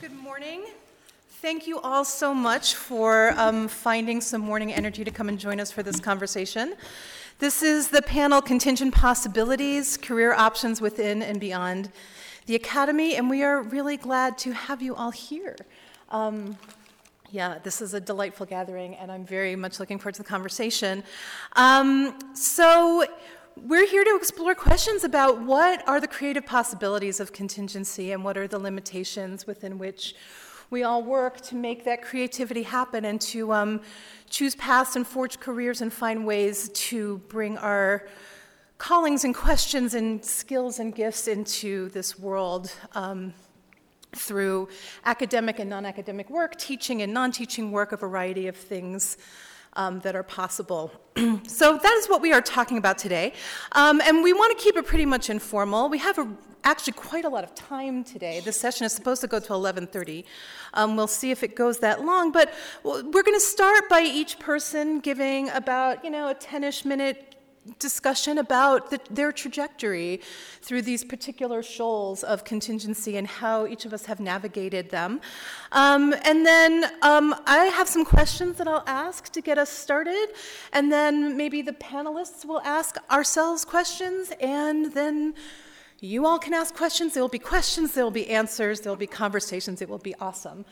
Good morning. Thank you all so much for um, finding some morning energy to come and join us for this conversation. This is the panel Contingent Possibilities Career Options Within and Beyond the Academy, and we are really glad to have you all here. Um, yeah, this is a delightful gathering, and I'm very much looking forward to the conversation. Um, so, we're here to explore questions about what are the creative possibilities of contingency and what are the limitations within which we all work to make that creativity happen and to um, choose paths and forge careers and find ways to bring our callings and questions and skills and gifts into this world. Um, through academic and non academic work, teaching and non teaching work, a variety of things um, that are possible. so that is what we are talking about today. Um, and we want to keep it pretty much informal. We have a, actually quite a lot of time today. This session is supposed to go to 11:30. Um, we'll see if it goes that long, but we're going to start by each person giving about you know a 10ish minute discussion about the, their trajectory through these particular shoals of contingency and how each of us have navigated them. Um, and then um, I have some questions that I'll ask to get us started, and then maybe the panelists will ask ourselves questions, and then you all can ask questions. There will be questions, there will be answers, there will be conversations. It will be awesome.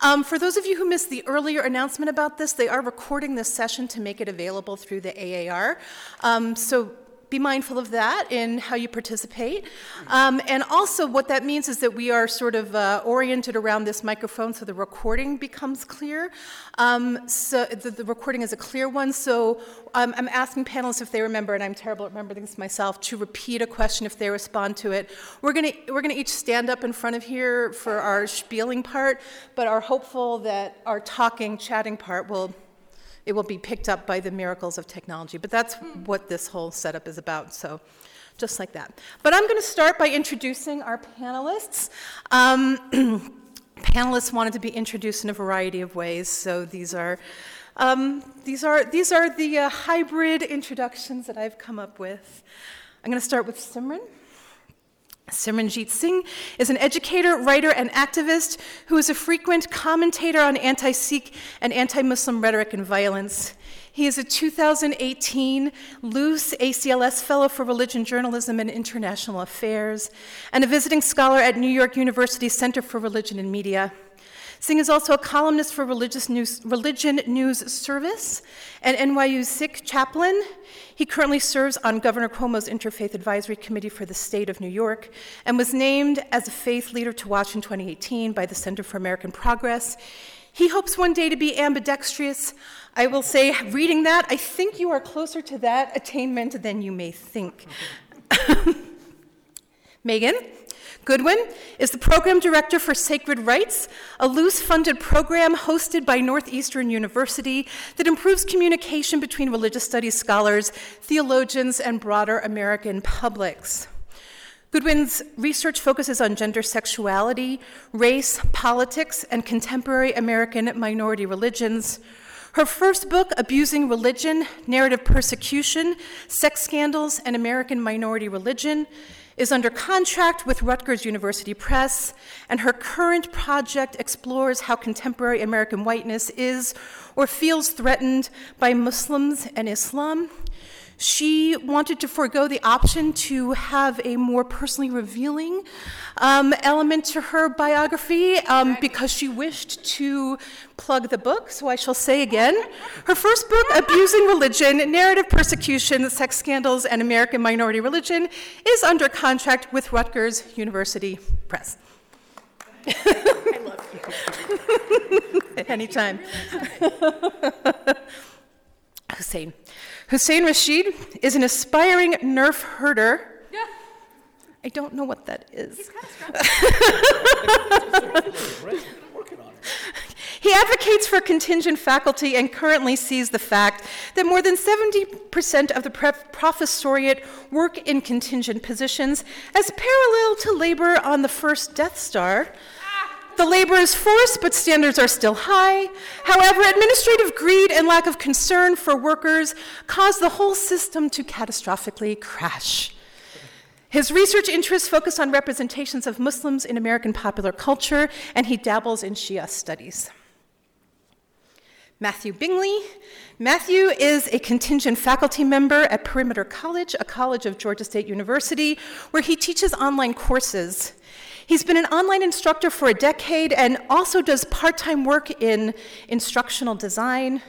Um, for those of you who missed the earlier announcement about this, they are recording this session to make it available through the AAR. Um, so be mindful of that in how you participate. Um, and also, what that means is that we are sort of uh, oriented around this microphone so the recording becomes clear. Um, so the, the, recording is a clear one. So um, I'm asking panelists if they remember, and I'm terrible at remembering this myself, to repeat a question if they respond to it. We're going to we're gonna each stand up in front of here for our spieling part, but are hopeful that our talking, chatting part will it will be picked up by the miracles of technology. But that's what this whole setup is about. So just like that. But I'm going to start by introducing our panelists. Um, panelists wanted to be introduced in a variety of ways, so these are um, these are these are the uh, hybrid introductions that I've come up with. I'm going to start with Simran. Simranjeet Singh is an educator, writer, and activist who is a frequent commentator on anti Sikh and anti Muslim rhetoric and violence. He is a 2018 Luce ACLS Fellow for Religion Journalism and International Affairs and a visiting scholar at New York University Center for Religion and Media. Singh is also a columnist for Religious News, Religion News Service and NYU's Sikh chaplain. He currently serves on Governor Cuomo's Interfaith Advisory Committee for the state of New York and was named as a faith leader to watch in 2018 by the Center for American Progress. He hopes one day to be ambidextrous. I will say, reading that, I think you are closer to that attainment than you may think. Megan Goodwin is the program director for Sacred Writes, a Luce funded program hosted by Northeastern University that improves communication between religious studies scholars, theologians, and broader American publics. Goodwin's research focuses on gender sexuality, race, politics, and contemporary American minority religions. Her first book, Abusing Religion Narrative Persecution, Sex Scandals, and American Minority Religion, is under contract with Rutgers University Press, and her current project explores how contemporary American whiteness is or feels threatened by Muslims and Islam she wanted to forego the option to have a more personally revealing um, element to her biography um, because she wished to plug the book. So I shall say again her first book, Abusing Religion Narrative Persecution, Sex Scandals, and American Minority Religion, is under contract with Rutgers University Press. I love you. Anytime. Hussein. Hussein Rashid is an aspiring nerf herder. Yeah. I don't know what that is. he advocates for contingent faculty and currently sees the fact that more than 70% of the professoriate work in contingent positions as parallel to labor on the first Death Star the labor is forced, but standards are still high. However, administrative greed and lack of concern for workers cause the whole system to catastrophically crash. His research interests focus on representations of Muslims in American popular culture, and he dabbles in Shia studies. Matthew Bingley. Matthew is a contingent faculty member at Perimeter College, a college of Georgia State University, where he teaches online courses. He's been an online instructor for a decade and also does part time work in instructional design.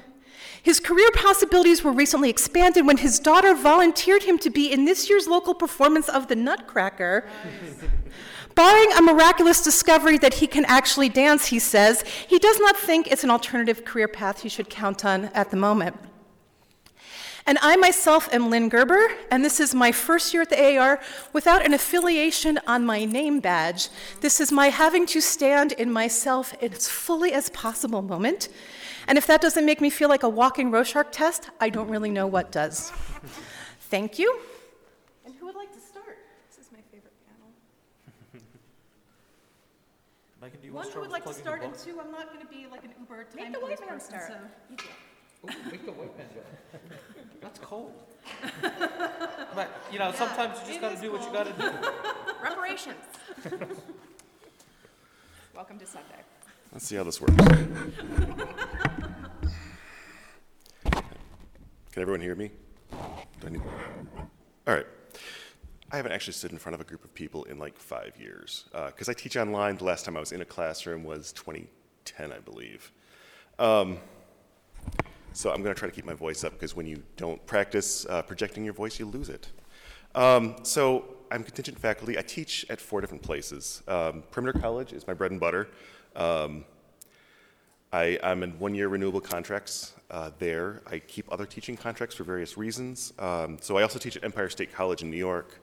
His career possibilities were recently expanded when his daughter volunteered him to be in this year's local performance of The Nutcracker. Barring a miraculous discovery that he can actually dance, he says, he does not think it's an alternative career path he should count on at the moment. And I myself am Lynn Gerber, and this is my first year at the AAR without an affiliation on my name badge. This is my having to stand in myself in as fully as possible moment. And if that doesn't make me feel like a walking Rorschach test, I don't really know what does. Thank you. And who would like to start? This is my favorite panel. I can do one who would like to start, and two, I'm not going to be like an Uber Make time the police white man person, start. so. Ooh, make the white man go. That's cold. But, you know, sometimes you just it gotta is do what you gotta do. Reparations. Welcome to Sunday. Let's see how this works. Can everyone hear me? Do I need... All right. I haven't actually stood in front of a group of people in like five years because I teach online. The last time I was in a classroom was 2010, I believe. Um, so I'm going to try to keep my voice up because when you don't practice uh, projecting your voice, you lose it. Um, so I'm contingent faculty. I teach at four different places. Um, Perimeter College is my bread and butter. Um, I, I'm in one-year renewable contracts uh, there. I keep other teaching contracts for various reasons. Um, so I also teach at Empire State College in New York.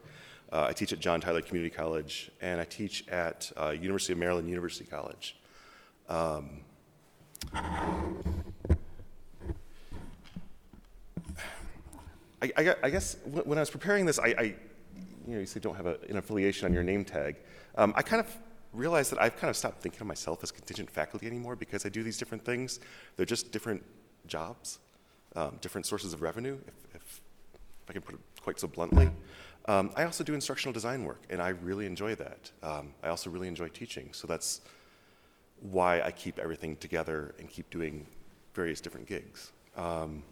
Uh, I teach at John Tyler Community College, and I teach at uh, University of Maryland University College. Um, I, I, I guess when I was preparing this, I, I you know, you say don't have a, an affiliation on your name tag. Um, I kind of realized that I've kind of stopped thinking of myself as contingent faculty anymore because I do these different things. They're just different jobs, um, different sources of revenue, if, if, if I can put it quite so bluntly. Um, I also do instructional design work, and I really enjoy that. Um, I also really enjoy teaching, so that's why I keep everything together and keep doing various different gigs. Um,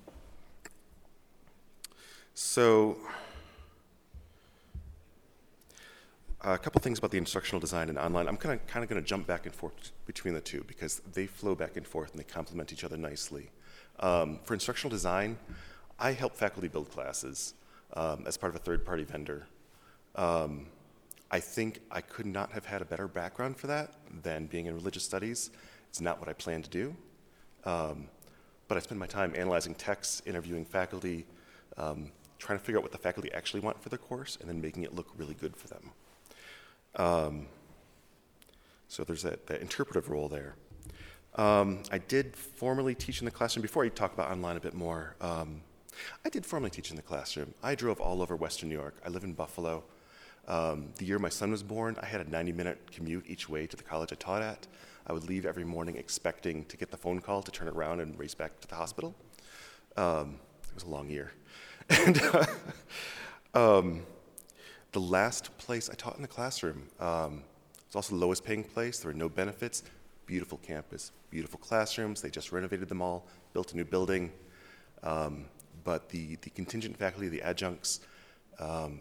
so, a couple things about the instructional design and online. I'm kind of kind of going to jump back and forth between the two because they flow back and forth and they complement each other nicely. Um, for instructional design, I help faculty build classes um, as part of a third-party vendor. Um, I think I could not have had a better background for that than being in religious studies. It's not what I plan to do. Um, but I spend my time analyzing texts, interviewing faculty, um, trying to figure out what the faculty actually want for their course, and then making it look really good for them. Um, so there's that, that interpretive role there. Um, I did formally teach in the classroom. Before I talk about online a bit more, um, I did formally teach in the classroom. I drove all over Western New York. I live in Buffalo. Um, the year my son was born, I had a 90 minute commute each way to the college I taught at. I would leave every morning expecting to get the phone call to turn it around and race back to the hospital. Um, it was a long year. And um, the last place I taught in the classroom um, was also the lowest paying place. There were no benefits. Beautiful campus, beautiful classrooms. They just renovated them all, built a new building. Um, but the, the contingent faculty, the adjuncts, um,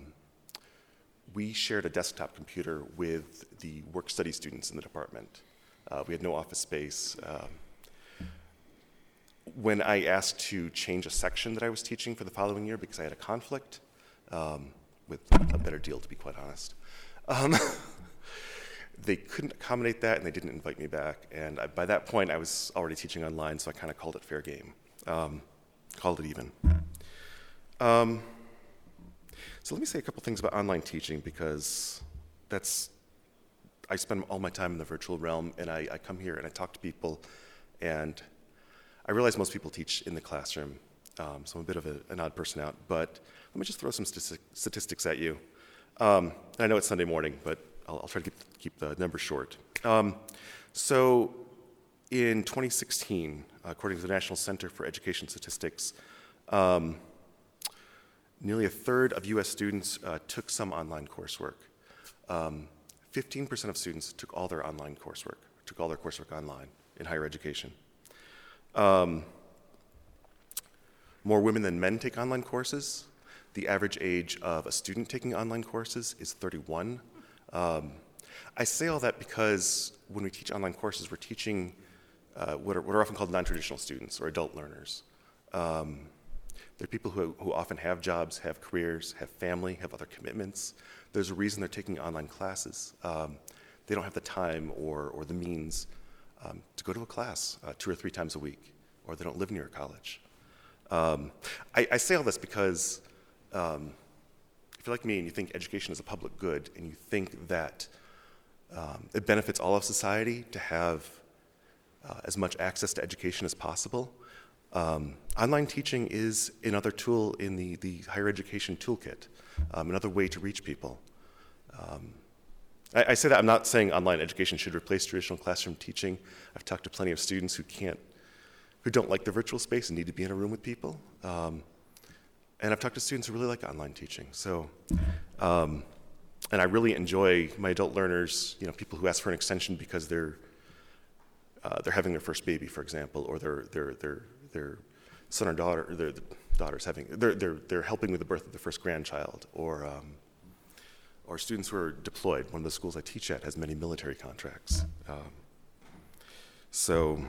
we shared a desktop computer with the work study students in the department. Uh, we had no office space. When I asked to change a section that I was teaching for the following year because I had a conflict, um, with a better deal, to be quite honest, um, they couldn't accommodate that and they didn't invite me back. And I, by that point, I was already teaching online, so I kind of called it fair game, um, called it even. Um, so let me say a couple things about online teaching because that's I spend all my time in the virtual realm, and I, I come here and I talk to people, and I realize most people teach in the classroom, um, so I'm a bit of a, an odd person out. But let me just throw some stati- statistics at you. Um, I know it's Sunday morning, but I'll, I'll try to keep, keep the numbers short. Um, so in 2016, according to the National Center for Education Statistics, um, nearly a third of US students uh, took some online coursework. Um, 15% of students took all their online coursework, took all their coursework online in higher education. Um, more women than men take online courses. The average age of a student taking online courses is 31. Um, I say all that because when we teach online courses, we're teaching uh, what, are, what, are, often called non traditional students or adult learners. Um, they're people who, who often have jobs, have careers, have family, have other commitments. There's a reason they're taking online classes. Um, they don't have the time or, or the means um, to go to a class uh, two or three times a week, or they don't live near a college. Um, I, I, say all this because um, if you're like me and you think education is a public good and you think that um, it benefits all of society to have uh, as much access to education as possible, um, online teaching is another tool in the, the higher education toolkit, um, another way to reach people. Um, I, I, say that I'm not saying online education should replace traditional classroom teaching. I've talked to plenty of students who can't, who don't like the virtual space and need to be in a room with people. Um, and I've talked to students who really like online teaching. So, um, and I really enjoy my adult learners, you know, people who ask for an extension because they're, uh, they're having their first baby, for example, or they're, they're, they're, their son or daughter, or their daughter's having, they're, they're, they're helping with the birth of the first grandchild, or, um, or students who are deployed. One of the schools I teach at has many military contracts. Um, so,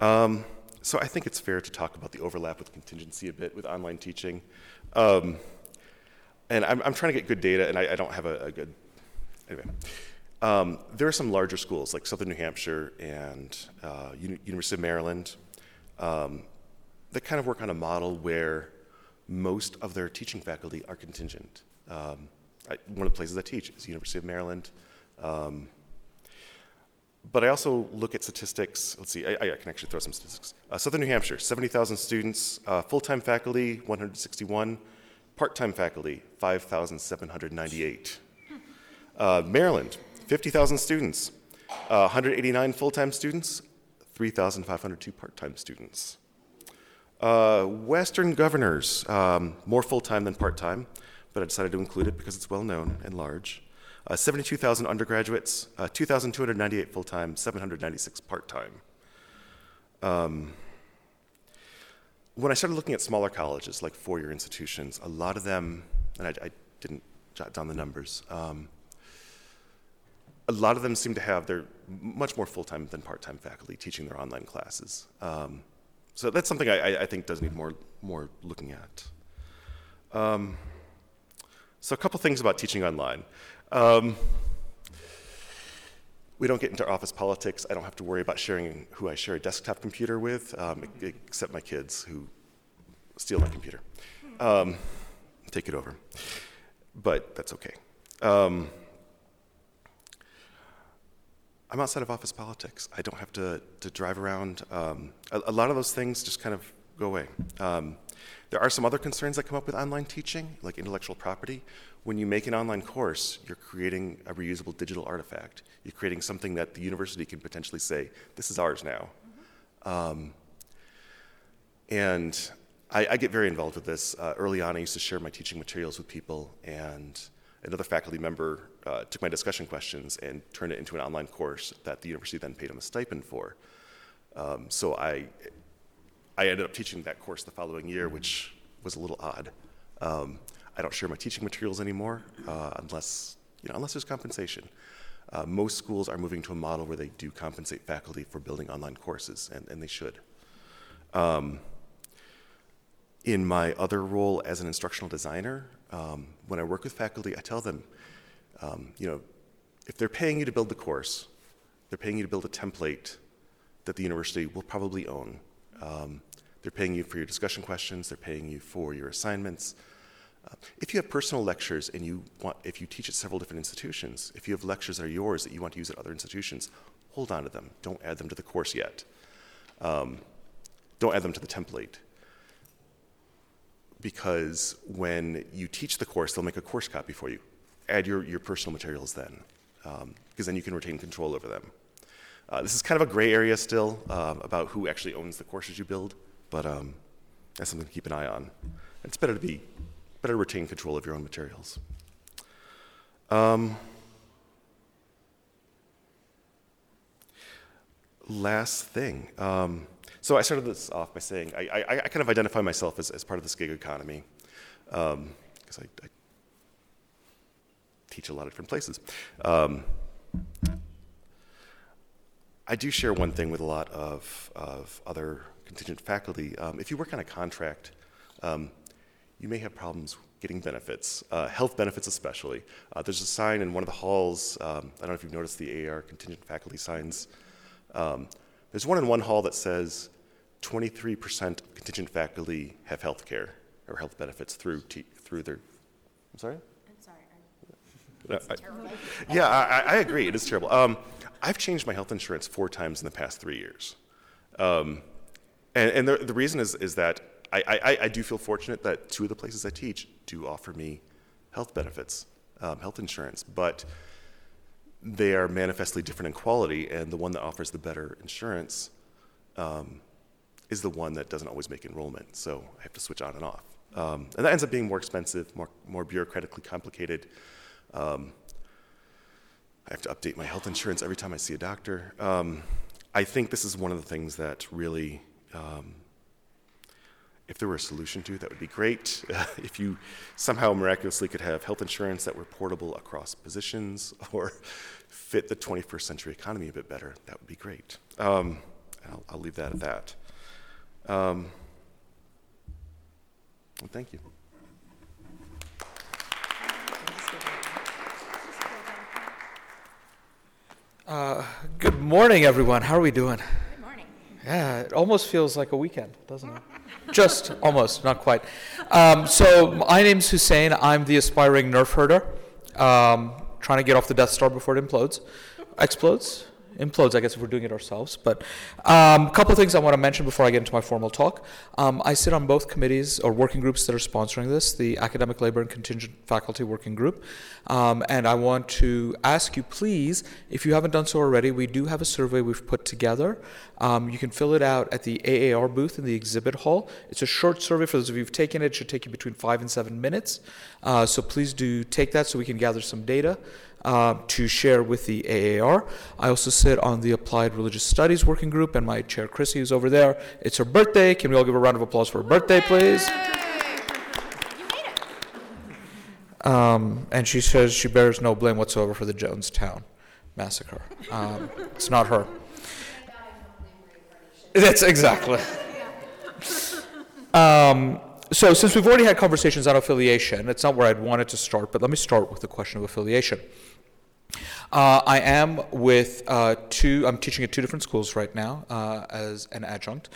um, so I think it's fair to talk about the overlap with contingency a bit with online teaching. Um, and I'm, I'm, trying to get good data, and I, I don't have a, a good, anyway. Um, there are some larger schools like Southern New Hampshire and uh, Uni- University of Maryland um, that kind of work on a model where most of their teaching faculty are contingent. Um, I, one of the places I teach is the University of Maryland. Um, but I also look at statistics. Let's see, I, I can actually throw some statistics. Uh, Southern New Hampshire, 70,000 students, uh, full time faculty, 161, part time faculty, 5,798. Uh, Maryland, 50,000 students, uh, 189 full time students, 3,502 part time students. Uh, Western governors, um, more full time than part time, but I decided to include it because it's well known and large. Uh, 72,000 undergraduates, uh, 2,298 full time, 796 part time. Um, when I started looking at smaller colleges, like four year institutions, a lot of them, and I, I didn't jot down the numbers, um, a lot of them seem to have their much more full-time than part-time faculty teaching their online classes. Um, so that's something I, I, think does need more, more looking at. Um, so a couple things about teaching online. Um, we don't get into office politics. I don't have to worry about sharing who I share a desktop computer with, um, except my kids who steal my computer. Um, take it over. But that's okay. I'm outside of office politics. I don't have to, to drive around. Um, a, a, lot of those things just kind of go away. Um, there are some other concerns that come up with online teaching, like intellectual property. When you make an online course, you're creating a reusable digital artifact. You're creating something that the university can potentially say, this is ours now. Mm-hmm. Um, and I, I, get very involved with this. Uh, early on, I used to share my teaching materials with people, and another faculty member uh, took my discussion questions and turned it into an online course that the university then paid him a stipend for. Um, so I, I ended up teaching that course the following year, which was a little odd. Um, I don't share my teaching materials anymore uh, unless, you know, unless there's compensation. Uh, most schools are moving to a model where they do compensate faculty for building online courses, and, and they should. Um, in my other role as an instructional designer, um, when I work with faculty, I tell them, um, you know, if they're paying you to build the course, they're paying you to build a template that the university will probably own. Um, they're paying you for your discussion questions, they're paying you for your assignments. Uh, if you have personal lectures and you want, if you teach at several different institutions, if you have lectures that are yours that you want to use at other institutions, hold on to them. Don't add them to the course yet. Um, don't add them to the template because when you teach the course, they'll make a course copy for you. Add your, your personal materials then, because um, then you can retain control over them. Uh, this is kind of a gray area still uh, about who actually owns the courses you build, but um, that's something to keep an eye on. It's better to be better to retain control of your own materials. Um, last thing. Um, so I started this off by saying I, I, I kind of identify myself as, as part of this gig economy because I, I teach a lot of different places. Um, I do share one thing with a lot of, of other contingent faculty. Um, if you work on a contract, um, you may have problems getting benefits, uh, health benefits especially. Uh, there's a sign in one of the halls, um, I don't know if you've noticed the AR contingent faculty signs. Um, there's one in one hall that says 23% of contingent faculty have health care or health benefits through, t- through their, I'm sorry? Uh, I- Yeah, I, I- I agree. It is terrible. Um, I've changed my health insurance four times in the past three years. Um, and and the, the reason is, is that I, I, I do feel fortunate that two of the places I teach do offer me health benefits, um, health insurance, but they are manifestly different in quality, and the one that offers the better insurance um, is the one that doesn't always make enrollment. So I have to switch on and off. Um, and that ends up being more expensive, more, more bureaucratically complicated. Um, I have to update my health insurance every time I see a doctor. Um, I think this is one of the things that really, um, if there were a solution to, that would be great. if you somehow miraculously could have health insurance that were portable across positions or fit the 21st century economy a bit better, that would be great. Um, I'll, I'll leave that at that. Um, well, thank you. Good morning, everyone. How are we doing? Good morning. Yeah, it almost feels like a weekend, doesn't it? Just almost, not quite. Um, so my name's Hussein. I'm the aspiring nerf herder, um, trying to get off the Death Star before it implodes. Explodes? Implodes, I guess, if we're doing it ourselves. But a um, couple of things I want to mention before I get into my formal talk. Um, I sit on both committees or working groups that are sponsoring this, the Academic Labor and Contingent Faculty Working Group. Um, and I want to ask you, please, if you haven't done so already, we do have a survey we've put together. Um, you can fill it out at the AAR booth in the exhibit hall. It's a short survey for those of you who've taken it. It should take you between five and seven minutes. Uh, so please do take that so we can gather some data uh, to share with the AAR. I also sit on the Applied Religious Studies Working Group, and my chair, Chrissy, is over there. It's her birthday. Can we all give a round of applause for her birthday, please? You made it. Um, and she says she bears no blame whatsoever for the Jonestown massacre. Um, it's not her. That's exactly. Um, so, since we've already had conversations on affiliation, it's not where I'd wanted to start, but let me start with the question of affiliation. Uh, I am with uh, two, I'm teaching at two different schools right now uh, as an adjunct.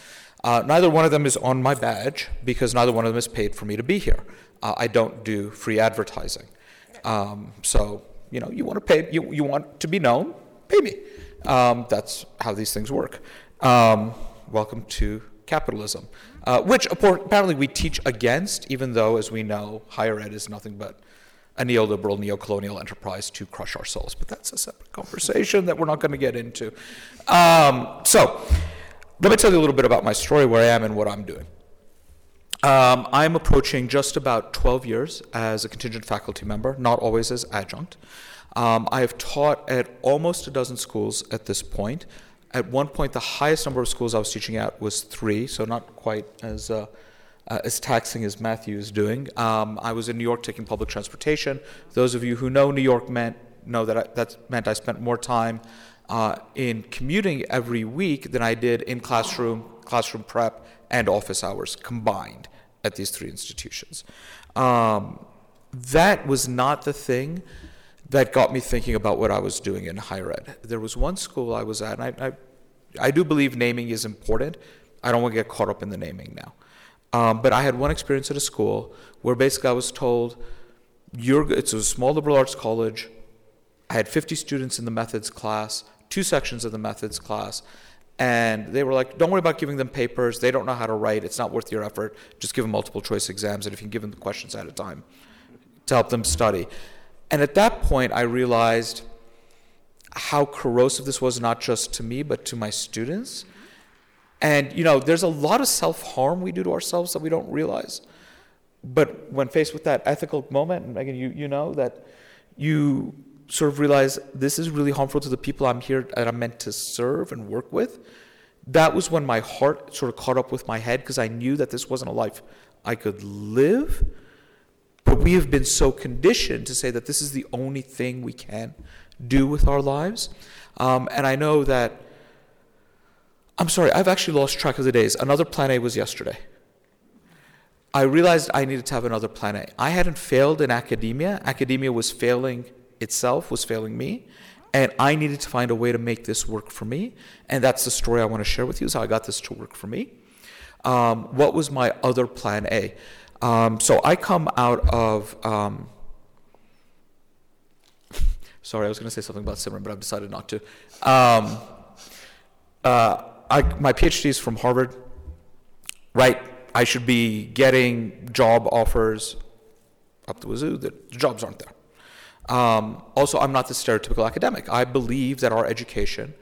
Uh, neither one of them is on my badge because neither one of them is paid for me to be here. Uh, I don't do free advertising. Um, so, you know, you want to pay, you, you want to be known, pay me. Um, that's how these things work. Um, welcome to capitalism, uh, which apparently we teach against, even though, as we know, higher ed is nothing but a neoliberal, neocolonial enterprise to crush our souls. But that's a separate conversation that we're not going to get into. Um, so, let me tell you a little bit about my story, where I am, and what I'm doing. Um, I'm approaching just about 12 years as a contingent faculty member, not always as adjunct. Um, I have taught at almost a dozen schools at this point. At one point, the highest number of schools I was teaching at was three, so not quite as uh, uh, as taxing as Matthew is doing. Um, I was in New York taking public transportation. Those of you who know New York meant know that I, that meant I spent more time uh, in commuting every week than I did in classroom, classroom prep, and office hours combined at these three institutions. Um, that was not the thing that got me thinking about what I was doing in higher ed. There was one school I was at, and I, I, I do believe naming is important. I don't want to get caught up in the naming now. Um, but I had one experience at a school where basically I was told, you're, it's a small liberal arts college. I had 50 students in the methods class, two sections of the methods class, and they were like, don't worry about giving them papers. They don't know how to write. It's not worth your effort. Just give them multiple choice exams, and if you can give them the questions at a time to help them study. And at that point, I realized how corrosive this was, not just to me, but to my students. And, you know, there's a lot of self harm we do to ourselves that we don't realize. But when faced with that ethical moment, and Megan, you, you know that you sort of realize this is really harmful to the people I'm here that I'm meant to serve and work with. That was when my heart sort of caught up with my head because I knew that this wasn't a life I could live. But we have been so conditioned to say that this is the only thing we can do with our lives. Um, and I know that, I'm sorry, I've actually lost track of the days. Another plan A was yesterday. I realized I needed to have another plan A. I hadn't failed in academia. Academia was failing itself, was failing me. And I needed to find a way to make this work for me. And that's the story I want to share with you, is how I got this to work for me. Um, what was my other plan A? Um, so I come out of. Um, sorry, I was going to say something about Simran, but I've decided not to. Um, uh, I, my PhD is from Harvard, right? I should be getting job offers up the wazoo. The jobs aren't there. Um, also, I'm not the stereotypical academic. I believe that our education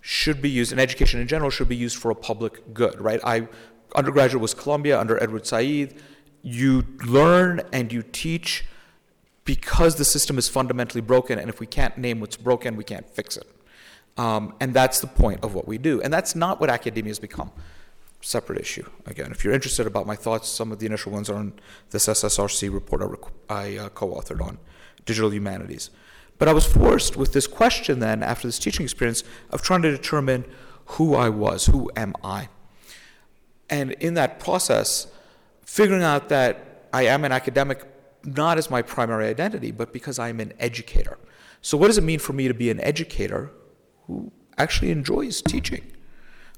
should be used, and education in general should be used for a public good, right? I undergraduate was Columbia under Edward Said. You learn and you teach because the system is fundamentally broken, and if we can't name what's broken, we can't fix it. Um, and that's the point of what we do. And that's not what academia has become. Separate issue. Again, if you're interested about my thoughts, some of the initial ones are on this SSRC report I, rec- I uh, co authored on digital humanities. But I was forced with this question then, after this teaching experience, of trying to determine who I was, who am I? And in that process, figuring out that I am an academic not as my primary identity, but because I'm an educator. So, what does it mean for me to be an educator who actually enjoys teaching?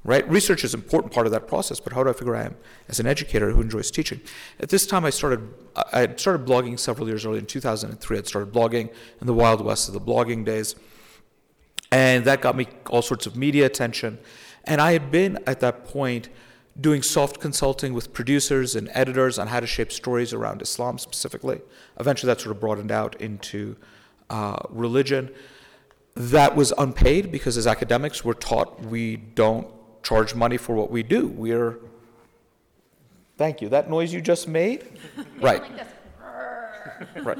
right? Research is an important part of that process, but how do I figure I am as an educator who enjoys teaching? At this time, I started, I started blogging several years earlier. In 2003, I started blogging in the Wild West of the blogging days. And that got me all sorts of media attention. And I had been at that point doing soft consulting with producers and editors on how to shape stories around Islam specifically. Eventually, that sort of broadened out into uh, religion. That was unpaid because as academics, we're taught we don't charge money for what we do. We're, thank you. That noise you just made? right. right.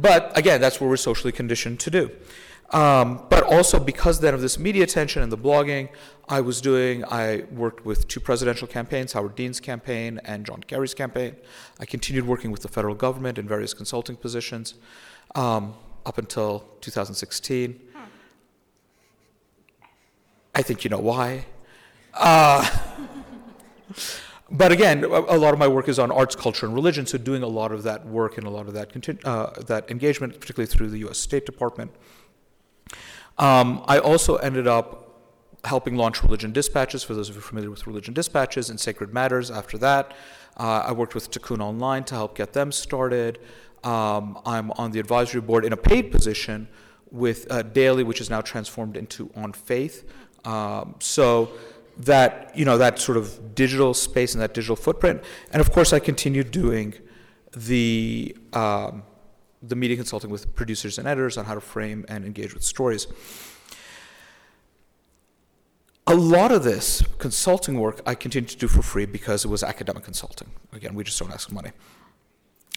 But again, that's what we're socially conditioned to do. Um, but also because then of this media attention and the blogging, I was doing, I worked with two presidential campaigns, Howard Dean's campaign and John Kerry's campaign. I continued working with the federal government in various consulting positions um, up until 2016. I think you know why. Uh, but again, a, lot of my work is on arts, culture, and religion, so doing a lot of that work and a lot of that, uh, that engagement, particularly through the US State Department. Um, I also ended up helping launch Religion Dispatches, for those of you familiar with Religion Dispatches, and Sacred Matters after that. Uh, I worked with Tikkun Online to help get them started. Um, I'm on the advisory board in a paid position with uh, Daily, which is now transformed into On Faith. Um, so that you know that sort of digital space and that digital footprint. And of course, I continued doing the um, the media consulting with producers and editors on how to frame and engage with stories. A lot of this consulting work I continued to do for free because it was academic consulting. Again, we just don't ask money.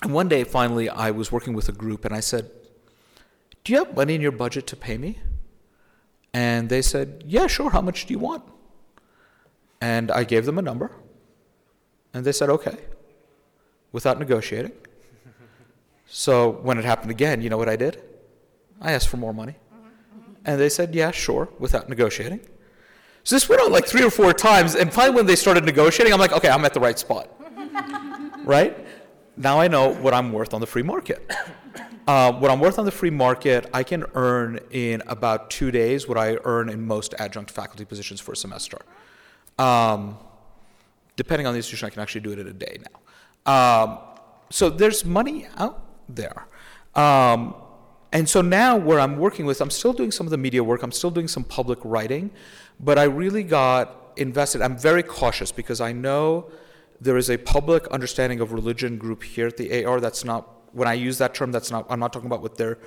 And one day, finally, I was working with a group and I said, Do you have money in your budget to pay me? And they said, Yeah, sure. How much do you want? And I gave them a number, and they said, okay, without negotiating. So when it happened again, you know what I did? I asked for more money. And they said, yeah, sure, without negotiating. So this went on like three or four times, and finally, when they started negotiating, I'm like, okay, I'm at the right spot. right? Now I know what I'm worth on the free market. Uh, what I'm worth on the free market, I can earn in about two days what I earn in most adjunct faculty positions for a semester. Um, depending on the institution, I can actually do it in a day now. Um, so there's money out there. Um, and so now where I'm working with, I'm still doing some of the media work, I'm still doing some public writing, but I really got invested. I'm very cautious because I know there is a public understanding of religion group here at the AR that's not, when I use that term, that's not, I'm not talking about what they're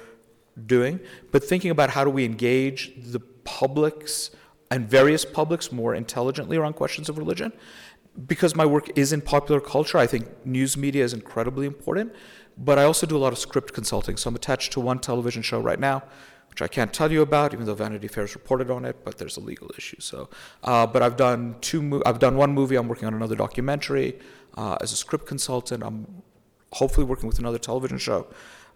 doing, but thinking about how do we engage the public's and various publics more intelligently around questions of religion. Because my work is in popular culture, I think news media is incredibly important. But I also do a lot of script consulting. So I'm attached to one television show right now, which I can't tell you about, even though Vanity Fair has reported on it. But there's a legal issue. So, uh, but I've done two. Mo- I've done one movie. I'm working on another documentary uh, as a script consultant. I'm hopefully working with another television show.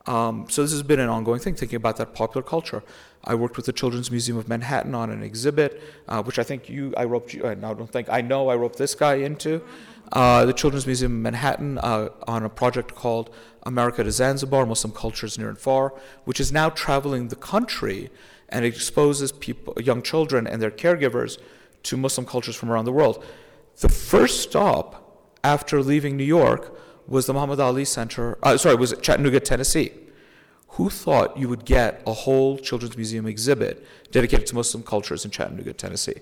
Um, so this has been an ongoing thing, thinking about that popular culture. I worked with the Children's Museum of Manhattan on an exhibit, uh, which I think you, I roped you, uh, I don't think, I know I roped this guy into. Uh, the Children's Museum of Manhattan uh, on a project called America to Zanzibar, Muslim Cultures Near and Far, which is now traveling the country and exposes people, young children and their caregivers to Muslim cultures from around the world. The first stop after leaving New York was the Muhammad Ali Center, uh, sorry, was it Chattanooga, Tennessee. Who thought you would get a whole Children's Museum exhibit dedicated to Muslim cultures in Chattanooga, Tennessee?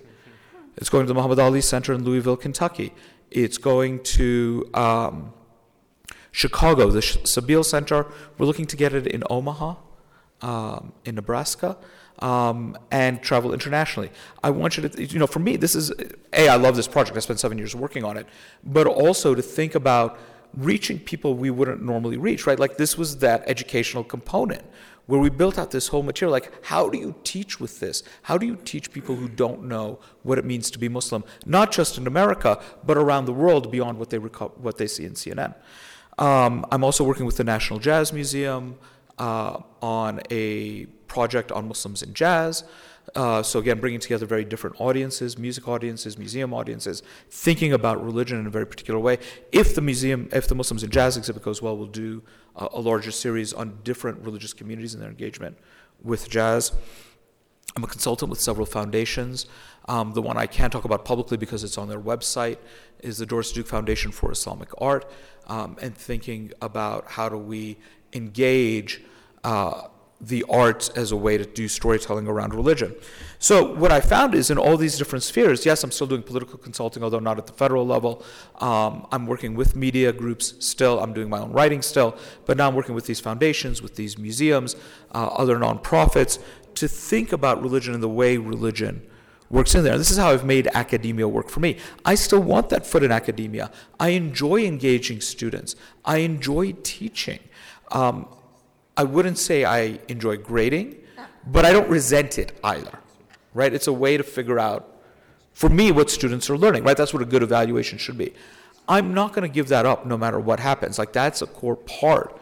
It's going to the Muhammad Ali Center in Louisville, Kentucky. It's going to um, Chicago, the Sabeel Center. We're looking to get it in Omaha, um, in Nebraska, um, and travel internationally. I want you to, you know, for me, this is, A, I love this project. I spent seven years working on it, but also to think about reaching people we wouldn't normally reach, right? Like this was that educational component where we built out this whole material. Like, how do you teach with this? How do you teach people who don't know what it means to be Muslim, not just in America, but around the world beyond what they, reco- what they see in CNN? Um, I'm also working with the National Jazz Museum uh, on a project on Muslims in jazz. Uh, so again, bringing together very different audiences, music audiences, museum audiences, thinking about religion in a very particular way. If the museum, if the Muslims in Jazz exhibit goes well, we'll do uh, a larger series on different religious communities and their engagement with jazz. I'm a consultant with several foundations. Um, the one I can't talk about publicly because it's on their website is the Doris Duke Foundation for Islamic Art, um, and thinking about how do we engage uh, the arts as a way to do storytelling around religion. So, what I found is in all these different spheres, yes, I'm still doing political consulting, although not at the federal level. Um, I'm working with media groups still, I'm doing my own writing still, but now I'm working with these foundations, with these museums, uh, other nonprofits, to think about religion and the way religion works in there. This is how I've made academia work for me. I still want that foot in academia. I enjoy engaging students, I enjoy teaching. Um, I wouldn't say I enjoy grading, but I don't resent it either, right? It's a way to figure out, for me, what students are learning, right? That's what a good evaluation should be. I'm not going to give that up no matter what happens. Like, that's a core part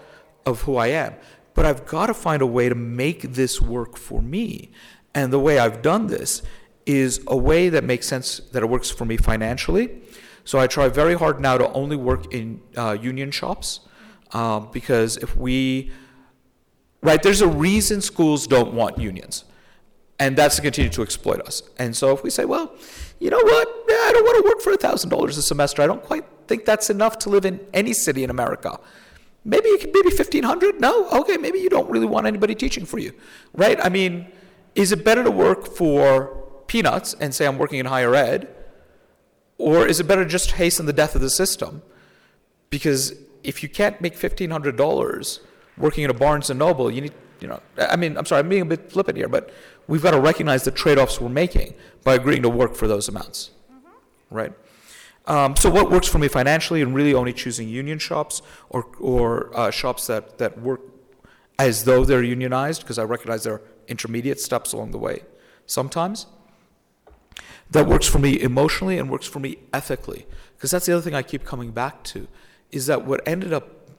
of who I am. But I've got to find a way to make this work for me. And the way I've done this is a way that makes sense, that it works for me financially. So I try very hard now to only work in uh, union shops um, because if we right? There's a reason schools don't want unions, and that's to continue to exploit us. And so if we say, well, you know what, I don't want to work for thousand dollars a semester. I don't quite think that's enough to live in any city in America. Maybe you can, maybe fifteen hundred. No, okay, maybe you don't really want anybody teaching for you, right? I mean, is it better to work for peanuts and say I'm working in higher ed, or is it better to just hasten the death of the system? Because if you can't make fifteen hundred dollars working at a Barnes and Noble, you need, you know, I mean, I'm sorry, I'm being a bit flippant here, but we've got to recognize the trade-offs we're making by agreeing to work for those amounts, mm-hmm. right? Um, so what works for me financially, and really only choosing union shops or or uh, shops that that work as though they're unionized, because I recognize there are intermediate steps along the way. Sometimes that works for me emotionally and works for me ethically, because that's the other thing I keep coming back to, is that what ended up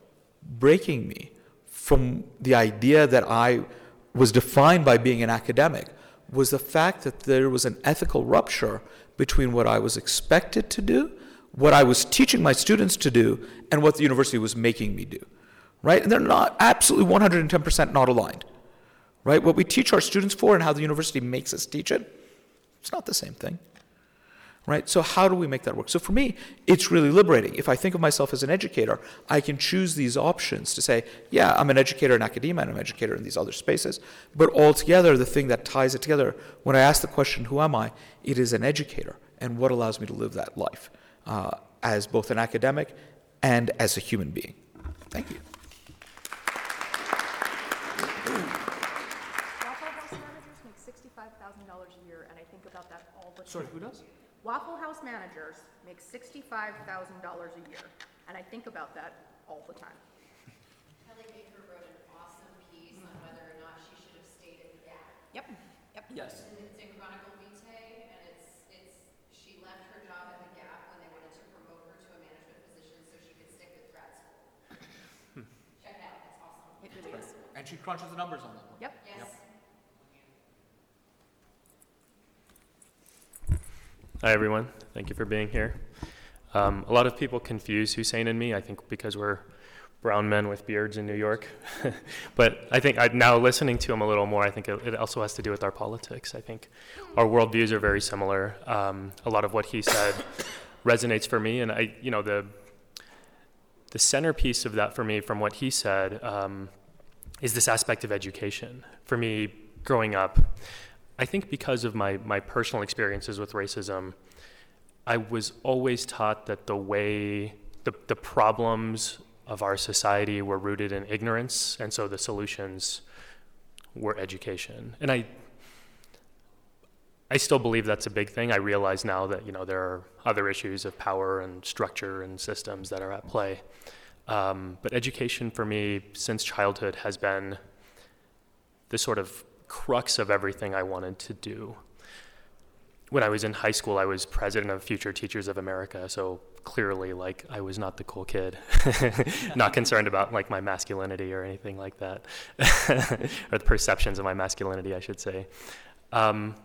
breaking me from the idea that I was defined by being an academic was the fact that there was an ethical rupture between what I was expected to do, what I was teaching my students to do, and what the university was making me do. Right? And they're not absolutely 110% not aligned. Right? What we teach our students for and how the university makes us teach it, it's not the same thing right? So how do we make that work? So for me, it's really liberating. If I think of myself as an educator, I can choose these options to say, yeah, I'm an educator in academia and I'm an educator in these other spaces. But altogether, the thing that ties it together, when I ask the question, who am I? It is an educator and what allows me to live that life uh, as both an academic and as a human being. Thank you. thousand dollars a year, and I think about that all the time. Sorry, who does? Waffle House managers make sixty-five thousand dollars a year, and I think about that all the time. Kelly Baker wrote an awesome piece on whether or not she should have stayed at the Gap. Yep, yep. Yes. And it's in Chronicle Vitae, and it's, it's, she left her job at the Gap when they wanted to promote her to a management position so she could stick with grad school. Check it out, it's awesome. It really is. And she crunches the numbers on that one. Yep. Yes. Hi, everyone. Thank you for being here. Um, a lot of people confuse Hussein and me, I think, because we're brown men with beards in New York. but I think I, now listening to him a little more, I think it, it also has to do with our politics. I think our worldviews are very similar. Um, a lot of what he said resonates for me, and I, you know, the the centerpiece of that for me, from what he said, um, is this aspect of education. For me, growing up, I think because of my, my personal experiences with racism, I was always taught that the way, the, the problems of our society were rooted in ignorance, and so the solutions were education. And I, I still believe that's a big thing. I realize now that you know there are other issues of power and structure and systems that are at play. Um, but education for me since childhood has been the sort of crux of everything I wanted to do. When I was in high school, I was president of Future Teachers of America, so clearly, like, I was not the cool kid, not concerned about like my masculinity or anything like that, or the perceptions of my masculinity, I should say. Um,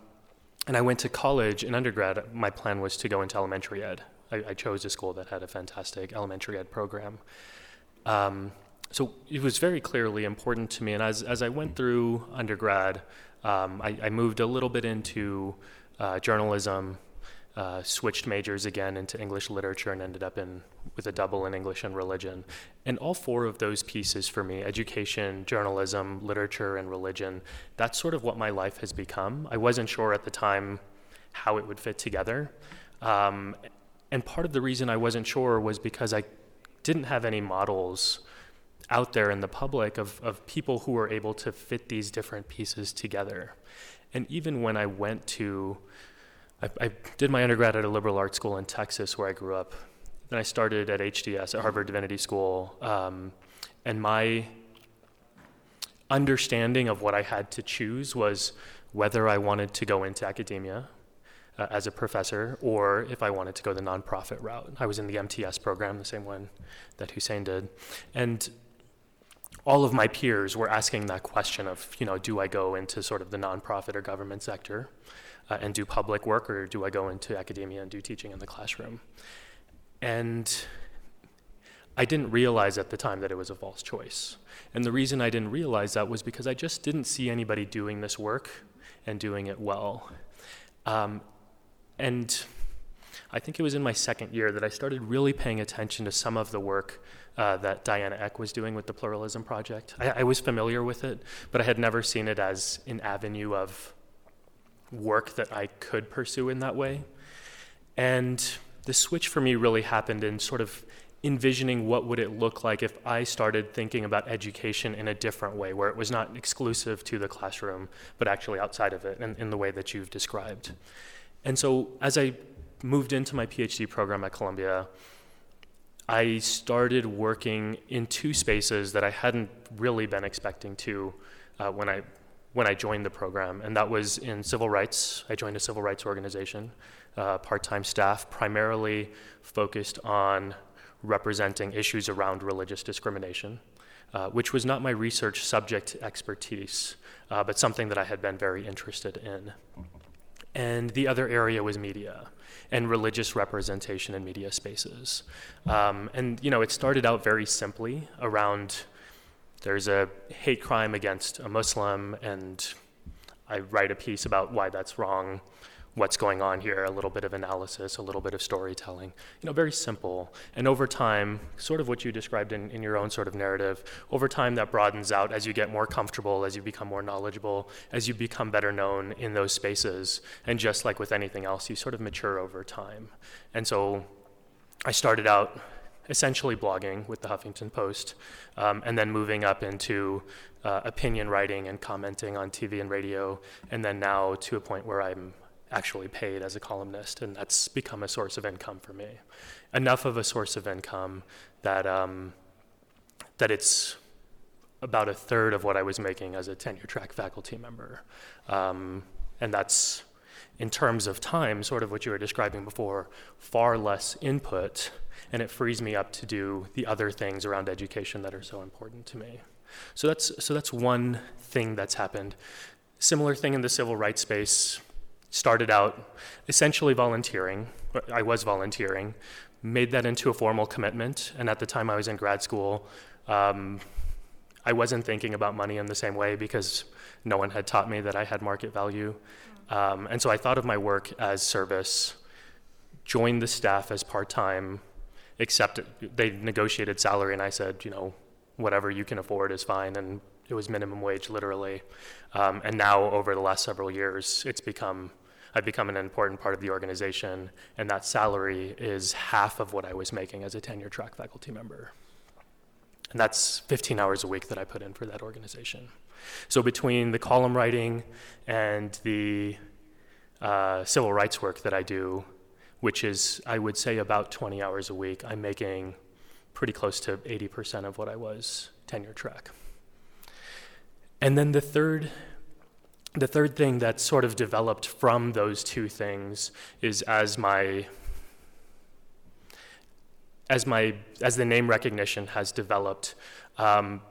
and I went to college in undergrad. My plan was to go into elementary ed. I, I chose a school that had a fantastic elementary ed program. Um, so it was very clearly important to me. And as, as I went through undergrad, um, I, I moved a little bit into uh, journalism, uh, switched majors again into English literature, and ended up in with a double in English and religion. And all four of those pieces for me education, journalism, literature, and religion that's sort of what my life has become. I wasn't sure at the time how it would fit together. Um, and part of the reason I wasn't sure was because I didn't have any models out there in the public of, of people who were able to fit these different pieces together. And even when I went to, I, I did my undergrad at a liberal arts school in Texas where I grew up. Then I started at HDS, at Harvard Divinity School. Um, and my understanding of what I had to choose was whether I wanted to go into academia uh, as a professor or if I wanted to go the nonprofit route. I was in the MTS program, the same one that Hussein did. And all of my peers were asking that question of, you know, do I go into sort of the nonprofit or government sector uh, and do public work, or do I go into academia and do teaching in the classroom? And I didn't realize at the time that it was a false choice. And the reason I didn't realize that was because I just didn't see anybody doing this work and doing it well. Um, and I think it was in my second year that I started really paying attention to some of the work uh, that Diana Eck was doing with the Pluralism Project. I, I, was familiar with it, but I had never seen it as an avenue of work that I could pursue in that way. And the switch for me really happened in sort of envisioning what would it look like if I started thinking about education in a different way, where it was not exclusive to the classroom, but actually outside of it, in, in the way that you've described. And so as I moved into my PhD program at Columbia, I started working in two spaces that I hadn't really been expecting to uh, when I when I joined the program, and that was in civil rights. I joined a civil rights organization, uh, part-time staff, primarily focused on representing issues around religious discrimination, uh, which was not my research subject expertise, uh, but something that I had been very interested in. And the other area was media and religious representation in media spaces. Um, and you know, it started out very simply around there's a hate crime against a Muslim, and I write a piece about why that's wrong, what's going on here, a little bit of analysis, a little bit of storytelling. You know, very simple. And over time, sort of what you described in, in your own sort of narrative, over time that broadens out as you get more comfortable, as you become more knowledgeable, as you become better known in those spaces. And just like with anything else, you sort of mature over time. And so I started out essentially blogging with the Huffington Post, um, and then moving up into uh, opinion writing and commenting on TV and radio, and then now to a point where I'm actually paid as a columnist, and that's become a source of income for me. Enough of a source of income that um, that it's about a third of what I was making as a tenure track faculty member, um, and that's in terms of time, sort of what you were describing before, far less input, and it frees me up to do the other things around education that are so important to me. So that's so that's one thing that's happened. Similar thing in the civil rights space. Started out essentially volunteering. I was volunteering. Made that into a formal commitment, and at the time I was in grad school. Um, I wasn't thinking about money in the same way because no one had taught me that I had market value. Um, and so I thought of my work as service, joined the staff as part time, accepted, they negotiated salary, and I said, you know, whatever you can afford is fine. And it was minimum wage, literally. Um, and now, over the last several years, it's become I've become an important part of the organization, and that salary is half of what I was making as a tenure track faculty member. And that's 15 hours a week that I put in for that organization. So between the column writing and the uh, civil rights work that I do, which is, I would say, about 20 hours a week, I'm making pretty close to 80% of what I was tenure track. And then the third the third thing that sort of developed from those two things is as my as my as the name recognition has developed, um,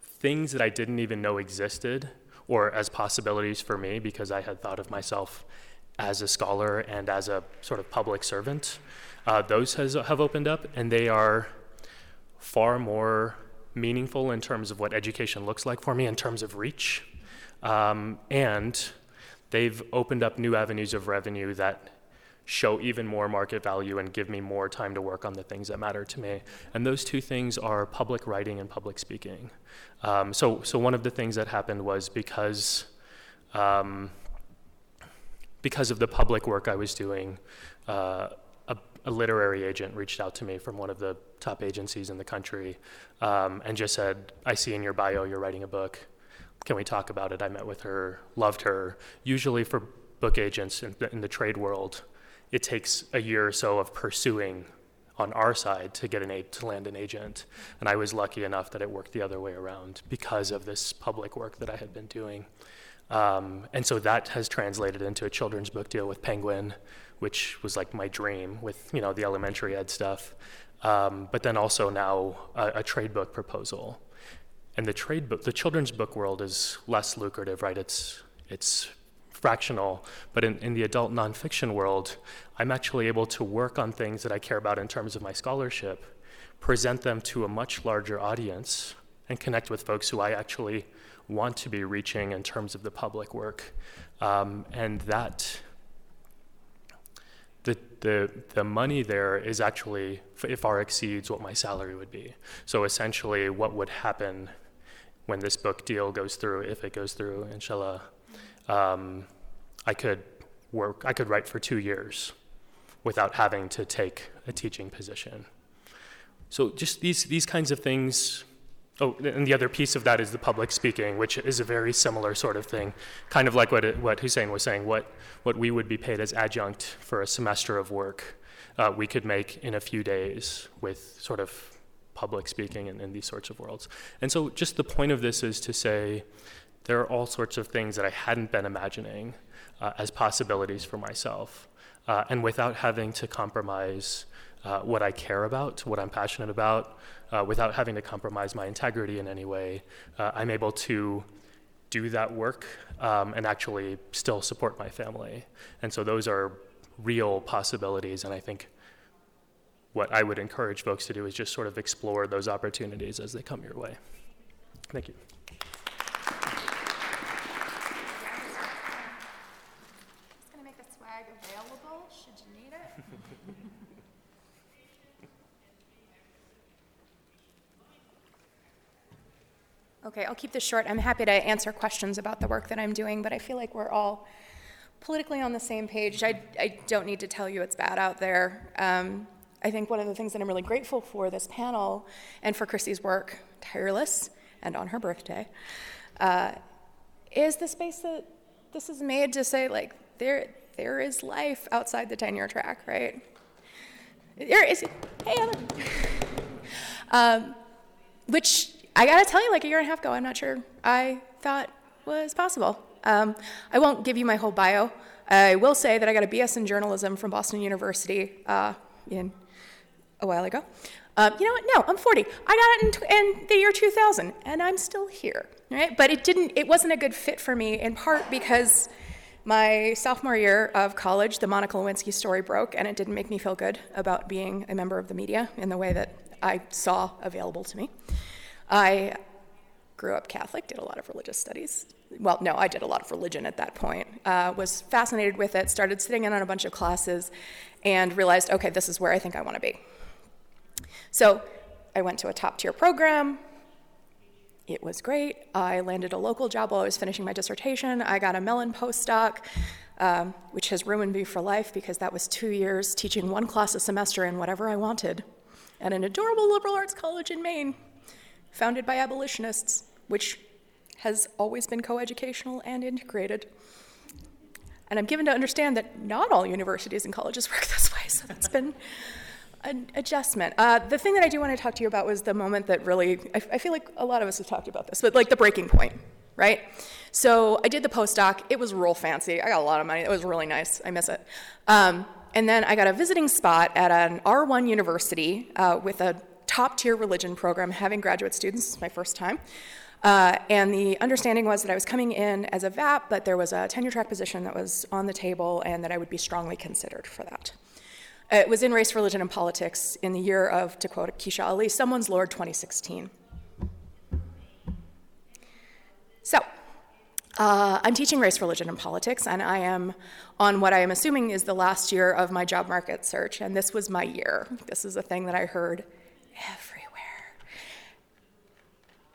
things that I didn't even know existed or as possibilities for me because I had thought of myself as a scholar and as a sort of public servant. Uh, those has, have opened up, and they are far more meaningful in terms of what education looks like for me in terms of reach. Um, and they've opened up new avenues of revenue that show even more market value and give me more time to work on the things that matter to me. And those two things are public writing and public speaking. Um, so, so one of the things that happened was because, um, because of the public work I was doing, uh, a, literary agent reached out to me from one of the top agencies in the country um, and just said, I see in your bio you're writing a book. Can we talk about it? I met with her, loved her. Usually for book agents in the, in the trade world, it takes a year or so of pursuing on our side to get an to land an agent. And I was lucky enough that it worked the other way around because of this public work that I had been doing. Um, and so that has translated into a children's book deal with Penguin, which was like my dream with you know the elementary ed stuff. Um, but then also now a, a trade book proposal. And the trade book, the children's book world is less lucrative, right? It's it's fractional, but in, in the adult nonfiction world, I'm actually able to work on things that I care about in terms of my scholarship, present them to a much larger audience, and connect with folks who I actually want to be reaching in terms of the public work. Um, and that, the, the, money there is actually far exceeds what my salary would be. So essentially, what would happen when this book deal goes through, if it goes through, inshallah, um, I could work, I could write for two years without having to take a teaching position. So just these, these kinds of things. Oh, and the other piece of that is the public speaking, which is a very similar sort of thing, kind of like what, what Hussein was saying, what, what we would be paid as adjunct for a semester of work, uh, we could make in a few days with sort of public speaking and these sorts of worlds. And so just the point of this is to say, there are all sorts of things that I hadn't been imagining uh, as possibilities for myself. Uh, and without having to compromise uh, what I care about, what I'm passionate about, uh, without having to compromise my integrity in any way, uh, I'm able to do that work um, and actually still support my family. And so those are real possibilities. And I think what I would encourage folks to do is just sort of explore those opportunities as they come your way. Thank you. Okay, I'll keep this short. I'm happy to answer questions about the work that I'm doing, but I feel like we're all politically on the same page. I, I don't need to tell you it's bad out there. Um, I think one of the things that I'm really grateful for this panel and for Chrissy's work, tireless and on her birthday, uh, is the space that this is made to say, like, there, there is life outside the tenure track, right? There is, hey, Anna. Um, which I gotta tell you, like a year and a half ago, I'm not sure I thought was possible. Um, I won't give you my whole bio. I will say that I got a BS in journalism from Boston University uh, in a while ago. Um, you know what? No, I'm 40. I got it in, in, the year 2000, and I'm still here. Right? But it didn't. It wasn't a good fit for me, in part because my sophomore year of college, the Monica Lewinsky story broke, and it didn't make me feel good about being a member of the media in the way that I saw available to me. I grew up Catholic, did a lot of religious studies. Well, no, I did a lot of religion at that point. Uh, was fascinated with it, started sitting in on a bunch of classes, and realized, okay, this is where I think I want to be. So I went to a top tier program. It was great. I landed a local job while I was finishing my dissertation. I got a Mellon postdoc, um, which has ruined me for life because that was two years teaching one class a semester in whatever I wanted at an adorable liberal arts college in Maine, founded by abolitionists, which has always been coeducational and integrated. And I'm given to understand that not all universities and colleges work this way, so that's been an adjustment. Uh, the thing that I do want to talk to you about was the moment that really, I, I feel like a lot of us have talked about this, but like the breaking point, right? So I did the postdoc. It was real fancy. I got a lot of money. It was really nice. I miss it. Um, and then I got a visiting spot at an R1 university uh, with a top tier religion program having graduate students. My first time. Uh, and the understanding was that I was coming in as a VAP, but there was a tenure track position that was on the table and that I would be strongly considered for that. It was in Race, Religion, and Politics in the year of, to quote Keisha Ali, Someone's Lord 2016. So, uh, I'm teaching race, religion, and politics, and I am on what I am assuming is the last year of my job market search, and this was my year. This is a thing that I heard everywhere.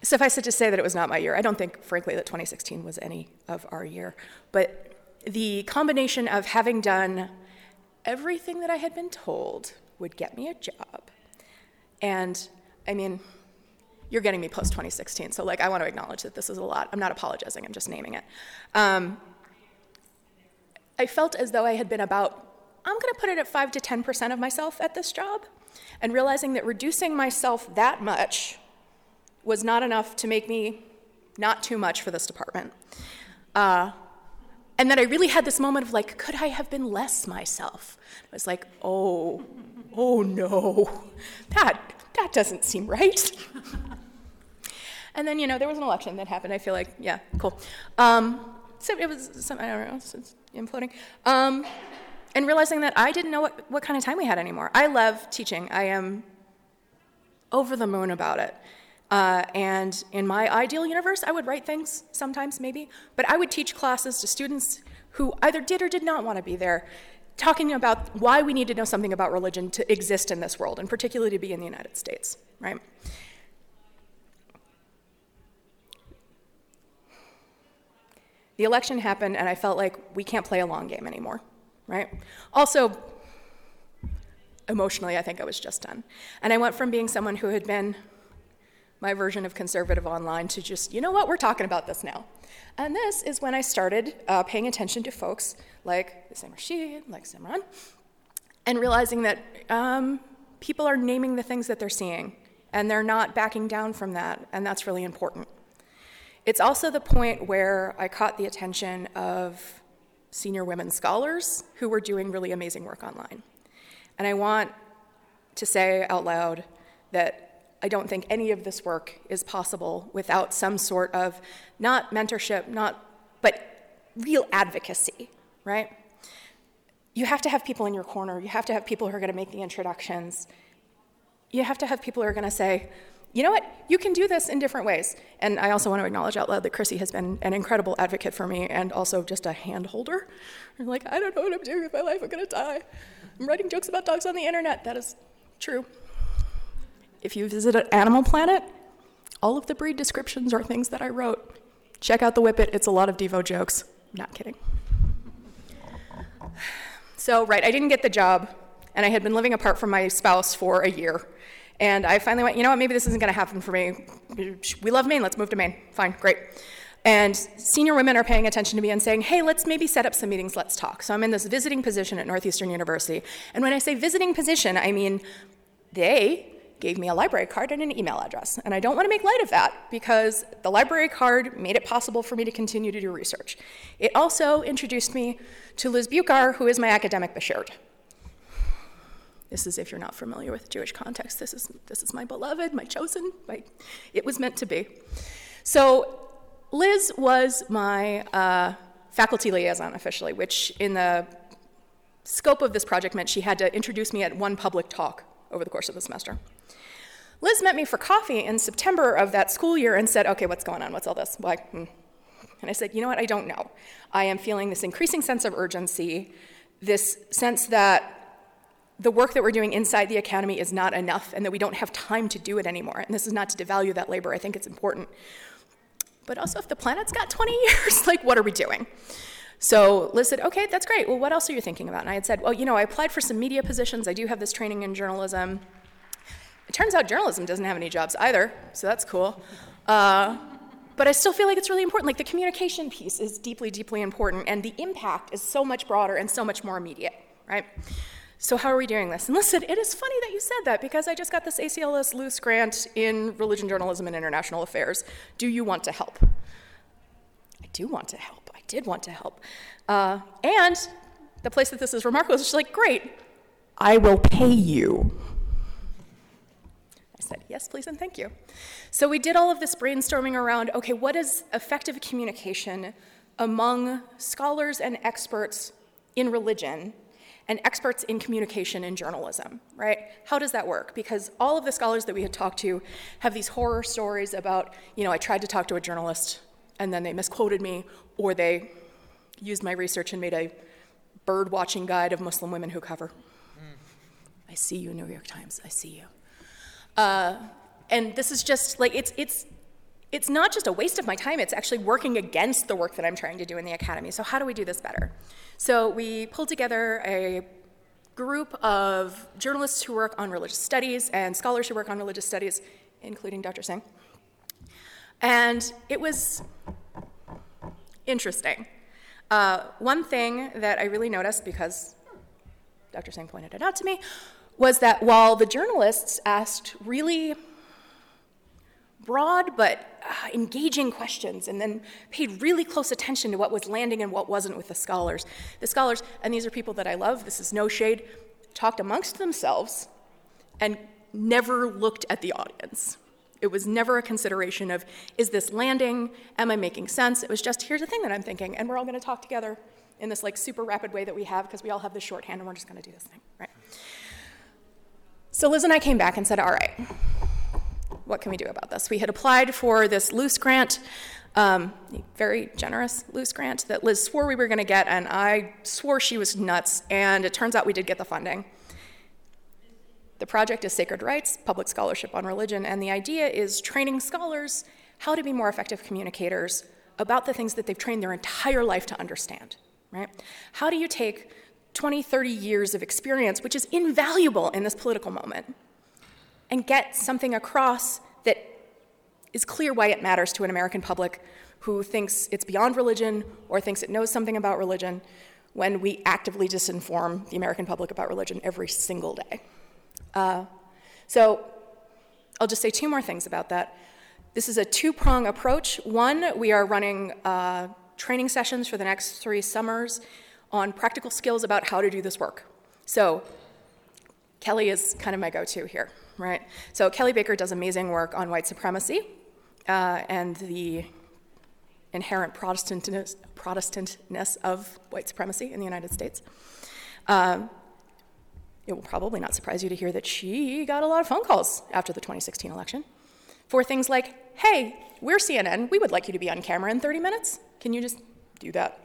Suffice it to say that it was not my year. I don't think, frankly, that 2016 was any of our year. But the combination of having done everything that I had been told would get me a job, and I mean, you're getting me post 2016. So, like, I want to acknowledge that this is a lot. I'm not apologizing, I'm just naming it. Um, I felt as though I had been about, I'm going to put it at 5 to 10% of myself at this job, and realizing that reducing myself that much was not enough to make me not too much for this department. Uh, and then I really had this moment of like, could I have been less myself? I was like, oh, oh no, that, that doesn't seem right. And then, you know, there was an election that happened. I feel like, yeah, cool. Um, so it was, some, I don't know, it's imploding. Um, and realizing that I didn't know what, what kind of time we had anymore. I love teaching. I am over the moon about it. Uh, and in my ideal universe, I would write things sometimes, maybe, but I would teach classes to students who either did or did not want to be there, talking about why we need to know something about religion to exist in this world, and particularly to be in the United States, right? The election happened, and I felt like we can't play a long game anymore, right? Also, emotionally, I think I was just done. And I went from being someone who had been my version of conservative online to just, you know what, we're talking about this now. And this is when I started uh, paying attention to folks like Sam Rashid, like Simran, and realizing that um, people are naming the things that they're seeing, and they're not backing down from that, and that's really important. It's also the point where I caught the attention of senior women scholars who were doing really amazing work online. And I want to say out loud that I don't think any of this work is possible without some sort of not mentorship, not but real advocacy, right? You have to have people in your corner. You have to have people who are going to make the introductions. You have to have people who are going to say, you know what? You can do this in different ways. And I also want to acknowledge out loud that Chrissy has been an incredible advocate for me and also just a hand holder. I'm like, I don't know what I'm doing with my life. I'm going to die. I'm writing jokes about dogs on the internet. That is true. If you visit Animal Planet, all of the breed descriptions are things that I wrote. Check out the Whippet. It's a lot of Devo jokes. Not kidding. So, right, I didn't get the job. and I had been living apart from my spouse for a year. And I finally went, you know what, maybe this isn't going to happen for me. We love Maine, let's move to Maine. Fine, great. And senior women are paying attention to me and saying, hey, let's maybe set up some meetings, let's talk. So I'm in this visiting position at Northeastern University. And when I say visiting position, I mean they gave me a library card and an email address. And I don't want to make light of that because the library card made it possible for me to continue to do research. It also introduced me to Liz Bucar, who is my academic bashert. This is if you're not familiar with Jewish context. This is this is my beloved, my chosen. My, it was meant to be. So Liz was my uh, faculty liaison officially, which in the scope of this project meant she had to introduce me at one public talk over the course of the semester. Liz met me for coffee in September of that school year and said, Okay, what's going on? What's all this? Why? Hmm. And I said, You know what? I don't know. I am feeling this increasing sense of urgency, this sense that the work that we're doing inside the academy is not enough and that we don't have time to do it anymore. And this is not to devalue that labor, I think it's important. But also, if the planet's got 20 years, like, what are we doing? So Liz said, okay, that's great. Well, what else are you thinking about? And I had said, well, you know, I applied for some media positions. I do have this training in journalism. It turns out journalism doesn't have any jobs either, so that's cool. Uh, but I still feel like it's really important. Like the communication piece is deeply, deeply important, and the impact is so much broader and so much more immediate, right? So, how are we doing this? And listen, it is funny that you said that because I just got this ACLS Luce grant in religion journalism and international affairs. Do you want to help? I do want to help. I did want to help. Uh, and the place that this is remarkable is just like, great, I will pay you. I said, yes, please, and thank you. So we did all of this brainstorming around okay, what is effective communication among scholars and experts in religion and experts in communication and journalism, right? How does that work? Because all of the scholars that we had talked to have these horror stories about, you know, I tried to talk to a journalist and then they misquoted me, or they used my research and made a bird watching guide of Muslim women who cover. Mm. I see you, New York Times, I see you. Uh, and this is just like, it's, it's, it's not just a waste of my time, it's actually working against the work that I'm trying to do in the academy. So, how do we do this better? So we pulled together a group of journalists who work on religious studies and scholars who work on religious studies, including Dr. Singh. And it was interesting. Uh, one thing that I really noticed, because Dr. Singh pointed it out to me, was that while the journalists asked really broad but uh, engaging questions and then paid really close attention to what was landing and what wasn't with the scholars. The scholars, and these are people that I love, this is no shade, talked amongst themselves and never looked at the audience. It was never a consideration of, is this landing? Am I making sense? It was just, here's the thing that I'm thinking, and we're all going to talk together in this like super rapid way that we have because we all have this shorthand and we're just going to do this thing, right? So Liz and I came back and said, all right, what can we do about this? We had applied for this Luce grant, um, very generous Luce grant that Liz swore we were going to get, and I swore she was nuts, and it turns out we did get the funding. The project is Sacred Rights, Public Scholarship on Religion, and the idea is training scholars how to be more effective communicators about the things that they've trained their entire life to understand, right? How do you take 20, 30 years of experience, which is invaluable in this political moment, and get something across that is clear why it matters to an American public who thinks it's beyond religion or thinks it knows something about religion when we actively disinform the American public about religion every single day. Uh, so I'll just say two more things about that. This is a two prong approach. One, we are running uh, training sessions for the next three summers on practical skills about how to do this work. So Kelly is kind of my go to here right? So Kelly Baker does amazing work on white supremacy uh, and the inherent Protestantness, Protestantness of white supremacy in the United States. Um, it will probably not surprise you to hear that she got a lot of phone calls after the 2016 election for things like, hey, we're CNN, we would like you to be on camera in 30 minutes. Can you just do that?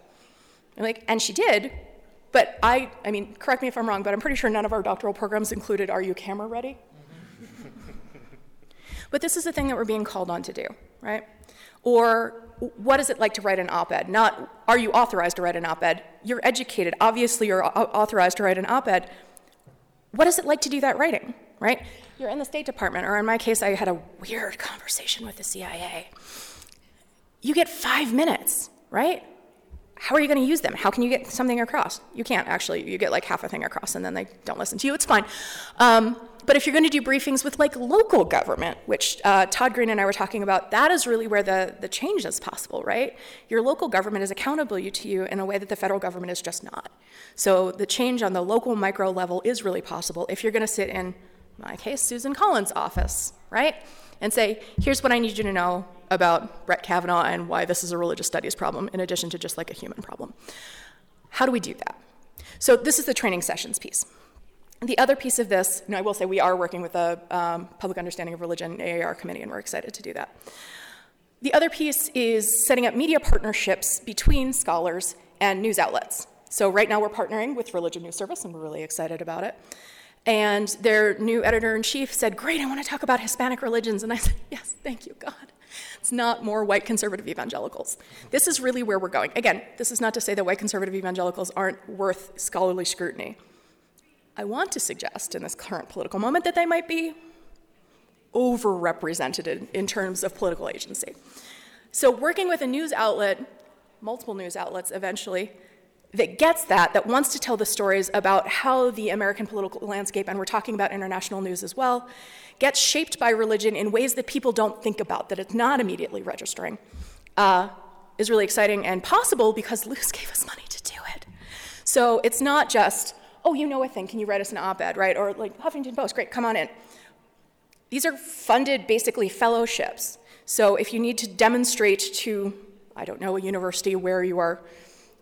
And like, and she did, but I, I mean, correct me if I'm wrong, but I'm pretty sure none of our doctoral programs included, are you camera ready? Mm-hmm. But this is the thing that we're being called on to do, right? Or what is it like to write an op ed? Not are you authorized to write an op ed? You're educated. Obviously, you're authorized to write an op ed. what is it like to do that writing, right? You're in the State Department, or in my case, I had a weird conversation with the CIA. You get five minutes, right? How are you going to use them? How can you get something across? You can't actually. You get like half a thing across, and then they don't listen to you. It's fine. Um, but if you're going to do briefings with like local government, which uh, Todd Green and I were talking about, that is really where the, the change is possible, right? Your local government is accountable to you in a way that the federal government is just not. So the change on the local micro level is really possible if you're going to sit in, my case, Susan Collins' office, right? And say, here's what I need you to know about Brett Kavanaugh and why this is a religious studies problem, in addition to just like a human problem. How do we do that? So this is the training sessions piece. The other piece of this, and I will say we are working with a um, Public Understanding of Religion AAR committee, and we're excited to do that. The other piece is setting up media partnerships between scholars and news outlets. So right now we're partnering with Religion News Service, and we're really excited about it. And their new editor in chief said, Great, I want to talk about Hispanic religions. And I said, Yes, thank you, God. It's not more white conservative evangelicals. This is really where we're going. Again, this is not to say that white conservative evangelicals aren't worth scholarly scrutiny. I want to suggest in this current political moment that they might be overrepresented in terms of political agency. So, working with a news outlet, multiple news outlets eventually, that gets that, that wants to tell the stories about how the American political landscape, and we're talking about international news as well, gets shaped by religion in ways that people don't think about, that it's not immediately registering, uh, is really exciting and possible because Luce gave us money to do it. So it's not just, oh, you know a thing, can you write us an op ed, right? Or like Huffington Post, great, come on in. These are funded basically fellowships. So if you need to demonstrate to, I don't know, a university where you are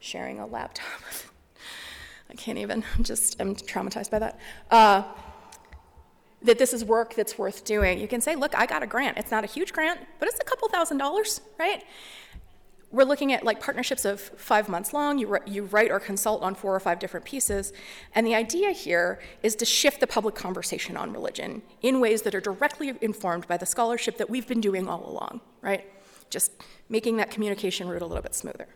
sharing a laptop, I can't even, I'm just, I'm traumatized by that. Uh, that this is work that's worth doing. You can say, look, I got a grant. It's not a huge grant, but it's a couple thousand dollars, right? we're looking at like partnerships of five months long. You, you write or consult on four or five different pieces. And the idea here is to shift the public conversation on religion in ways that are directly informed by the scholarship that we've been doing all along, right? Just making that communication route a little bit smoother.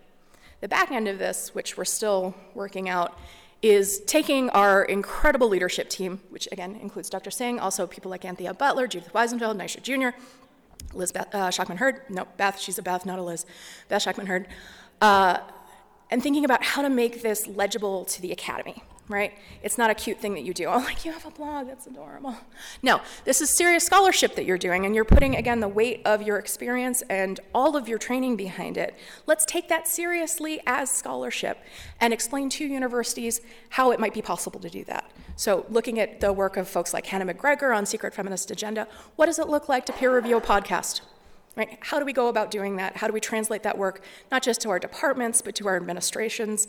The back end of this, which we're still working out, is taking our incredible leadership team, which again includes Dr. Singh, also people like Anthea Butler, Judith Weisenfeld, Nisha Jr., Liz Beth, uh, Shakman Hurd, no, Beth, she's a Beth, not a Liz, Beth Shakman Hurd, uh, and thinking about how to make this legible to the academy, right? It's not a cute thing that you do. Oh, like you have a blog, that's adorable. No, this is serious scholarship that you're doing, and you're putting, again, the weight of your experience and all of your training behind it. Let's take that seriously as scholarship and explain to universities how it might be possible to do that. So, looking at the work of folks like Hannah McGregor on Secret Feminist Agenda, what does it look like to peer review a podcast? Right? How do we go about doing that? How do we translate that work not just to our departments, but to our administrations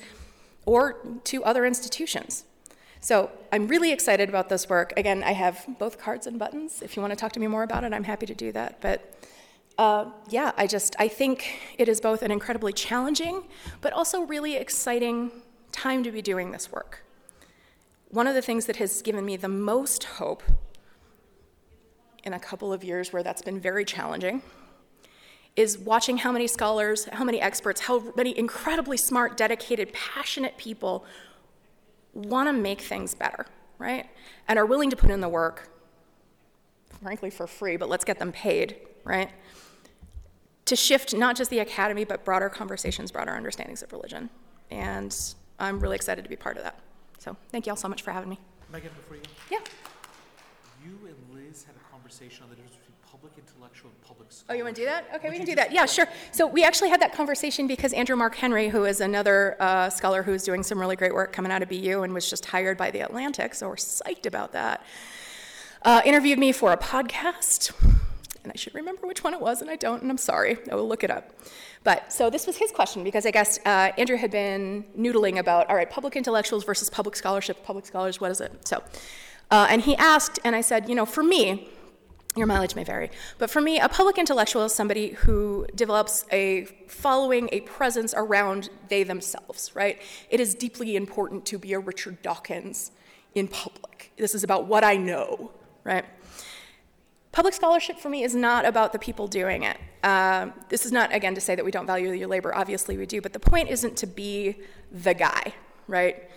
or to other institutions? So I'm really excited about this work. Again, I have both cards and buttons. If you want to talk to me more about it, I'm happy to do that. But uh, yeah, I just I think it is both an incredibly challenging, but also really exciting time to be doing this work one of the things that has given me the most hope in a couple of years where that's been very challenging is watching how many scholars, how many experts, how many incredibly smart, dedicated, passionate people want to make things better, right? And are willing to put in the work, frankly, for free, but let's get them paid, right? To shift not just the academy, but broader conversations, broader understandings of religion. And I'm really excited to be part of that. So thank you all so much for having me. Megan, before you. Yeah. You and Liz had a conversation on the difference public intellectual and public scholarship. Oh, you want to do that? Okay, Would we can do that. Yeah, sure. So we actually had that conversation because Andrew Mark Henry, who is another uh, scholar who is doing some really great work coming out of BU and was just hired by the Atlantic, so we're psyched about that, uh, interviewed me for a podcast. And I should remember which one it was, and I don't, and I'm sorry. I will look it up. But so this was his question because I guess uh, Andrew had been noodling about, all right, public intellectuals versus public scholarship, public scholars, what is it? So, uh, and he asked, and I said, you know, for me, your mileage may vary, but for me, a public intellectual is somebody who develops a following, a presence around they themselves, right? It is deeply important to be a Richard Dawkins in public. This is about what I know, right? Public scholarship for me is not about the people doing it. Um, this is not, again, to say that we don't value your labor. Obviously, we do. But the point isn't to be the guy, right?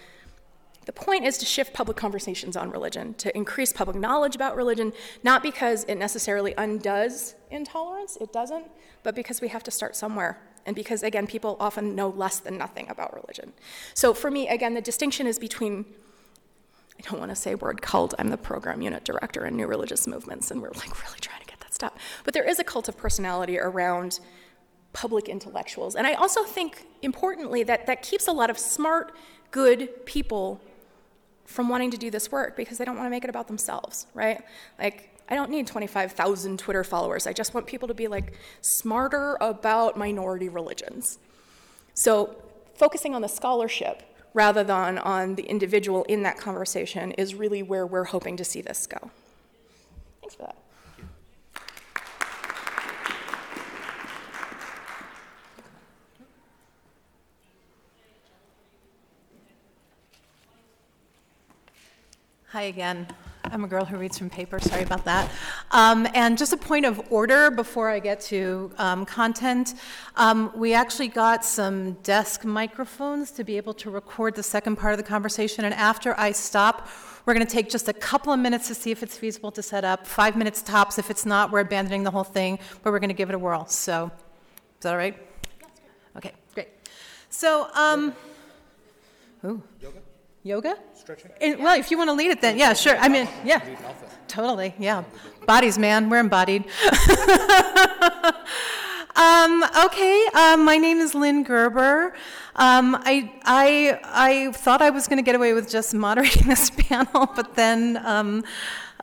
The point is to shift public conversations on religion, to increase public knowledge about religion, not because it necessarily undoes intolerance, it doesn't, but because we have to start somewhere. And because, again, people often know less than nothing about religion. So for me, again, the distinction is between I don't want to say word cult. I'm the program unit director in New Religious Movements, and we're like really trying to get that stuff. But there is a cult of personality around public intellectuals. And I also think, importantly, that that keeps a lot of smart, good people from wanting to do this work because they don't want to make it about themselves, right? Like, I don't need 25,000 Twitter followers. I just want people to be like smarter about minority religions. So, focusing on the scholarship rather than on the individual in that conversation is really where we're hoping to see this go. Thanks for that. Hi again. I'm a girl who reads from paper. Sorry about that. Um, and just a point of order before I get to um, content. Um, we actually got some desk microphones to be able to record the second part of the conversation. And after I stop, we're going to take just a couple of minutes to see if it's feasible to set up. Five minutes tops. If it's not, we're abandoning the whole thing, but we're going to give it a whirl. So, is that all right? Okay, great. So, um, ooh. Yoga? Stretching? well, if you want to lead it then, yeah, sure. I mean, yeah. Totally, yeah. Bodies, man, we're embodied. um, okay, um, my name is Lynn Gerber. Um, I, I, I thought I was going to get away with just moderating this panel, but then um,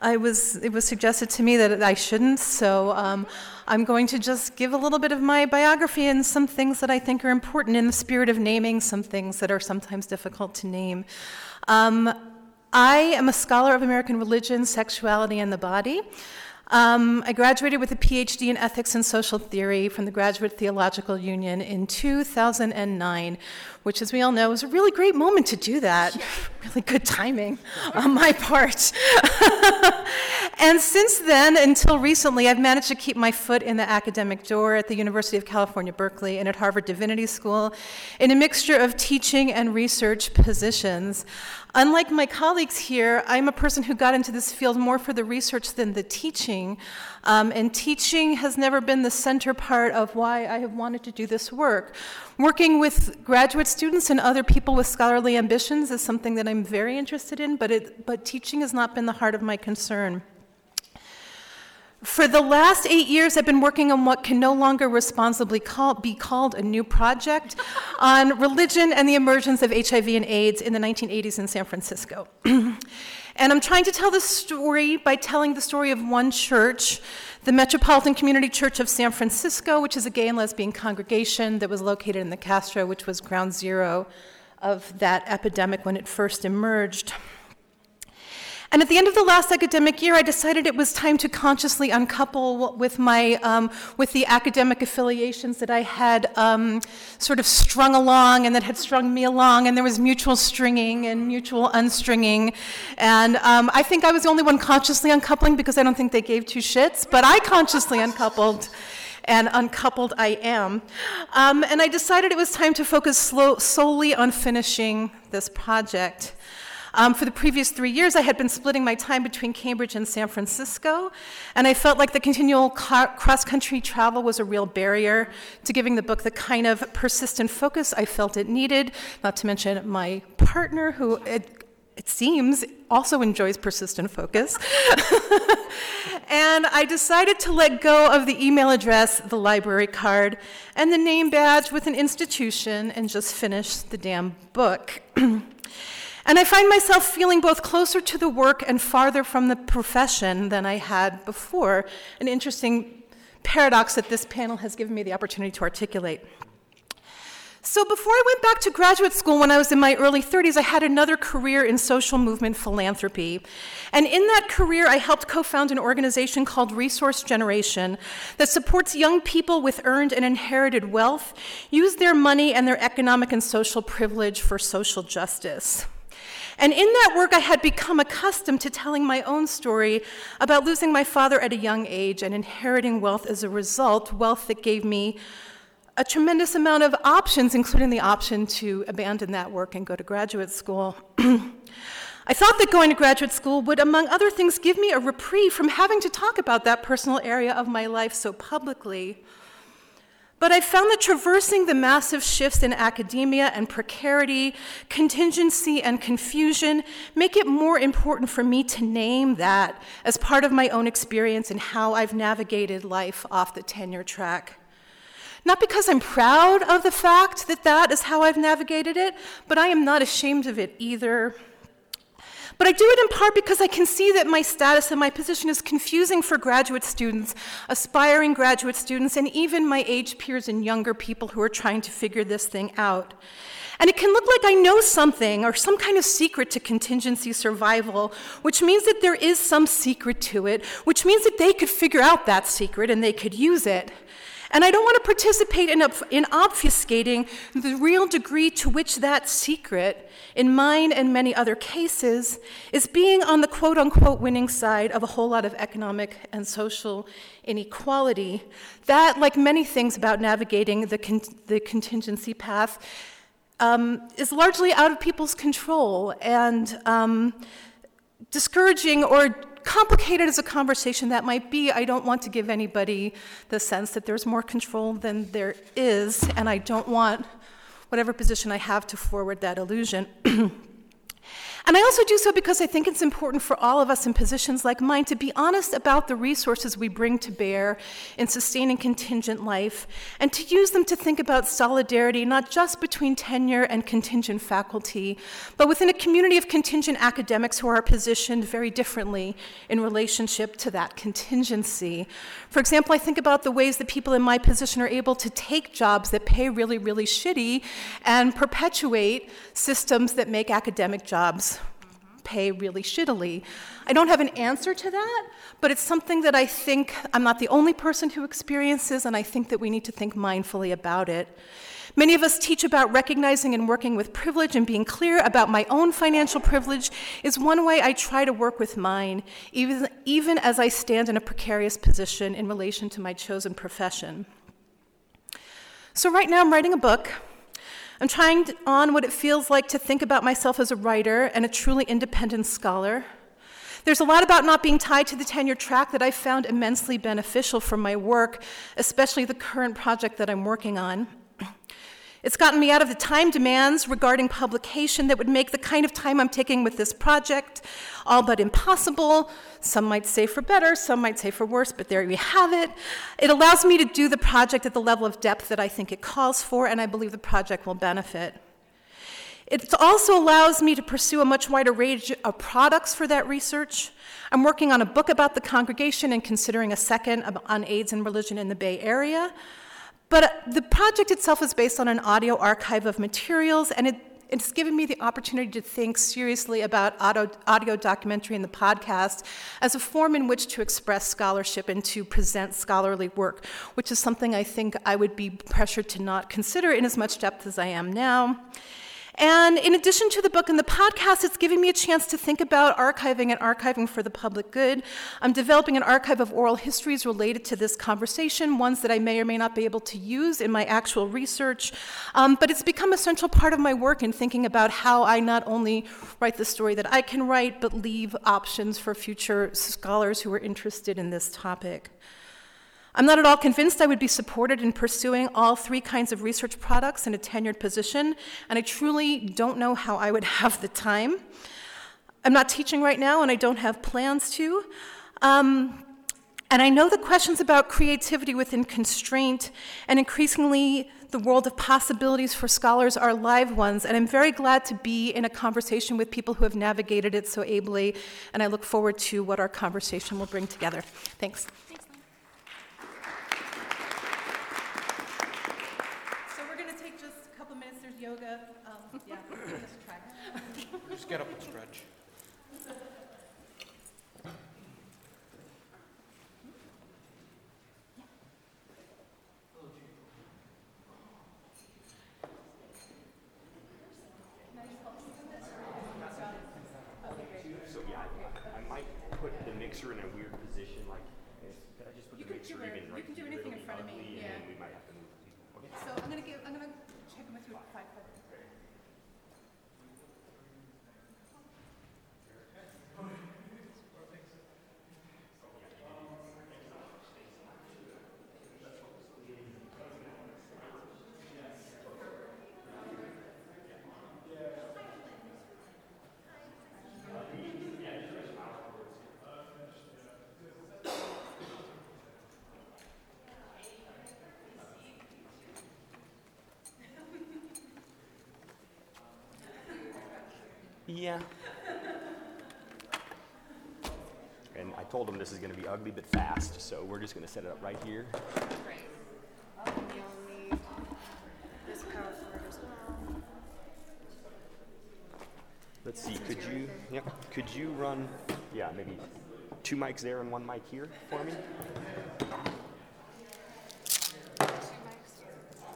I was, it was suggested to me that I shouldn't, so um, I'm going to just give a little bit of my biography and some things that I think are important in the spirit of naming some things that are sometimes difficult to name. Um, I am a scholar of American religion, sexuality, and the body. Um, I graduated with a PhD in ethics and social theory from the Graduate Theological Union in 2009, which, as we all know, was a really great moment to do that. Really good timing on my part. and since then, until recently, I've managed to keep my foot in the academic door at the University of California, Berkeley, and at Harvard Divinity School in a mixture of teaching and research positions. Unlike my colleagues here, I'm a person who got into this field more for the research than the teaching. Um, and teaching has never been the center part of why I have wanted to do this work. Working with graduate students and other people with scholarly ambitions is something that I'm very interested in, but, it, but teaching has not been the heart of my concern. For the last eight years, I've been working on what can no longer responsibly call, be called a new project on religion and the emergence of HIV and AIDS in the 1980s in San Francisco. and I'm trying to tell the story by telling the story of one church, the Metropolitan Community Church of San Francisco, which is a gay and lesbian congregation that was located in the Castro, which was ground zero of that epidemic when it first emerged. And at the end of the last academic year, I decided it was time to consciously uncouple with my um, with the academic affiliations that I had um, sort of strung along and that had strung me along, and there was mutual stringing and mutual unstringing. And um, I think I was the only one consciously uncoupling because I don't think they gave two shits, but I consciously uncoupled and uncoupled I am. Um, and I decided it was time to focus slow, solely on finishing this project. Um, for the previous three years, I had been splitting my time between Cambridge and San Francisco, and I felt like the continual cross country travel was a real barrier to giving the book the kind of persistent focus I felt it needed, not to mention my partner, who it, it seems also enjoys persistent focus. and I decided to let go of the email address, the library card, and the name badge with an institution and just finish the damn book. And I find myself feeling both closer to the work and farther from the profession than I had before. An interesting paradox that this panel has given me the opportunity to articulate. So, before I went back to graduate school when I was in my early 30s, I had another career in social movement philanthropy. And in that career, I helped co found an organization called Resource Generation that supports young people with earned and inherited wealth use their money and their economic and social privilege for social justice. And in that work, I had become accustomed to telling my own story about losing my father at a young age and inheriting wealth as a result, wealth that gave me a tremendous amount of options, including the option to abandon that work and go to graduate school. I thought that going to graduate school would, among other things, give me a reprieve from having to talk about that personal area of my life so publicly. But I found that traversing the massive shifts in academia and precarity, contingency, and confusion make it more important for me to name that as part of my own experience and how I've navigated life off the tenure track. Not because I'm proud of the fact that that is how I've navigated it, but I am not ashamed of it either. But I do it in part because I can see that my status and my position is confusing for graduate students, aspiring graduate students, and even my age peers and younger people who are trying to figure this thing out. And it can look like I know something or some kind of secret to contingency survival, which means that there is some secret to it, which means that they could figure out that secret and they could use it. And I don't want to participate in, in obfuscating the real degree to which that secret, in mine and many other cases, is being on the quote unquote winning side of a whole lot of economic and social inequality. That, like many things about navigating the, con- the contingency path, um, is largely out of people's control and um, discouraging or complicated as a conversation that might be, I don't want to give anybody the sense that there's more control than there is, and I don't want whatever position I have to forward that illusion. And I also do so because I think it's important for all of us in positions like mine to be honest about the resources we bring to bear in sustaining contingent life and to use them to think about solidarity not just between tenure and contingent faculty, but within a community of contingent academics who are positioned very differently in relationship to that contingency. For example, I think about the ways that people in my position are able to take jobs that pay really, really shitty and perpetuate systems that make academic jobs pay really shittily. I don't have an answer to that, but it's something that I think I'm not the only person who experiences, and I think that we need to think mindfully about it. Many of us teach about recognizing and working with privilege, and being clear about my own financial privilege is one way I try to work with mine, even, even as I stand in a precarious position in relation to my chosen profession. So, right now, I'm writing a book I'm trying on what it feels like to think about myself as a writer and a truly independent scholar. There's a lot about not being tied to the tenure track that I found immensely beneficial for my work, especially the current project that I'm working on. It's gotten me out of the time demands regarding publication that would make the kind of time I'm taking with this project all but impossible. Some might say for better, some might say for worse, but there you have it. It allows me to do the project at the level of depth that I think it calls for, and I believe the project will benefit. It also allows me to pursue a much wider range of products for that research. I'm working on a book about the congregation and considering a second on AIDS and religion in the Bay Area. But uh, the project itself is based on an audio archive of materials, and it, it's given me the opportunity to think seriously about audio documentary and the podcast as a form in which to express scholarship and to present scholarly work, which is something I think I would be pressured to not consider in as much depth as I am now. And in addition to the book and the podcast, it's giving me a chance to think about archiving and archiving for the public good. I'm developing an archive of oral histories related to this conversation, ones that I may or may not be able to use in my actual research. Um, but it's become a central part of my work in thinking about how I not only write the story that I can write, but leave options for future scholars who are interested in this topic. I'm not at all convinced I would be supported in pursuing all three kinds of research products in a tenured position, and I truly don't know how I would have the time. I'm not teaching right now, and I don't have plans to. Um, and I know the questions about creativity within constraint and increasingly the world of possibilities for scholars are live ones, and I'm very glad to be in a conversation with people who have navigated it so ably, and I look forward to what our conversation will bring together. Thanks. yoga. Um, yeah, just try. Just get up and stretch. So yeah, I, I might put the mixer in a weird position, like, could I just put You the could mixer do it- even you right can do here? anything in It'll be front of me, ugly, yeah. And then we might have to move people. Okay. So I'm gonna give, I'm gonna check them with you at five thirty. Yeah. And I told him this is going to be ugly but fast, so we're just going to set it up right here. Let's see, could you, yep, could you run, yeah, maybe two mics there and one mic here for me?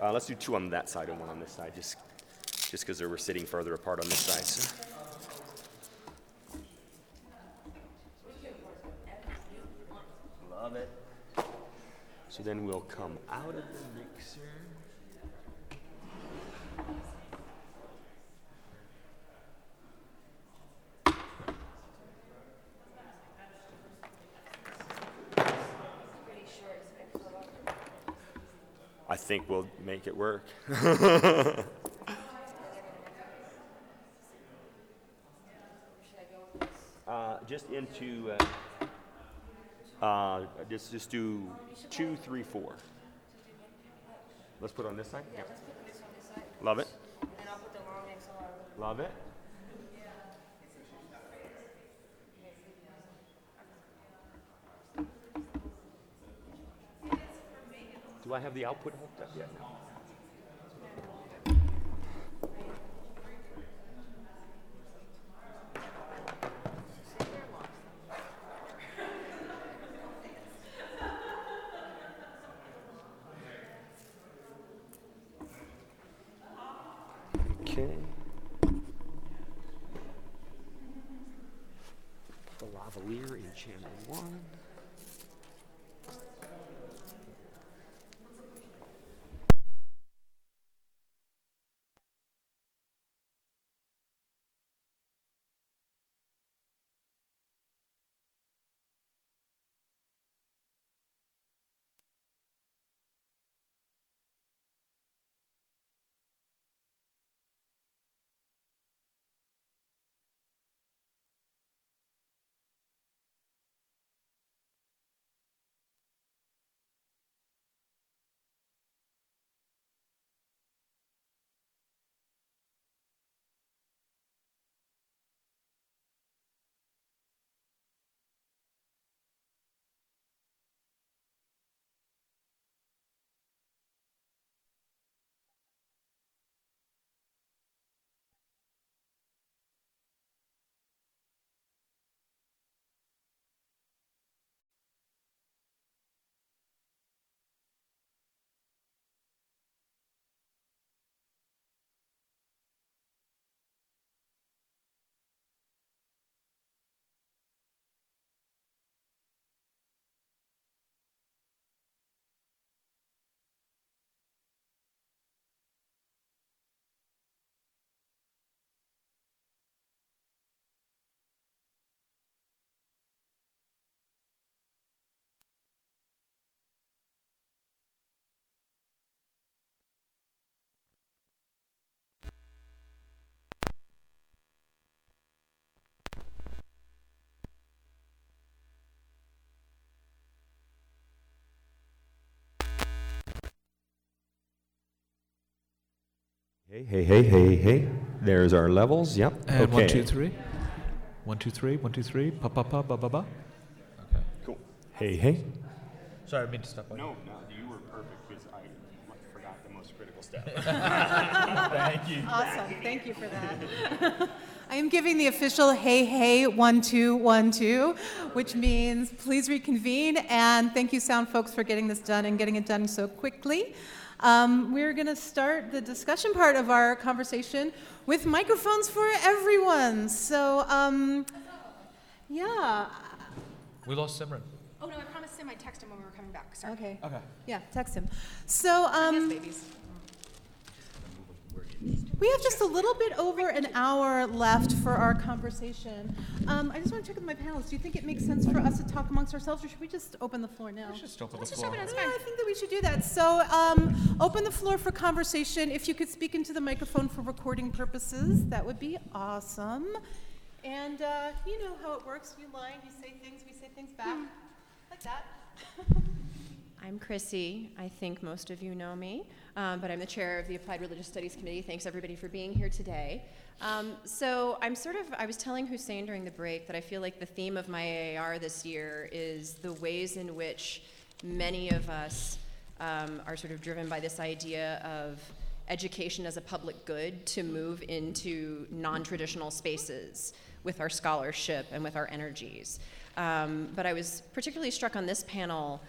Uh, let's do two on that side and one on this side, just just because we're sitting further apart on this side. so. So then we'll come out of the mixer. I think we'll make it work. uh, just into, uh, uh, just, just do two, three, four. Let's put it on this side? Yeah. Love it. And I'll put the long XLR. Love it. Do I have the output hooked up yet? Hey, hey, hey, hey, hey. There's our levels. Yep. And okay. one, two, three. One, two, three. One, two, three. Pa, pa, pa, ba, ba, ba. Okay. Cool. Hey, hey. Sorry, I mean to step on. No, no, you were perfect because I forgot the most critical step. Thank you. Awesome, thank you for that. I am giving the official hey, hey, one, two, one, two, which means please reconvene, and thank you, sound folks, for getting this done and getting it done so quickly. Um, we're going to start the discussion part of our conversation with microphones for everyone. So, um, yeah, We lost Simran. Oh no, I promised him, I'd text him when we were coming back, sorry. Okay. Okay. Yeah, text him. So, um, babies. We have just a little bit over an hour left for our conversation. Um, I just want to check with my panelists. Do you think it makes sense for us to talk amongst ourselves, or should we just open the floor now? Just open the Let's just floor. open it, Yeah. I think that we should do that. So, um, open the floor for conversation. If you could speak into the microphone for recording purposes, that would be awesome. And uh, you know how it works. You line, you say things, we say things back, like that. I'm Chrissy. I think most of you know me, um, but I'm the chair of the Applied Religious Studies Committee. Thanks everybody for being here today. Um, so I'm sort of, I was telling Hussein during the break that I feel like the theme of my AAR this year is the ways in which many of us um, are sort of driven by this idea of education as a public good to move into non traditional spaces with our scholarship and with our energies. Um, but I was particularly struck on this panel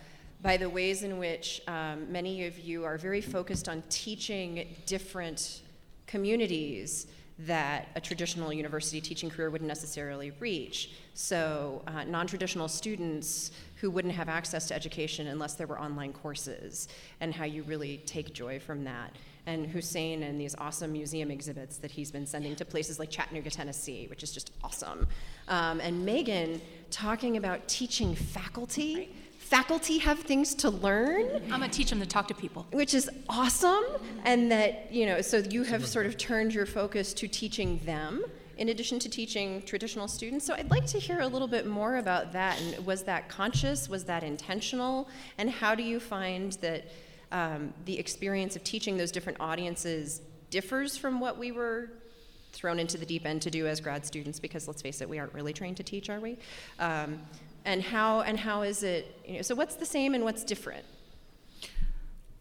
by the ways in which um, many of you are very focused on teaching different communities that a traditional university teaching career wouldn't necessarily reach. So, uh, non traditional students who wouldn't have access to education unless there were online courses, and how you really take joy from that. And Hussein and these awesome museum exhibits that he's been sending to places like Chattanooga, Tennessee, which is just awesome. Um, and Megan talking about teaching faculty. Faculty have things to learn I'm gonna teach him to talk to people. which is awesome and that you know so you have sort of turned your focus to teaching them in addition to teaching traditional students. So i'd like to hear a little bit more about that and was that conscious? Was that intentional? And how do you find that um, the experience of teaching those different audiences differs from what we were thrown into the deep end to do as grad students? Because let's face it we aren't really trained to teach are we? Um, and how and how is it you know so what's the same and what's different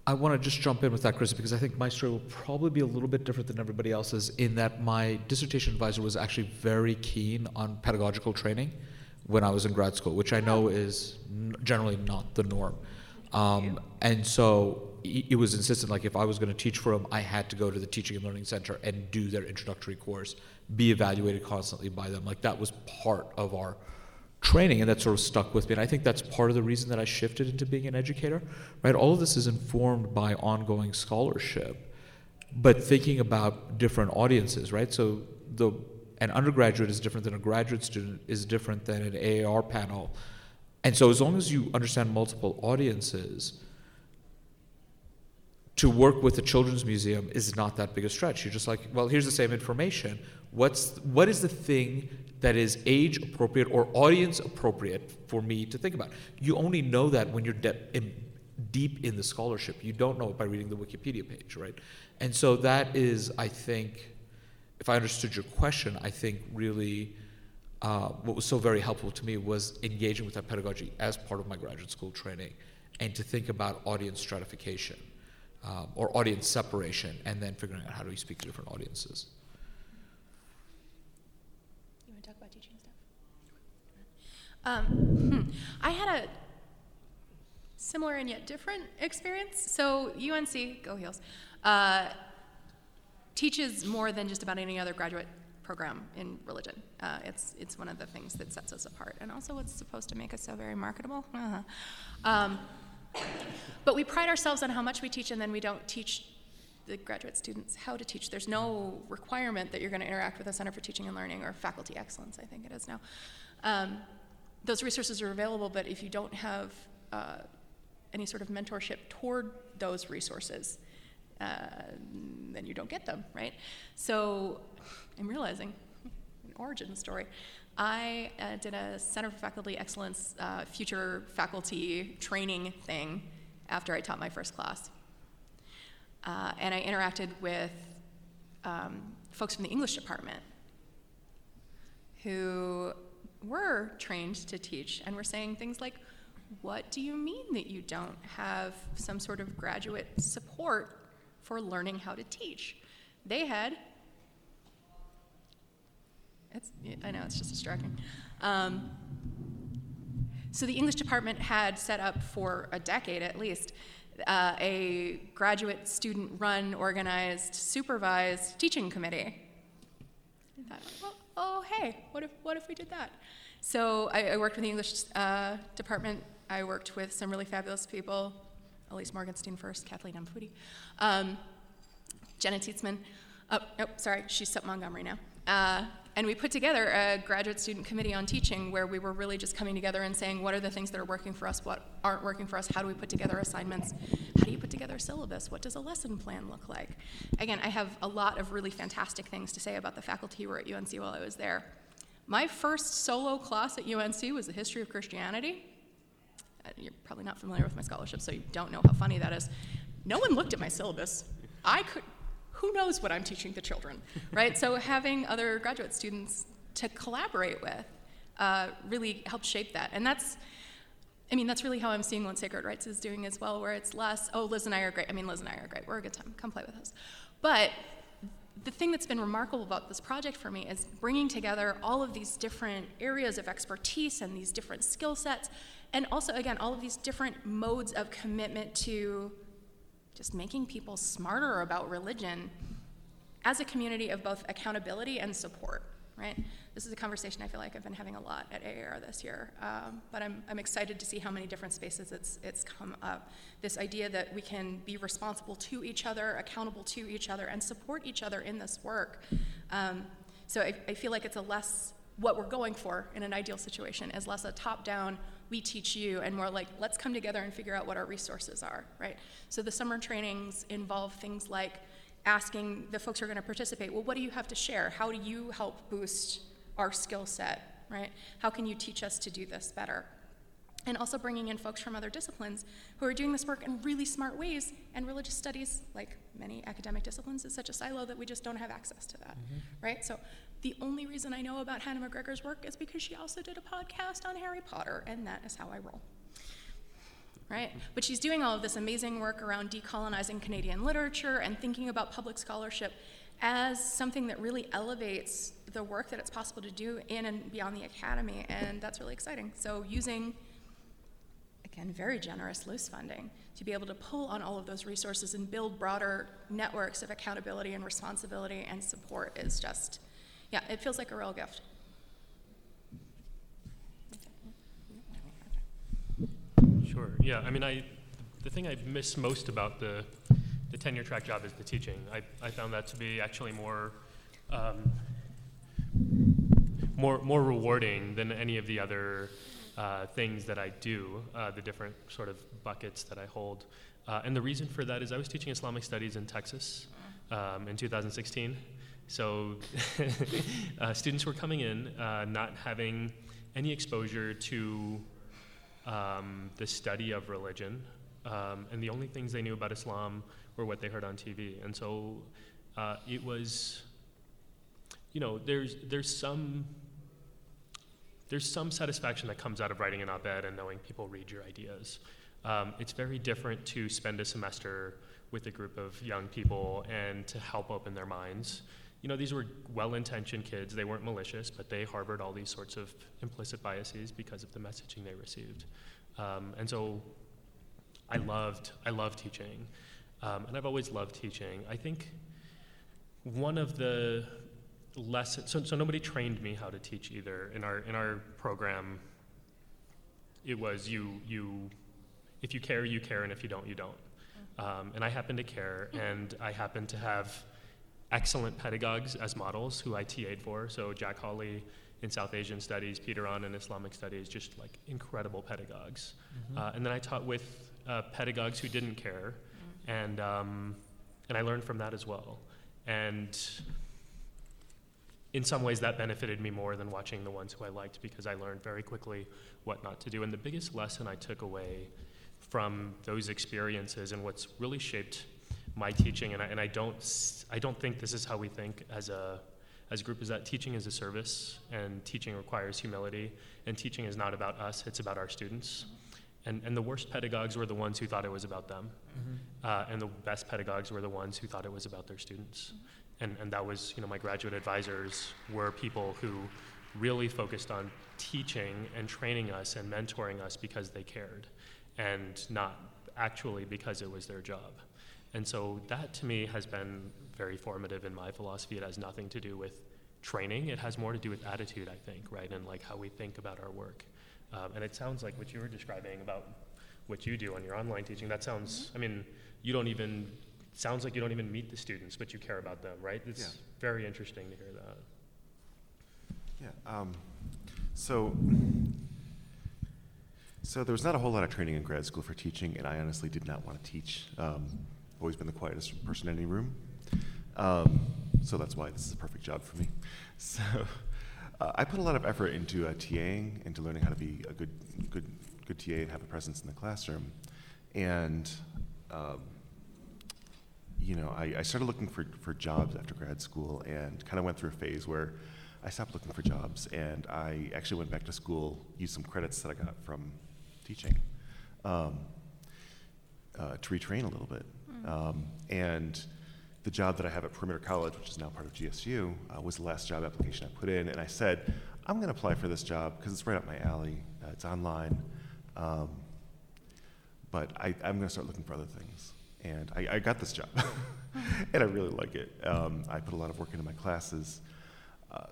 I want to just jump in with that, Chris, because I think my story will probably be a little bit different than everybody else's in that my dissertation advisor was actually very keen on pedagogical training when I was in grad school, which I know is n- generally not the norm. Um, and so he was insistent, like if I was going to teach for him, I had to go to the Teaching and Learning Center and do their introductory course, be evaluated constantly by them. Like that was part of our training and that sort of stuck with me and i think that's part of the reason that i shifted into being an educator right all of this is informed by ongoing scholarship but thinking about different audiences right so the an undergraduate is different than a graduate student is different than an aar panel and so as long as you understand multiple audiences to work with the children's museum is not that big a stretch. You're just like, well, here's the same information. What's what is the thing that is age appropriate or audience appropriate for me to think about? You only know that when you're de- in, deep in the scholarship. You don't know it by reading the Wikipedia page, right? And so that is, I think, if I understood your question, I think really uh, what was so very helpful to me was engaging with that pedagogy as part of my graduate school training and to think about audience stratification um, or audience separation and then figuring out how do we speak to different audiences. You want to talk about teaching stuff? Um. I had a similar and yet different experience. So UNC, go Heels, uh, teaches more than just about any other graduate program in religion. Uh, it's it's one of the things that sets us apart, and also what's supposed to make us so very marketable. Uh-huh. Um, but we pride ourselves on how much we teach, and then we don't teach the graduate students how to teach. There's no requirement that you're going to interact with a Center for Teaching and Learning or Faculty Excellence, I think it is now. Um, those resources are available, but if you don't have uh, any sort of mentorship toward those resources, uh, then you don't get them, right? So I'm realizing an origin story. I uh, did a Center for Faculty Excellence uh, future faculty training thing after I taught my first class. Uh, and I interacted with um, folks from the English department who were trained to teach and were saying things like, What do you mean that you don't have some sort of graduate support for learning how to teach? They had it's, I know, it's just distracting. Um, so the English department had set up for a decade at least uh, a graduate student run, organized, supervised teaching committee. I thought, well, oh, hey, what if, what if we did that? So I, I worked with the English uh, department I worked with some really fabulous people, Elise Morgenstein first, Kathleen. Foodie, um, Jenna Tietzman. Oh, sorry, she's at Montgomery now. Uh, and we put together a graduate student committee on teaching where we were really just coming together and saying, what are the things that are working for us, what aren't working for us, how do we put together assignments, how do you put together a syllabus, what does a lesson plan look like? Again, I have a lot of really fantastic things to say about the faculty who were at UNC while I was there. My first solo class at UNC was the history of Christianity. Uh, You're probably not familiar with my scholarship, so you don't know how funny that is. No one looked at my syllabus. I could, who knows what I'm teaching the children, right? so having other graduate students to collaborate with uh, really helped shape that. And that's, I mean, that's really how I'm seeing what Sacred Writes is doing as well, where it's less, oh, Liz and I are great. I mean, Liz and I are great. We're a good time. Come play with us. But the thing that's been remarkable about this project for me is bringing together all of these different areas of expertise and these different skill sets, and also, again, all of these different modes of commitment to just making people smarter about religion as a community of both accountability and support, right? This is a conversation I feel like I've been having a lot at AAR this year, um, but I'm, I'm excited to see how many different spaces it's, it's come up. This idea that we can be responsible to each other, accountable to each other, and support each other in this work. Um, so I, I feel like it's a less, what we're going for in an ideal situation is less a top down, we teach you, and more like, let's come together and figure out what our resources are, right? So the summer trainings involve things like asking the folks who are going to participate, well, what do you have to share? How do you help boost our skill set, right? How can you teach us to do this better? And also bringing in folks from other disciplines who are doing this work in really smart ways. And religious studies, like many academic disciplines, is such a silo that we just don't have access to that, mm-hmm. right? So the only reason I know about Hannah McGregor's work is because she also did a podcast on Harry Potter, and that is how I roll right? But she's doing all of this amazing work around decolonizing Canadian literature and thinking about public scholarship as something that really elevates the work that it's possible to do in and beyond the academy, and that's really exciting. So using again, very generous loose funding to be able to pull on all of those resources and build broader networks of accountability and responsibility and support is just, yeah, it feels like a real gift. Sure. Yeah. I mean, I the thing I miss most about the the tenure track job is the teaching. I, I found that to be actually more um, more more rewarding than any of the other uh, things that I do. Uh, the different sort of buckets that I hold. Uh, and the reason for that is I was teaching Islamic studies in Texas um, in 2016. So uh, students were coming in uh, not having any exposure to um, the study of religion, um, and the only things they knew about Islam were what they heard on TV. And so uh, it was, you know, there's there's some there's some satisfaction that comes out of writing an op-ed and knowing people read your ideas. Um, it's very different to spend a semester with a group of young people and to help open their minds. You know, these were well-intentioned kids. They weren't malicious, but they harbored all these sorts of implicit biases because of the messaging they received. Um, and so, I loved I loved teaching, um, and I've always loved teaching. I think one of the lessons. So, so nobody trained me how to teach either. In our in our program, it was you you if you care you care, and if you don't you don't. Um, and I happen to care, and I happen to have excellent pedagogues as models who I TA'd for. So Jack Hawley in South Asian Studies, Peter Awn in Islamic Studies, just like incredible pedagogues. Uh, and then I taught with uh, pedagogues who didn't care, and um, and I learned from that as well. And in some ways, that benefited me more than watching the ones who I liked because I learned very quickly what not to do. And the biggest lesson I took away from those experiences and what's really shaped my teaching, and I, and I don't I don't think this is how we think as a as a group is that teaching is a service and teaching requires humility and teaching is not about us it's about our students. And, and the worst pedagogues were the ones who thought it was about them. Uh, and the best pedagogues were the ones who thought it was about their students. And, and that was you know my graduate advisors were people who really focused on teaching and training us and mentoring us because they cared and not actually because it was their job and so that to me has been very formative in my philosophy. It has nothing to do with training. It has more to do with attitude, I think, right? And like how we think about our work. Um, and it sounds like what you were describing about what you do on your online teaching, that sounds, I mean, you don't even, sounds like you don't even meet the students, but you care about them, right? It's Yeah. very interesting to hear that. Yeah. Um, so, so there was not a whole lot of training in grad school for teaching, and I honestly did not want to teach. Um, always been the quietest person in any room, um, so that's why this is a perfect job for me. So, uh, I put a lot of effort into uh, TAing, into learning how to be a good, good, good TA and have a presence in the classroom, and. Um, you know, I, I started looking for, for jobs after grad school and kind of went through a phase where I stopped looking for jobs and I actually went back to school, used some credits that I got from teaching um, uh, to retrain a little bit. Um, and the job that I have at Perimeter College, which is now part of GSU, uh, was the last job application I put in. And I said, I'm going to apply for this job because it's right up my alley. Uh, it's online. Um, but I, I'm going to start looking for other things. And I, I got this job, and I really like it. Um, I put a lot of work into my classes. Uh,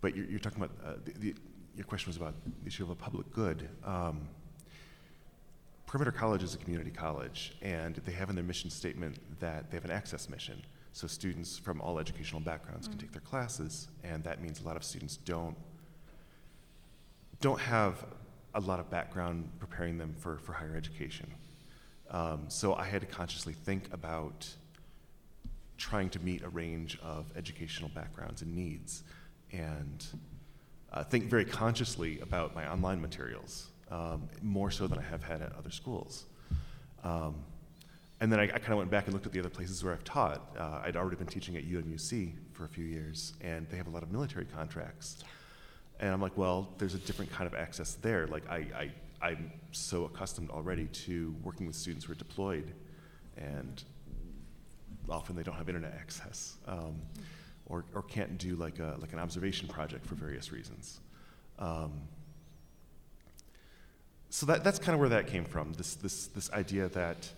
but you're, you're talking about, uh, the, the, your question was about the issue of a public good. Um, Perimeter College is a community college, and they have in their mission statement that they have an access mission. So students from all educational backgrounds can take their classes, and that means a lot of students don't don't have a lot of background preparing them for, for higher education. Um, so I had to consciously think about trying to meet a range of educational backgrounds and needs, and uh, think very consciously about my online materials, um, more so than I have had at other schools. Um, and then I, I kind of went back and looked at the other places where I've taught. Uh, I'd already been teaching at UMUC for a few years, and they have a lot of military contracts. And I'm like, well, there's a different kind of access there. Like, I, I, I'm so accustomed already to working with students who are deployed, and often they don't have internet access, um, or, or can't do like, a, like an observation project for various reasons. Um, so that, that's kind of where that came from this, this, this idea that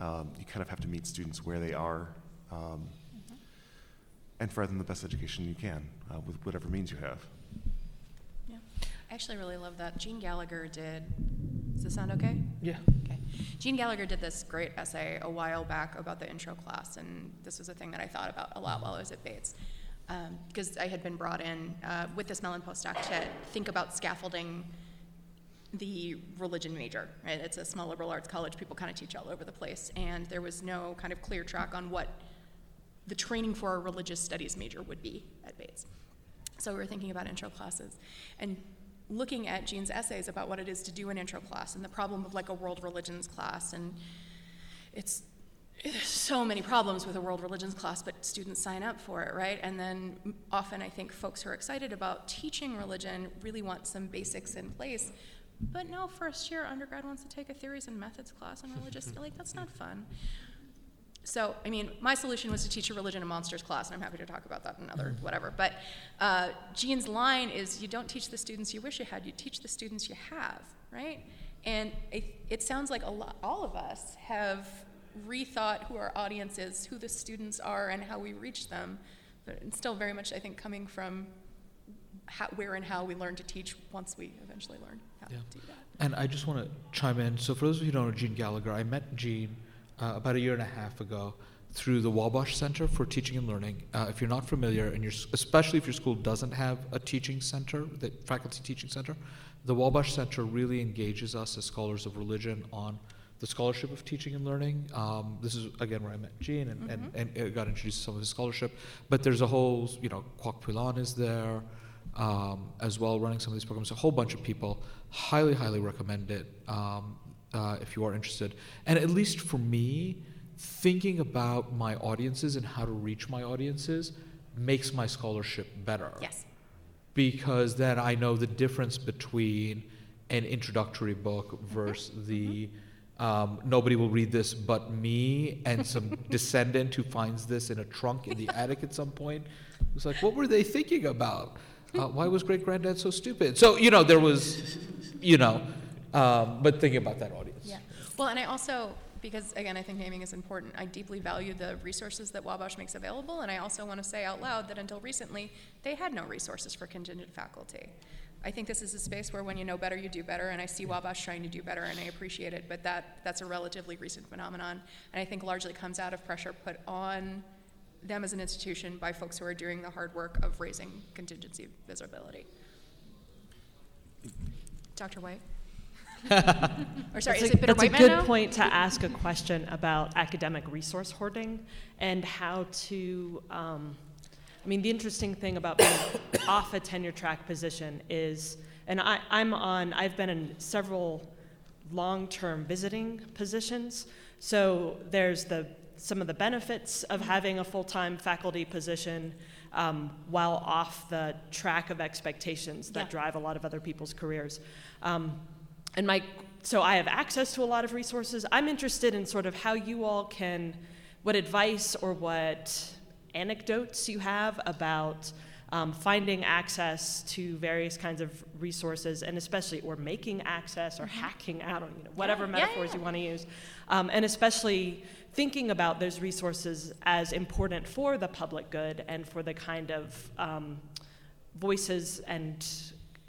um, you kind of have to meet students where they are um, and provide them the best education you can uh, with whatever means you have. Yeah. I actually really love that. Gene Gallagher did. Does this sound okay? Yeah. Okay. Gene Gallagher did this great essay a while back about the intro class, and this was a thing that I thought about a lot while I was at Bates. Um, because I had been brought in uh, with this Mellon postdoc to think about scaffolding the religion major. Right? It's a small liberal arts college. People kind of teach all over the place, and there was no kind of clear track on what the training for a religious studies major would be at Bates. So we were thinking about intro classes and looking at Gene's essays about what it is to do an intro class and the problem of like a world religions class. And it's there's so many problems with a world religions class, but students sign up for it, right? And then often I think folks who are excited about teaching religion really want some basics in place. But no, first year undergrad wants to take a theories and methods class on religious, like that's not fun. So, I mean, my solution was to teach a religion and monsters class, and I'm happy to talk about that in another whatever. But uh, Gene's line is you don't teach the students you wish you had, you teach the students you have, right? And it, it sounds like a lot, all of us have rethought who our audience is, who the students are, and how we reach them. But it's still very much, I think, coming from how, where and how we learn to teach once we eventually learn how Yeah. to do that. And I just want to chime in. So, for those of you who don't know Gene Gallagher, I met Gene uh, about a year and a half ago through the Wabash Center for Teaching and Learning. Uh, if you're not familiar, and you're, especially if your school doesn't have a teaching center, the faculty teaching center, the Wabash Center really engages us as scholars of religion on the scholarship of teaching and learning. Um, this is again where I met Gene and, and, and uh, got introduced to some of his scholarship. But there's a whole, you know, Kwok Pui-lan is there um, as well, running some of these programs. A whole bunch of people. Highly, highly recommend it um, uh, if you are interested. And at least for me, thinking about my audiences and how to reach my audiences makes my scholarship better. Yes. Because then I know the difference between an introductory book versus the um, nobody will read this but me and some descendant who finds this in a trunk in the attic at some point. It was like, what were they thinking about? Uh, why was great granddad so stupid? So, you know, there was, you know, um, but thinking about that audience. Yeah. Well, and I also, because again, I think naming is important. I deeply value the resources that Wabash makes available, and I also want to say out loud that until recently, they had no resources for contingent faculty. I think this is a space where when you know better, you do better, and I see Wabash trying to do better, and I appreciate it, but that, that's a relatively recent phenomenon, and I think largely comes out of pressure put on them as an institution by folks who are doing the hard work of raising contingency visibility. Dr. White? or sorry, That's is a- it Bitter That's a White Man good now? point to ask a question about academic resource hoarding and how to, um, I mean, the interesting thing about being off a tenure track position is, and I, I'm on, I've been in several long-term visiting positions. So there's the, some of the benefits of having a full-time faculty position um, while off the track of expectations that Yeah. drive a lot of other people's careers. Um, and my, so I have access to a lot of resources. I'm interested in sort of how you all can, what advice or what anecdotes you have about um, finding access to various kinds of resources, and especially, or making access or hacking out, or you know, whatever Mm-hmm. Yeah, yeah, metaphors yeah. you want to use, um, and especially thinking about those resources as important for the public good and for the kind of um, voices and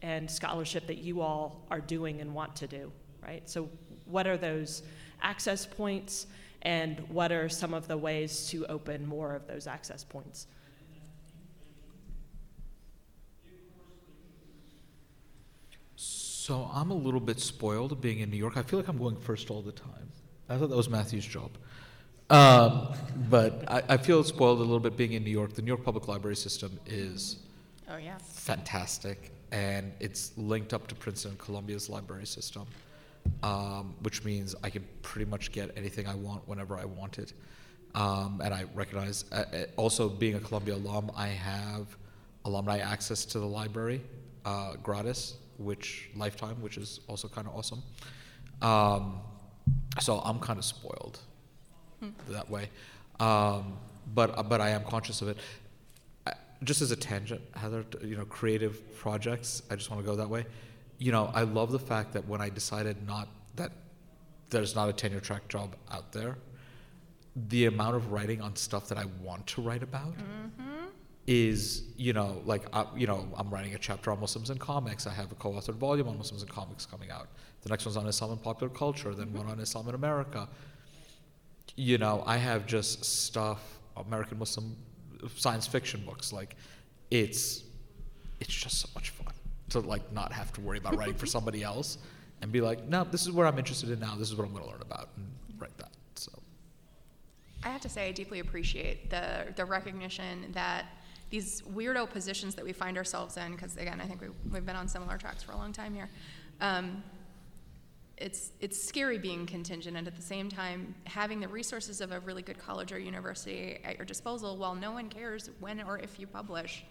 and scholarship that you all are doing and want to do, right? So, what are those access points, and what are some of the ways to open more of those access points? So I'm a little bit spoiled being in New York. I feel like I'm going first all the time. I thought that was Matthew's job. Um, but I, I feel spoiled a little bit being in New York. The New York Public Library system is Oh, yeah. fantastic, and it's linked up to Princeton and Columbia's library system, um, which means I can pretty much get anything I want whenever I want it. Um, and I recognize, uh, uh, also being a Columbia alum, I have alumni access to the library uh, gratis, which lifetime, which is also kind of awesome. Um, so I'm kind of spoiled that way, um, but but I am conscious of it. I- Just as a tangent, Heather, you know, creative projects. I just want to go that way. You know, I love the fact that when I decided not that there's not a tenure track job out there, the amount of writing on stuff that I want to write about is, you know, like, uh, you know, I'm writing a chapter on Muslims in comics. I have a co-authored volume on Muslims in comics coming out. The next one's on Islam and popular culture. Then one on Islam in America. You know, I have just stuff, American Muslim science fiction books. Like, it's, it's just so much fun to like not have to worry about writing for somebody else and be like, no, this is what I'm interested in now. This is what I'm going to learn about and write that. So. I have to say, I deeply appreciate the, the recognition that these weirdo positions that we find ourselves in, because again, I think we, we've been on similar tracks for a long time here. Um, it's, it's scary being contingent, and at the same time, having the resources of a really good college or university at your disposal while no one cares when or if you publish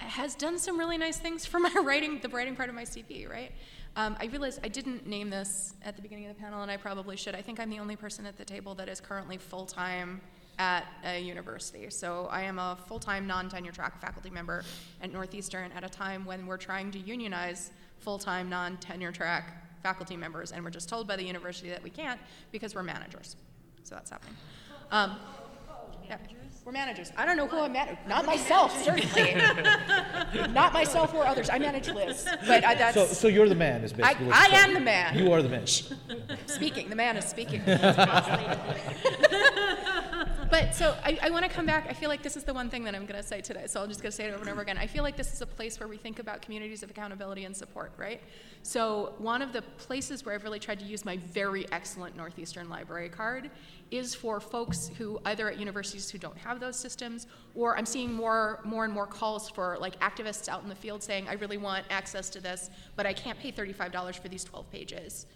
has done some really nice things for my writing, the writing part of my CV, right? Um, I realized I didn't name this at the beginning of the panel, and I probably should. I think I'm the only person at the table that is currently full time at a university. So I am a full time, non tenure track faculty member at Northeastern at a time when we're trying to unionize full time, non tenure track faculty members, and we're just told by the university that we can't because we're managers. So that's happening. Um, yeah, We're managers. I don't know who I'm managing. Not myself, certainly. Not myself or others. I manage Liz, but I, that's. So, so you're the man, is I, basically what I am the man. You are the man. Speaking. The man is speaking. but so I, I want to come back. I feel like this is the one thing that I'm going to say today. So I'm just going to say it over and over again. I feel like this is a place where we think about communities of accountability and support, right? So one of the places where I've really tried to use my very excellent Northeastern Library card is for folks who either at universities who don't have those systems, or I'm seeing more, more and more calls for like activists out in the field saying, I really want access to this, but I can't pay $35 for these 12 pages.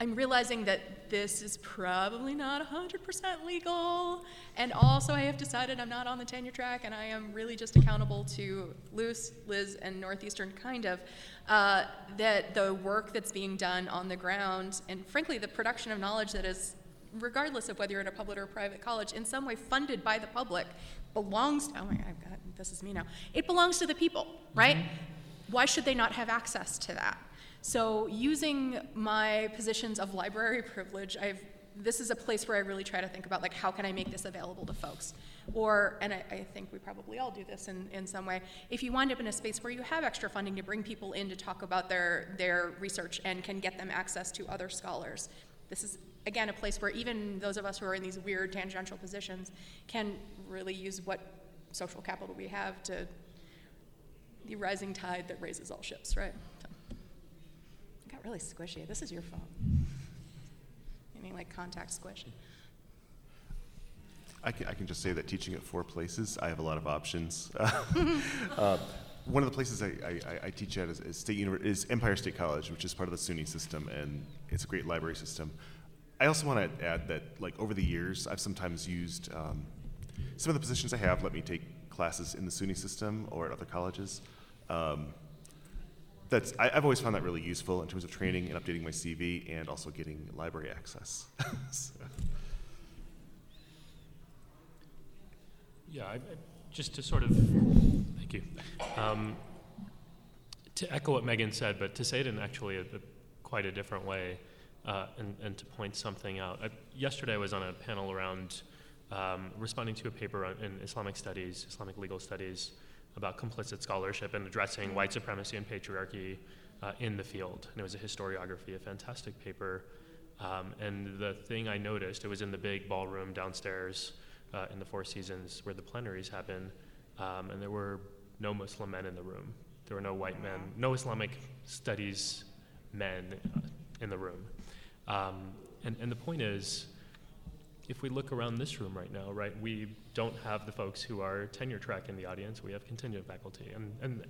I'm realizing that this is probably not 100% legal, and also I have decided I'm not on the tenure track, and I am really just accountable to Luce, Liz, and Northeastern, kind of, uh, that the work that's being done on the ground, and frankly, the production of knowledge that is, regardless of whether you're at a public or a private college, in some way funded by the public, belongs. to, Oh my God, I've got this is me now. It belongs to the people, right? Why should they not have access to that? So, using my positions of library privilege, I've this is a place where I really try to think about like how can I make this available to folks, or and I, I think we probably all do this in, in some way. If you wind up in a space where you have extra funding to bring people in to talk about their their research and can get them access to other scholars, this is again a place where even those of us who are in these weird tangential positions can really use what social capital we have to the rising tide that raises all ships, right? So, I got really squishy. This is your phone. Any like contact squish. I can, I can just say that teaching at four places, I have a lot of options. uh, one of the places I, I, I teach at is, is, State Univer- is Empire State College, which is part of the SUNY system, and it's a great library system. I also want to add that, like over the years, I've sometimes used um, some of the positions I have let me take classes in the SUNY system or at other colleges. Um, that's I, have always found that really useful in terms of training and updating my CV and also getting library access. so. Yeah, I, I, just to sort of thank you. Um, to echo what Megan said, but to say it in actually a, a, quite a different way, uh, and, and, to point something out. I, yesterday, I was on a panel around um, responding to a paper in Islamic studies, Islamic legal studies, about complicit scholarship and addressing white supremacy and patriarchy uh, in the field. And it was a historiography, a fantastic paper. Um, and the thing I noticed, it was in the big ballroom downstairs uh, in the Four Seasons where the plenaries happen, um, and there were no Muslim men in the room. There were no white men, no Islamic studies men uh, in the room. Um, and, and the point is, if we look around this room right now, right, we don't have the folks who are tenure track in the audience. We have contingent faculty, and and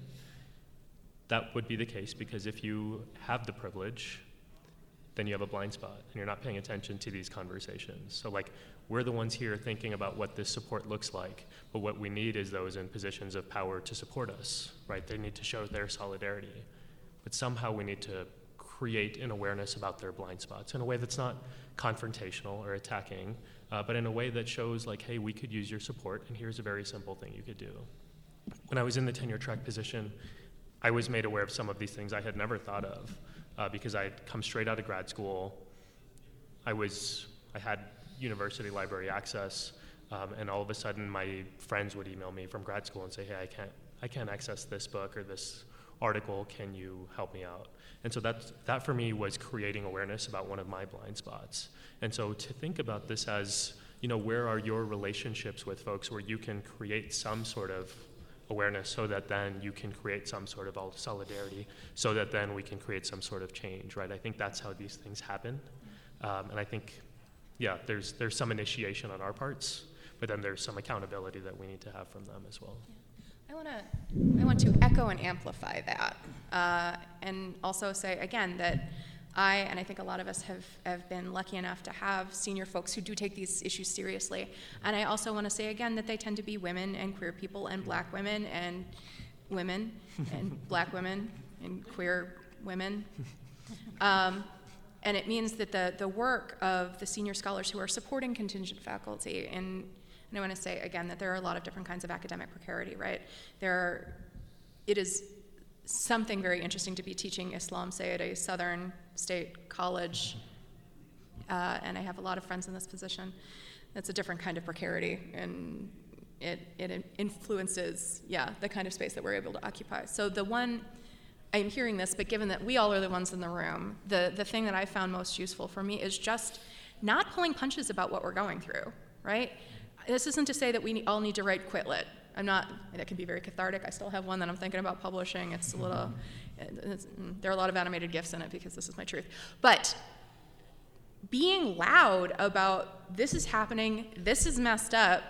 that would be the case because if you have the privilege, then you have a blind spot, and you're not paying attention to these conversations. So like we're the ones here thinking about what this support looks like, but what we need is those in positions of power to support us, right? They need to show their solidarity, but somehow we need to create an awareness about their blind spots in a way that's not confrontational or attacking, uh, but in a way that shows, like, hey, we could use your support, and here's a very simple thing you could do. When I was in the tenure track position, I was made aware of some of these things I had never thought of uh, because I had come straight out of grad school. I was, I had university library access, um, and all of a sudden my friends would email me from grad school and say, hey, I can't, I can't access this book or this article. Can you help me out? And so that, that for me was creating awareness about one of my blind spots. And so to think about this as, you know, where are your relationships with folks where you can create some sort of awareness so that then you can create some sort of solidarity, so that then we can create some sort of change, right? I think that's how these things happen. Um, and I think, yeah, there's, there's some initiation on our parts, but then there's some accountability that we need to have from them as well. Yeah. I want to I want to echo and amplify that, uh, and also say again that I and I think a lot of us have have been lucky enough to have senior folks who do take these issues seriously. And I also want to say again that they tend to be women and queer people and black women and women and black women and queer women. Um, and it means that the, the work of the senior scholars who are supporting contingent faculty in and I want to say again that there are a lot of different kinds of academic precarity, right? There are, it is something very interesting to be teaching Islam, say, at a southern state college, uh, and I have a lot of friends in this position. That's a different kind of precarity, and it, it influences, yeah, the kind of space that we're able to occupy. So the one, I'm hearing this, but given that we all are the ones in the room, the, the thing that I found most useful for me is just not pulling punches about what we're going through, right? this isn't to say that we all need to write Quit Lit. I'm not, that can be very cathartic. I still have one that I'm thinking about publishing. It's a little, it's, there are a lot of animated GIFs in it because this is my truth. But being loud about this is happening, this is messed up.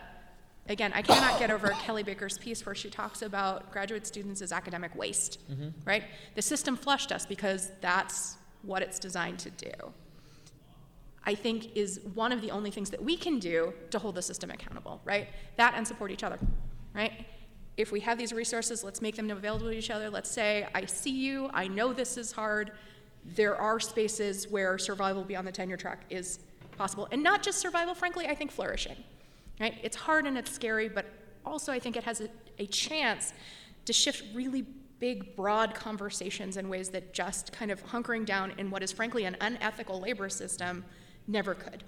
Again, I cannot get over Kelly Baker's piece where she talks about graduate students as academic waste, mm-hmm. right? The system flushed us because that's what it's designed to do. I think is one of the only things that we can do to hold the system accountable, right? That and support each other, right? If we have these resources, let's make them available to each other. Let's say, I see you, I know this is hard. There are spaces where survival beyond the tenure track is possible. And not just survival, frankly, I think flourishing, right? It's hard and it's scary, but also I think it has a, a chance to shift really big, broad conversations in ways that just kind of hunkering down in what is frankly an unethical labor system never could.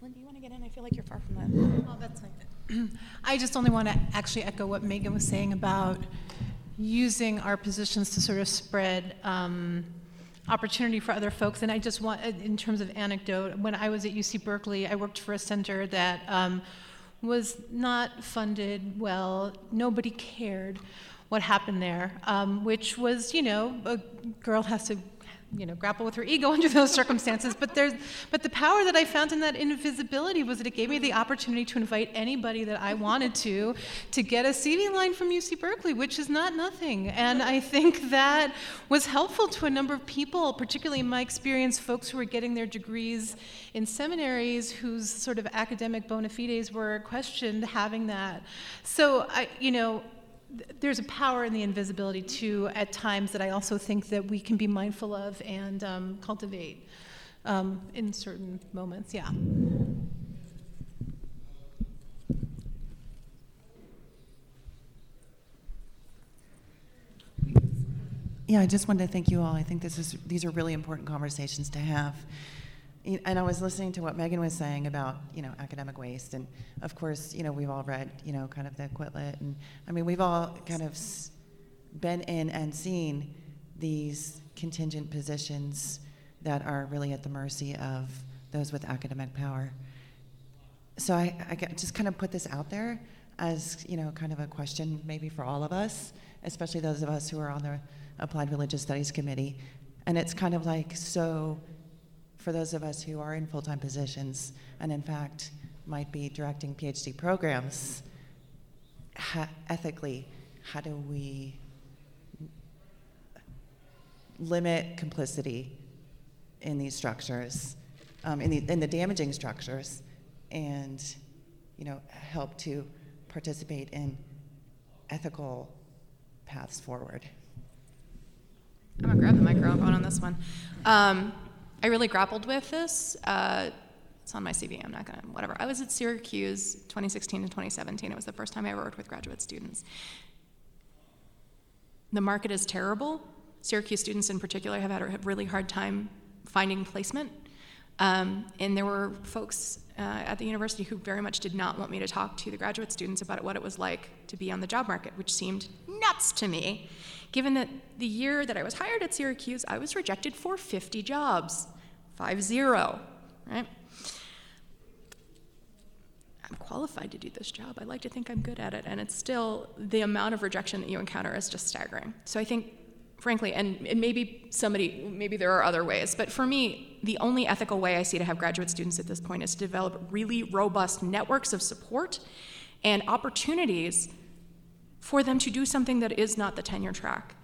Lynn, do you want to get in? I feel like you're far from that. Oh, that's fine. I just only want to actually echo what Megan was saying about using our positions to sort of spread um, opportunity for other folks. And I just want, uh, in terms of anecdote, when I was at UC Berkeley, I worked for a center that um, was not funded well. Nobody cared what happened there, um, which was, you know, a girl has to you know, grapple with her ego under those circumstances. But there's, but the power that I found in that invisibility was that it gave me the opportunity to invite anybody that I wanted to to get a CV line from UC Berkeley, which is not nothing. And I think that was helpful to a number of people, particularly in my experience, folks who were getting their degrees in seminaries whose sort of academic bona fides were questioned having that. So I, you know, there's a power in the invisibility too at times that I also think that we can be mindful of and um, cultivate um, in certain moments. Yeah. Yeah, I just wanted to thank you all. I think this is these are really important conversations to have and I was listening to what Megan was saying about, you know, academic waste, and of course, you know, we've all read, you know, kind of the Quit Lit, and I mean, we've all kind of been in and seen these contingent positions that are really at the mercy of those with academic power. So I, I just kind of put this out there as, you know, kind of a question maybe for all of us, especially those of us who are on the Applied Religious Studies Committee, and it's kind of like so for those of us who are in full time positions and, in fact, might be directing PhD programs, ha- ethically, how do we limit complicity in these structures, um, in, the, in the damaging structures, and you know, help to participate in ethical paths forward? I'm gonna grab the microphone on this one. Um, I really grappled with this. Uh, it's on my CV. I'm not gonna whatever. I was at Syracuse 2016 to 2017. It was the first time I ever worked with graduate students. The market is terrible. Syracuse students in particular have had a really hard time finding placement. Um, and there were folks uh, at the university who very much did not want me to talk to the graduate students about what it was like to be on the job market, which seemed nuts to me, given that the year that I was hired at Syracuse, I was rejected for 50 jobs. Five zero, right? I'm qualified to do this job. I like to think I'm good at it. And it's still, the amount of rejection that you encounter is just staggering. So I think, frankly, and maybe somebody, maybe there are other ways, but for me, the only ethical way I see to have graduate students at this point is to develop really robust networks of support and opportunities for them to do something that is not the tenure track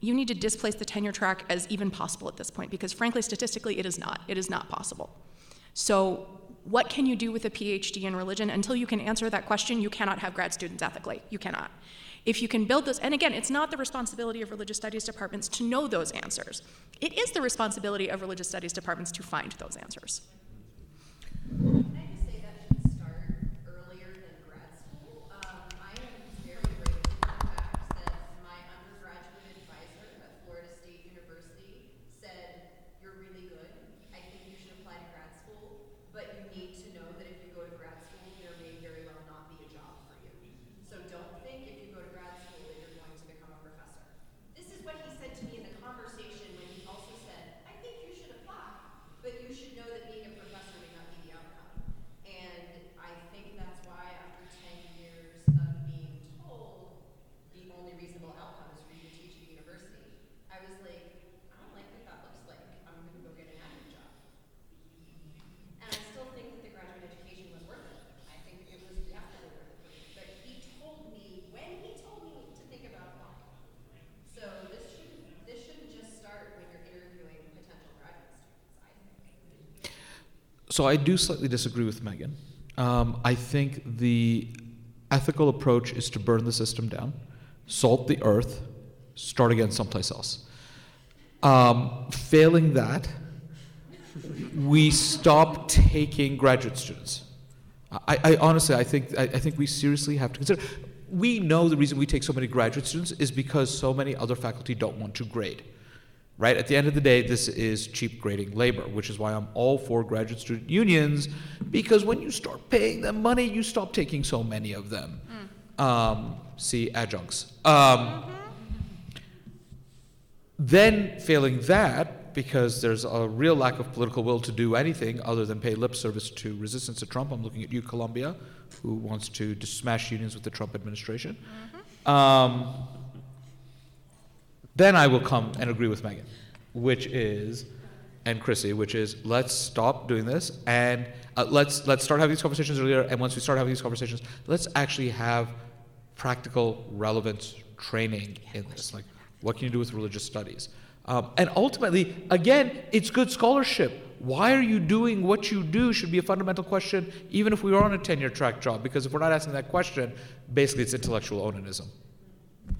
you need to displace the tenure track as even possible at this point because frankly statistically it is not. It is not possible. So what can you do with a phd in religion? Until you can answer that question you cannot have grad students ethically. You cannot. If you can build those and again it's not the responsibility of religious studies departments to know those answers. It is the responsibility of religious studies departments to find those answers So I do slightly disagree with Megan. Um, I think the ethical approach is to burn the system down, salt the earth, start again someplace else. Um, failing that, we stop taking graduate students. I, I honestly, I think, I, I, think we seriously have to consider. we know the reason we take so many graduate students is because so many other faculty don't want to grade. Right? At the end of the day, this is cheap grading labor, which is why I'm all for graduate student unions, because when you start paying them money, you stop taking so many of them. Um, see adjuncts. Um, then, failing that, because there's a real lack of political will to do anything other than pay lip service to resistance to Trump. I'm looking at you, Columbia, who wants to smash unions with the Trump administration. Um, then I will come and agree with Megan, which is, and Chrissy, which is let's stop doing this and uh, let's let's start having these conversations earlier. And once we start having these conversations, let's actually have practical, relevant training in this. Like, what can you do with religious studies? Um, and ultimately, again, it's good scholarship. Why are you doing what you do should be a fundamental question, even if we are on a tenure track job. Because if we're not asking that question, basically it's intellectual onanism.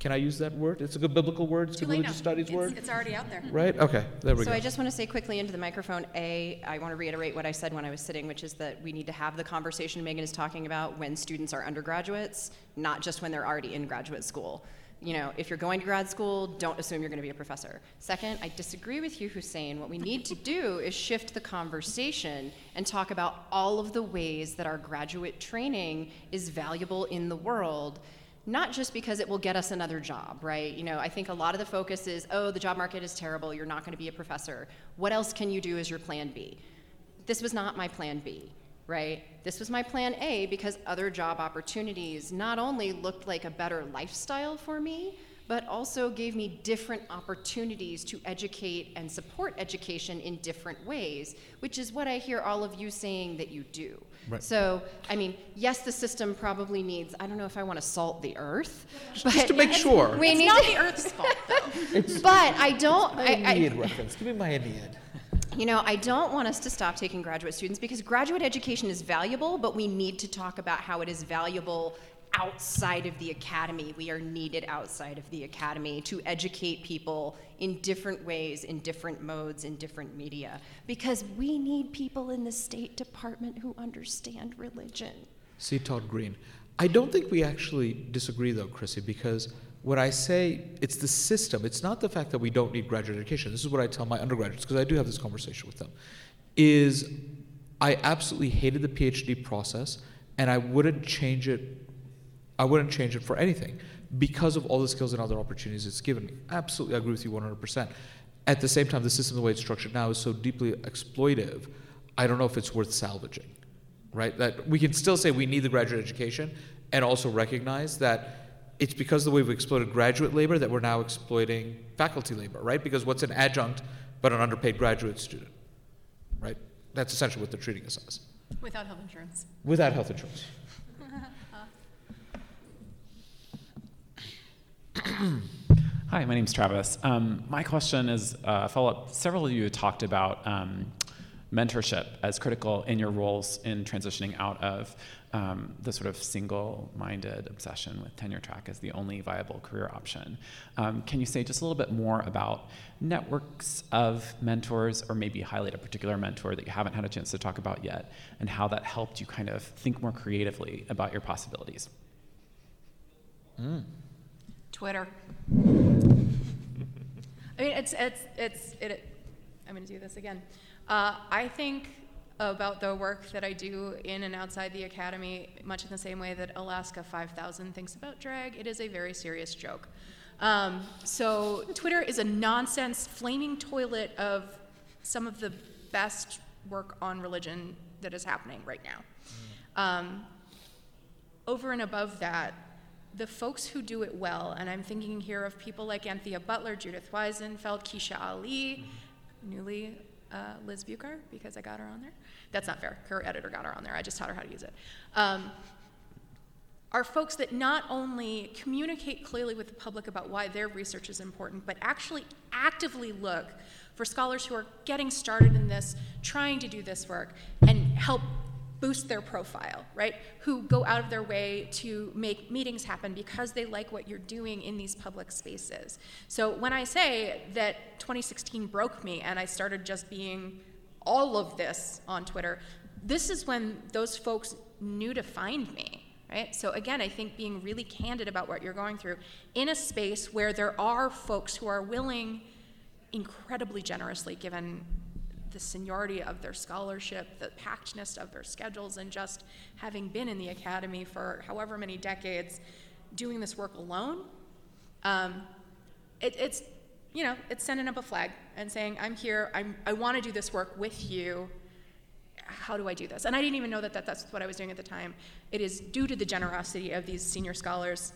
Can I use that word? It's a good biblical word. It's a good religious studies word. It's already out there. Right? Okay, there we So go. So I just want to say quickly into the microphone, A, I want to reiterate what I said when I was sitting, which is that we need to have the conversation Megan is talking about when students are undergraduates, not just when they're already in graduate school. You know, if you're going to grad school, don't assume you're going to be a professor. Second, I disagree with you, Hussein. What we need to do is shift the conversation and talk about all of the ways that our graduate training is valuable in the world not just because it will get us another job, right? You know, I think a lot of the focus is, oh, the job market is terrible, you're not going to be a professor. What else can you do as your plan B? This was not my plan B, right? This was my plan A because other job opportunities not only looked like a better lifestyle for me, but also gave me different opportunities to educate and support education in different ways, which is what I hear all of you saying that you do. Right. So, I mean, yes, the system probably needs, I don't know if I want to salt the earth, but Just to make sure. we It's need not the Earth's fault, though. but I don't, I, Aeneid I, reference. Give me my Aeneid. you know, I don't want us to stop taking graduate students because graduate education is valuable, but we need to talk about how it is valuable outside of the academy. We are needed outside of the academy to educate people in different ways, in different modes, in different media, because we need people in the State Department who understand religion. See Todd Green. I don't think we actually disagree, though, Chrissy, because what I say it's the system, it's not the fact that we don't need graduate education. This is what I tell my undergraduates, because I do have this conversation with them, is I absolutely hated the PhD process, and I wouldn't change it. I wouldn't change it for anything because of all the skills and other opportunities it's given me. Absolutely, I agree with you 100%. At the same time, the system, the way it's structured now, is so deeply exploitive. I don't know if it's worth salvaging right? That we can still say we need the graduate education and also recognize that it's because of the way we've exploited graduate labor that we're now exploiting faculty labor, right? Because what's an adjunct but an underpaid graduate student, right? That's essentially what they're treating us as Without health insurance. without health insurance. Hi, my name's Travis. Um, my question is uh, follow up. Several of you talked about um, mentorship as critical in your roles in transitioning out of um, the sort of single minded obsession with tenure track as the only viable career option. Um, can you say just a little bit more about networks of mentors, or maybe highlight a particular mentor that you haven't had a chance to talk about yet, and how that helped you kind of think more creatively about your possibilities? Twitter. I mean, it's, it's, it's, it, I'm going to do this again. Uh, I think about the work that I do in and outside the academy, much in the same way that Alaska 5000 thinks about drag. It is a very serious joke. Um, so, Twitter is a nonsense, flaming toilet of some of the best work on religion that is happening right now. Um, over and above that, the folks who do it well, and I'm thinking here of people like Anthea Butler, Judith Weisenfeld, Kecia Ali, newly uh, Liz Bucar, because I got her on there. That's not fair. Her editor got her on there. I just taught her how to use it. Um, are folks that not only communicate clearly with the public about why their research is important, but actually actively look for scholars who are getting started in this, trying to do this work, and help boost their profile, right? Who go out of their way to make meetings happen because they like what you're doing in these public spaces. So when I say that 2016 broke me and I started just being all of this on Twitter, this is when those folks knew to find me. right? So again, I think being really candid about what you're going through in a space where there are folks who are willing, incredibly generously, given the seniority of their scholarship, the packedness of their schedules, and just having been in the academy for however many decades, doing this work alone. Um, it, it's you know, it's sending up a flag and saying, I'm here, I'm, I want to do this work with you. How do I do this? And I didn't even know that, that that's what I was doing at the time. It is due to the generosity of these senior scholars,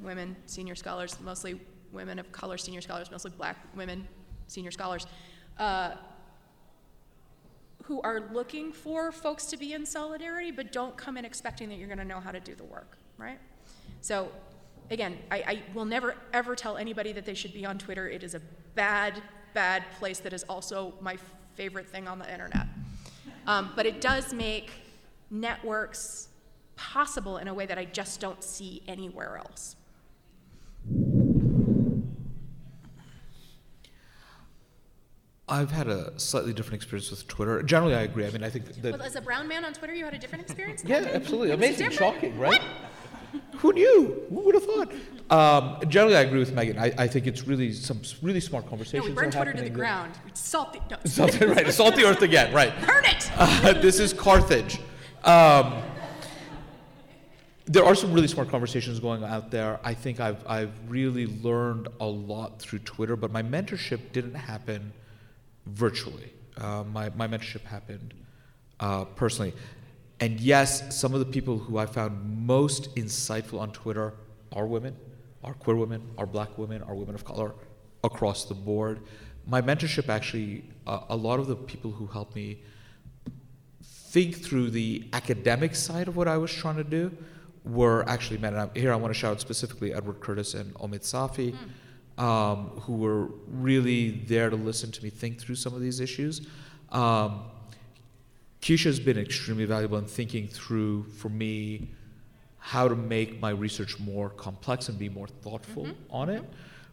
women, senior scholars, mostly women of color, senior scholars, mostly black women, senior scholars, uh, who are looking for folks to be in solidarity, but don't come in expecting that you're going to know how to do the work, right? So again, I, I, will never ever tell anybody that they should be on Twitter. It is a bad, bad place that is also my favorite thing on the internet. Um, but it does make networks possible in a way that I just don't see anywhere else. I've had a slightly different experience with Twitter. Generally, I agree. I mean, I think that. Well, as a brown man on Twitter, you had a different experience? yeah, absolutely. Amazing, shocking, right? Who knew? Who would have thought? Um, generally, I agree with Megan. I, I think it's really some really smart No, conversations. we burned are Twitter to the ground. We salt the, no. Something right. Salt the earth again. Right. Burn it! Uh, this is Carthage. Um, there are some really smart conversations going out there. I think I've I've really learned a lot through Twitter, but my mentorship didn't happen virtually. Uh, my my mentorship happened uh, personally, and yes, some of the people who I found most insightful on Twitter are women, are queer women, are black women, are women of color, across the board. My mentorship actually, uh, a lot of the people who helped me think through the academic side of what I was trying to do were actually men. And I, here I want to shout out specifically Edward Curtis and Omid Safi, um, who were really there to listen to me think through some of these issues. Um, Kecia has been extremely valuable in thinking through, for me, how to make my research more complex and be more thoughtful on it,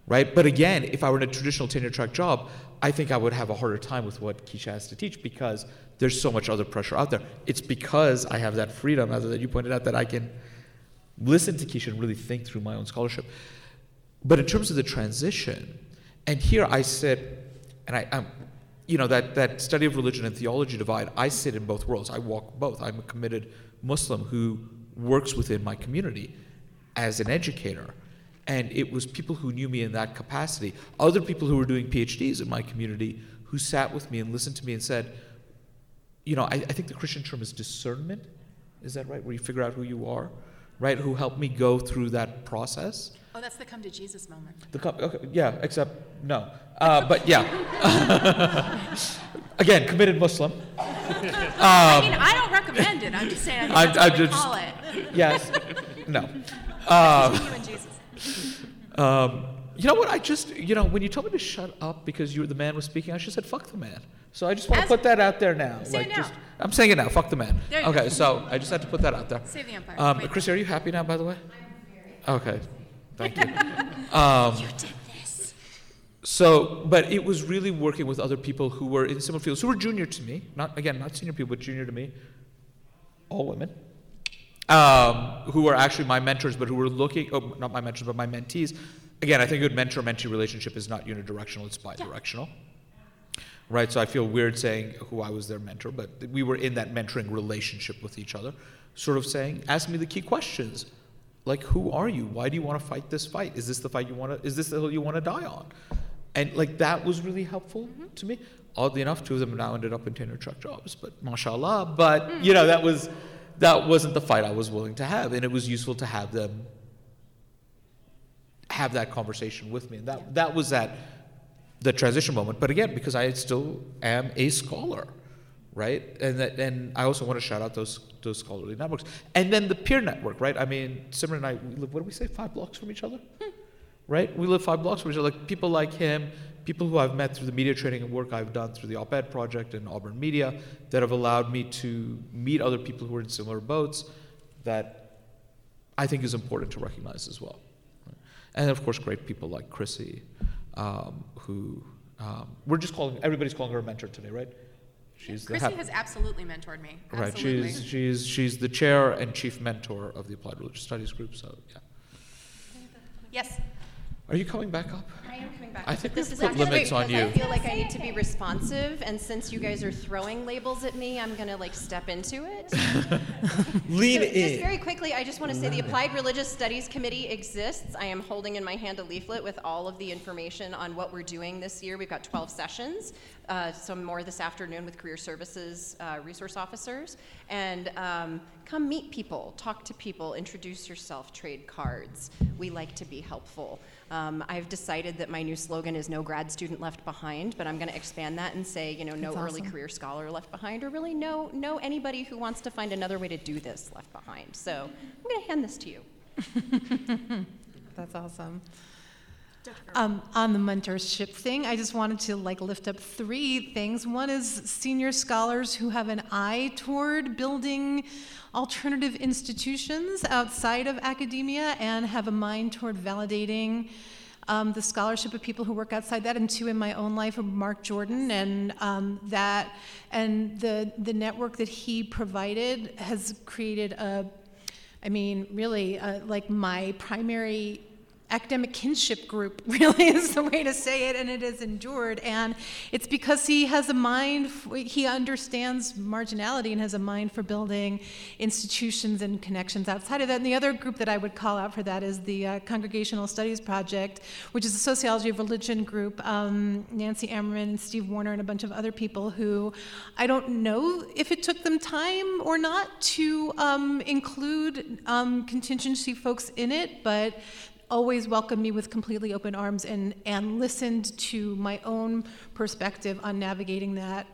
right? But again, if I were in a traditional tenure track job, I think I would have a harder time with what Kecia has to teach because there's so much other pressure out there. It's because I have that freedom, as that you pointed out, that I can listen to Kecia and really think through my own scholarship. But in terms of the transition, and here I sit, and I, I'm, you know, that, that study of religion and theology divide, I sit in both worlds. I walk both. I'm a committed Muslim who works within my community as an educator. And it was people who knew me in that capacity, other people who were doing PhDs in my community who sat with me and listened to me and said, you know, I, I think the Christian term is discernment. Is that right? Where you figure out who you are, right? Who helped me go through that process. Oh, that's the come to Jesus moment. The co- okay, yeah, except no. Uh, but yeah. Again, committed Muslim. I mean, I don't recommend it. I'm just saying I I'm- think that's I'm what we just- call it. Yes. No. Uh, You and Jesus. um, you know what? I just, you know, when you told me to shut up because you were the man was speaking, I just said fuck the man. So I just want to As- put that out there now. Say it now. just, I'm saying it now. Fuck the man. There you okay, go. so I just had to put that out there. Save the empire. Um, Wait. Chrissy, are you happy now? By the way. Okay. Thank you. Um, you did this. So, but it was really working with other people who were in similar fields, who were junior to me. Not again, not senior people, but junior to me. All women. Um, who were actually my mentors, but who were looking, oh, not my mentors, but my mentees. Again, I think a good mentor-mentee relationship is not unidirectional; it's bidirectional. Right. So I feel weird saying who I was their mentor, but we were in that mentoring relationship with each other, sort of saying, ask me the key questions, like who are you? Why do you want to fight this fight? Is this the fight you want to? Is this the hill you want to die on? And like that was really helpful mm-hmm. to me. Oddly enough, two of them now ended up in tenure track jobs, but mashallah. But mm. you know that was that wasn't the fight I was willing to have, and it was useful to have them have that conversation with me. And that that was that the transition moment. But again, because I still am a scholar, right? And that and I also want to shout out those those scholarly networks. And then the peer network, right? I mean, Simran and I we live what do we say, five blocks from each other? right? We live five blocks from each other. Like people like him, people who I've met through the media training and work I've done through the op-ed project and Auburn Media that have allowed me to meet other people who are in similar boats that I think is important to recognize as well. right? And of course, great people like Chrissy, um, who um, we're just calling everybody's calling her a mentor today, right? She's Chrissy head- has absolutely mentored me. Right, she's, she's, she's the chair and chief mentor of the Applied Religious Studies group, so, yeah. Yes. Are you coming back up? I am coming back. I think this we've is put limits on because I feel like I need to be responsive, and since you guys are throwing labels at me, I'm gonna like step into it. Lean So Just very quickly, I just want to say the Applied Religious Studies Committee exists. I am holding in my hand a leaflet with all of the information on what we're doing this year. We've got 12 sessions, uh, some more this afternoon with Career Services uh, resource officers. And um, come meet people, talk to people, introduce yourself, trade cards. We like to be helpful. Um, I've decided that my new slogan is no grad student left behind, but I'm going to expand that and say, you know, no early career scholar left behind, or really no, no anybody who wants to find another way to do this left behind. So I'm going to hand this to you. That's awesome. Um, on the mentorship thing, I just wanted to like lift up three things. One is senior scholars who have an eye toward building alternative institutions outside of academia and have a mind toward validating um, the scholarship of people who work outside that, and two in my own life, of Mark Jordan, and um, that and the the network that he provided has created a I mean, really, uh, like my primary academic kinship group really is the way to say it, and it has endured. And it's because he has a mind, he understands marginality and has a mind for building institutions and connections outside of that. And the other group that I would call out for that is the uh, Congregational Studies Project, which is a sociology of religion group. Um, Nancy Ammerman and Steve Warner and a bunch of other people who I don't know if it took them time or not to um, include um, contingency folks in it, but always welcomed me with completely open arms and, and listened to my own perspective on navigating that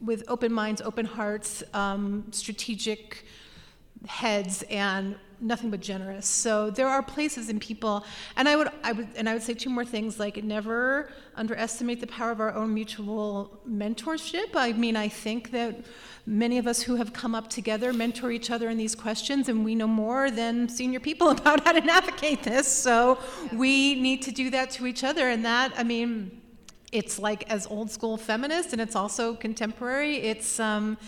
with open minds, open hearts, um, strategic heads, and nothing but generous. So there are places in people, and I would, I would, and I would say two more things. Like never underestimate the power of our own mutual mentorship. I mean, I think that many of us who have come up together mentor each other in these questions, and we know more than senior people about how to navigate this. So we need to do that to each other, and that, I mean it's like as old school feminist and it's also contemporary. It's um,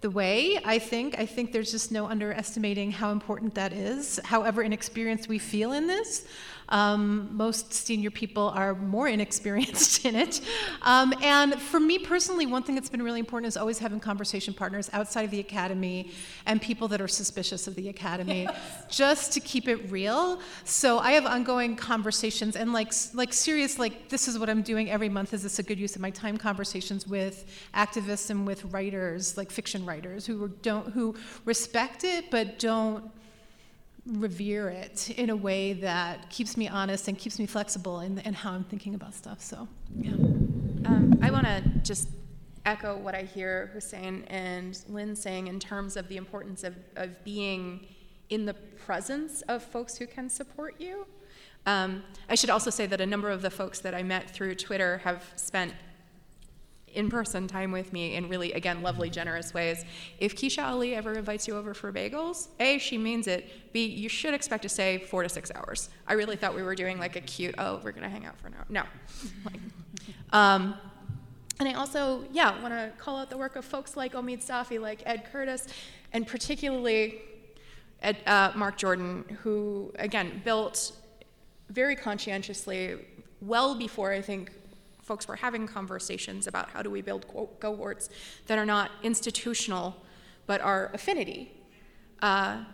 the way i think. I think there's just no underestimating how important that is. However inexperienced we feel in this um, most senior people are more inexperienced in it. Um, and for me personally one thing that's been really important is always having conversation partners outside of the academy and people that are suspicious of the academy just to keep it real. So i have ongoing conversations and like like serious like this is what i'm doing every month is this a good use of my time conversations with activists and with writers like fiction writers who don't who respect it but don't revere it in a way that keeps me honest and keeps me flexible in, in how i'm thinking about stuff so yeah Um, I want to just echo what I hear Hussein and Lynn saying in terms of the importance of, of being in the presence of folks who can support you. Um, I should also say that a number of the folks that I met through Twitter have spent in person time with me in really, again, lovely, generous ways. If Kecia Ali ever invites you over for bagels, A, she means it. B, you should expect to stay four to six hours. I really thought we were doing like a cute, oh, we're going to hang out for an hour. No. Like, um, and I also, yeah, want to call out the work of folks like Omid Safi, like Ed Curtis, and particularly Ed, uh, Mark Jordan, who, again, built very conscientiously, well before I think folks were having conversations about how do we build cohorts that are not institutional but are affinity. Uh,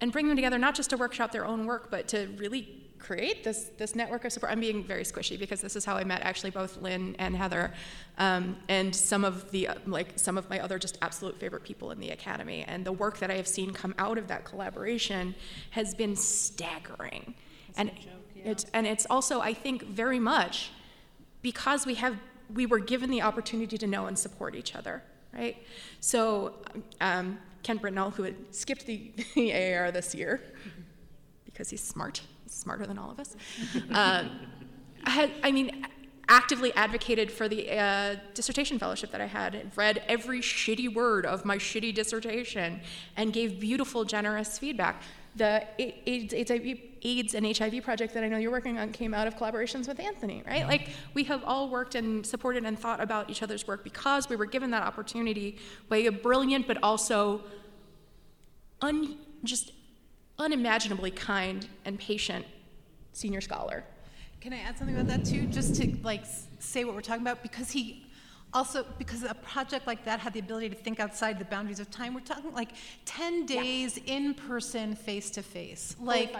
and bring them together not just to workshop their own work, but to really create this, this network of support. I'm being very squishy because this is how I met actually both Lynn and Heather, um, and some of the like some of my other just absolute favorite people in the academy. And the work that I have seen come out of that collaboration has been staggering. and it's and it's also I think very much because we have we were given the opportunity to know and support each other, right? So um, Kent Brintnall, who had skipped the, the AAR this year because he's smart, he's smarter than all of us, um, had, I mean, actively advocated for the uh, dissertation fellowship that I had, and read every shitty word of my shitty dissertation, and gave beautiful, generous feedback. The AIDS, HIV, AIDS and HIV project that I know you're working on came out of collaborations with Anthony, right? Like we have all worked and supported and thought about each other's work because we were given that opportunity by a brilliant but also un, just unimaginably kind and patient senior scholar. Can I add something about that too? Just to like say what we're talking about because he also because a project like that had the ability to think outside the boundaries of time. We're talking like 10 days in person, face to face. Like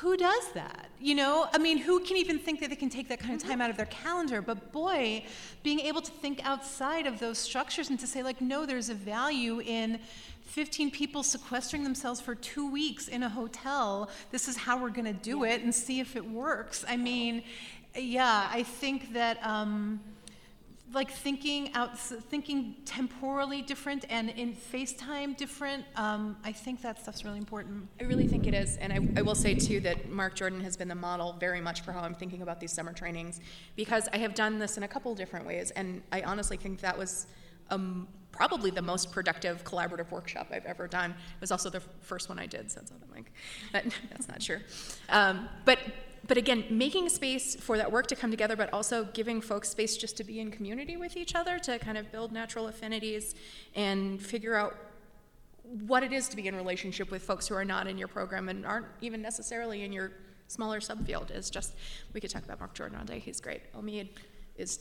who does that? You know, I mean, who can even think that they can take that kind of Mm-hmm. time out of their calendar? But boy, being able to think outside of those structures and to say, like, no, there's a value in 15 people sequestering themselves for two weeks in a hotel. This is how we're going to do it and see if it works. I mean, yeah, I think that. Um, like thinking out, thinking temporally different and in FaceTime different. Um, I think that stuff's really important. I really think it is. And I, I will say, too, that Mark Jordan has been the model very much for how I'm thinking about these summer trainings because I have done this in a couple different ways. And I honestly think that was um, probably the most productive collaborative workshop I've ever done. It was also the first one I did, so I'm like, that, that's not true. Um, but but again, making space for that work to come together, but also giving folks space just to be in community with each other, to kind of build natural affinities and figure out what it is to be in relationship with folks who are not in your program and aren't even necessarily in your smaller subfield is just we could talk about Mark Jordan all day. He's great. Omid is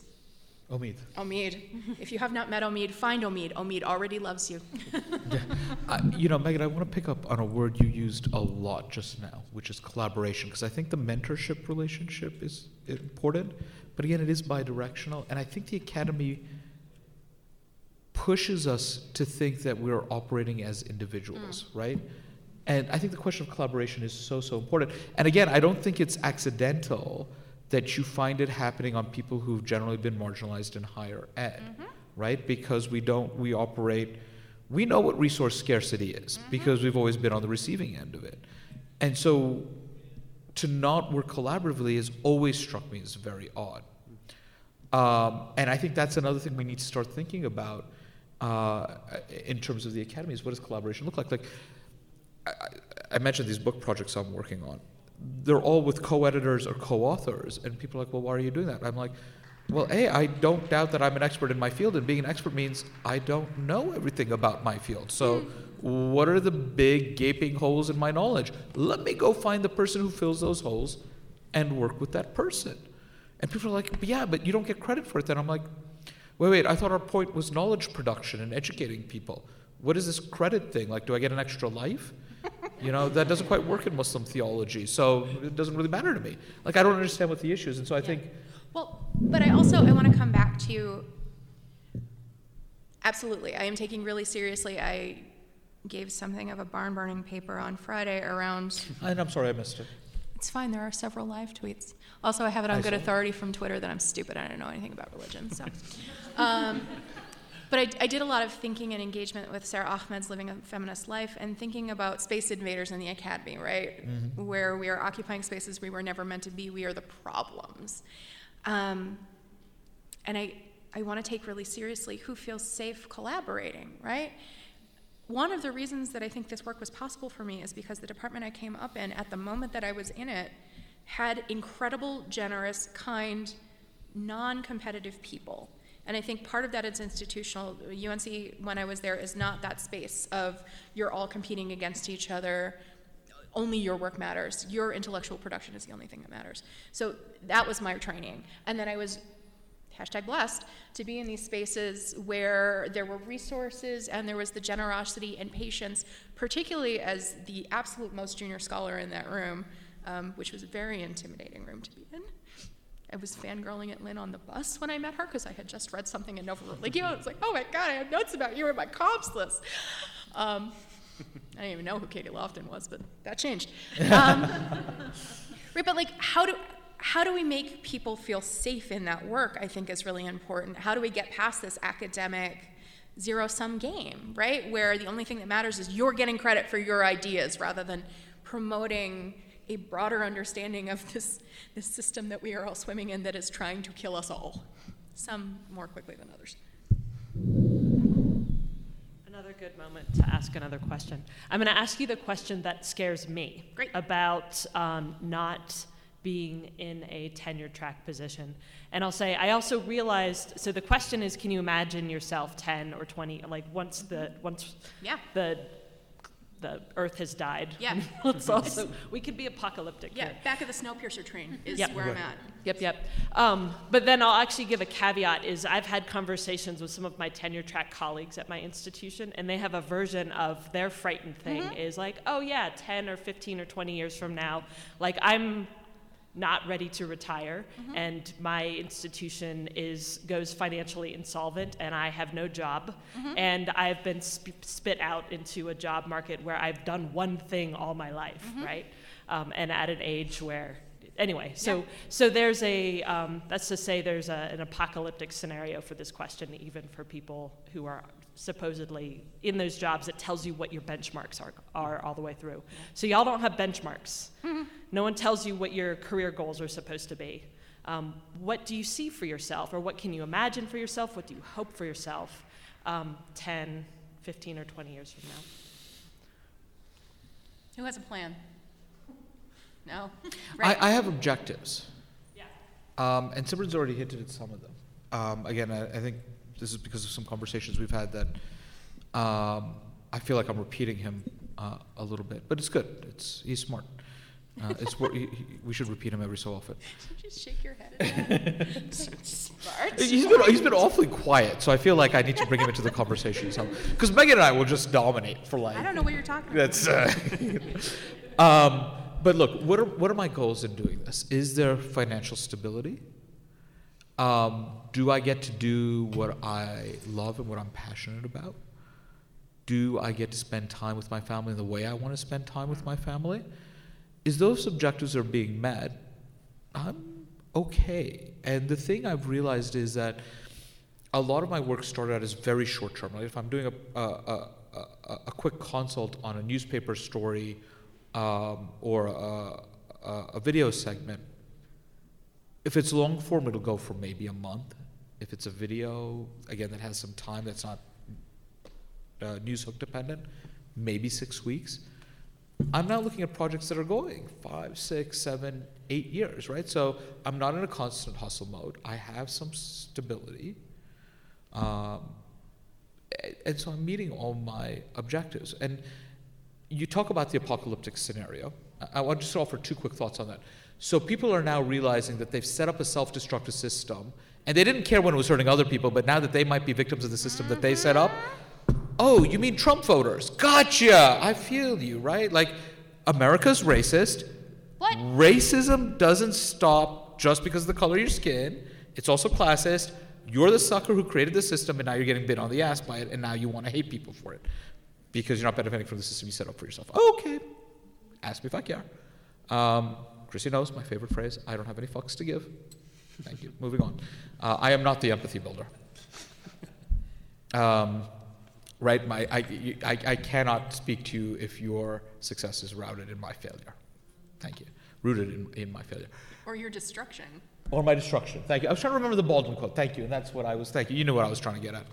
Omid. Omid. if you have not met Omid, find Omid. Omid already loves you. I, you know, Megan, I want to pick up on a word you used a lot just now, which is collaboration, because I think the mentorship relationship is important, but again, it is bidirectional, and I think the academy pushes us to think that we're operating as individuals, mm. right? And I think the question of collaboration is so, so important. And again, I don't think it's accidental that you find it happening on people who've generally been marginalized in higher ed, right? Because we don't, we operate, we know what resource scarcity is because we've always been on the receiving end of it. And so to not work collaboratively has always struck me as very odd. Um, and I think that's another thing we need to start thinking about uh, in terms of the academy is what does collaboration look like? Like, I- I mentioned these book projects I'm working on. They're all with co-editors or co-authors, and people are like, "Well, why are you doing that?" I'm like, "Well, a, I don't doubt that I'm an expert in my field, and being an expert means I don't know everything about my field. So, hmm. what are the big gaping holes in my knowledge? Let me go find the person who fills those holes, and work with that person." And people are like, "Yeah, but you don't get credit for it." Then I'm like, "Wait, wait. I thought our point was knowledge production and educating people. What is this credit thing? Like, do I get an extra life?" You know, that doesn't quite work in Muslim theology, so it doesn't really matter to me. Like, I don't understand what the issue is, and so I think, Well, but I also I want to come back to absolutely. I am taking really seriously. I gave something of a barn burning paper on Friday around. and I'm sorry I missed it. It's fine. There are several live tweets. Also, I have it on I good authority from Twitter that I'm stupid. I don't know anything about religion. So, um, but I, I did a lot of thinking and engagement with Sara Ahmed's Living a Feminist Life and thinking about space invaders in the academy, right? Where we are occupying spaces we were never meant to be. We are the problems. Um, and I, I want to take really seriously who feels safe collaborating, right? One of the reasons that I think this work was possible for me is because the department I came up in, at the moment that I was in it, had incredible, generous, kind, non competitive people. And I think part of that is institutional. UNC, when I was there, is not that space of you're all competing against each other, only your work matters. Your intellectual production is the only thing that matters. So that was my training. And then I was hashtag blessed to be in these spaces where there were resources and there was the generosity and patience, particularly as the absolute most junior scholar in that room, um, which was a very intimidating room to be in. I was fangirling at Lynn on the bus when I met her because I had just read something in Nova Religio. I was like, oh my God, I have notes about you in my comps list. Um, I didn't even know who Katie Lofton was, but that changed. Um, right, but like, how do how do we make people feel safe in that work? I think is really important. How do we get past this academic zero sum game, right, where the only thing that matters is you're getting credit for your ideas rather than promoting a broader understanding of this this system that we are all swimming in that is trying to kill us all, some more quickly than others. Another good moment to ask another question. I'm going to ask you the question that scares me Great. about um, not being in a tenure track position. And I'll say, I also realized. So the question is, can you imagine yourself 10 or 20, like once the once Yeah. the the Earth has died? Yeah. Let's also we could be apocalyptic. Yeah, here. back of the Snowpiercer train is Yep. where I'm at. Yep, yep. Um, but then I'll actually give a caveat is I've had conversations with some of my tenure track colleagues at my institution, and they have a version of their frightened thing is like, oh yeah, 10 or 15 or 20 years from now, like I'm not ready to retire and my institution is goes financially insolvent and I have no job. And I've been sp- spit out into a job market where I've done one thing all my life, right? Um, and at an age where anyway, so so there's a um, that's to say there's a, an apocalyptic scenario for this question, even for people who are supposedly in those jobs. It tells you what your benchmarks are are all the way through. So y'all don't have benchmarks. No one tells you what your career goals are supposed to be. Um, what do you see for yourself, or what can you imagine for yourself? What do you hope for yourself um, 10, 15, or 20 years from now? Who has a plan? No? I, Right. I have objectives. Yeah. Um, and Simran's already hinted at some of them. Um, again, I, I think this is because of some conversations we've had that um, I feel like I'm repeating him uh, a little bit, but it's good. It's he's smart. Uh, it's what he, he- we should repeat him every so often. Just shake your head at that. Smart. He's been he's been awfully quiet, so I feel like I need to bring him into the conversation. Because Megan and I will just dominate for like I don't know what you're talking about. That's. Uh, um, but look, what are what are my goals in doing this? Is there financial stability? Um, do I get to do what I love and what I'm passionate about? Do I get to spend time with my family the way I want to spend time with my family? Is those objectives are being met? I'm okay. And the thing I've realized is that a lot of my work started out as very short term. Like if I'm doing a, a, a, a, quick consult on a newspaper story um, or a, a video segment, if it's long form, it'll go for maybe a month. If it's a video, again, that has some time that's not uh, news hook dependent, maybe six weeks. I'm now looking at projects that are going five, six, seven, eight years, right? So I'm not in a constant hustle mode. I have some stability. Um, and so I'm meeting all my objectives. And you talk about the apocalyptic scenario. I want to just offer two quick thoughts on that. So people are now realizing that they've set up a self-destructive system, and they didn't care when it was hurting other people, but now that they might be victims of the system that they set up, oh, you mean Trump voters? Gotcha. I feel you, right? Like America's racist. What? Racism doesn't stop just because of the color of your skin. It's also classist. You're the sucker who created the system, and now you're getting bit on the ass by it, and now you want to hate people for it because you're not benefiting from the system you set up for yourself. Okay. Ask me if I care. Um, Chrissy knows my favorite phrase I don't have any fucks to give. Thank you. Moving on. Uh, I am not the empathy builder. Um, right? My, I, you- I, I cannot speak to you if your success is routed in my failure. Thank you. Rooted in, in my failure. Or your destruction. Or my destruction. Thank you. I was trying to remember the Baldwin quote. Thank you. And that's what I was, thank you. You knew what I was trying to get at.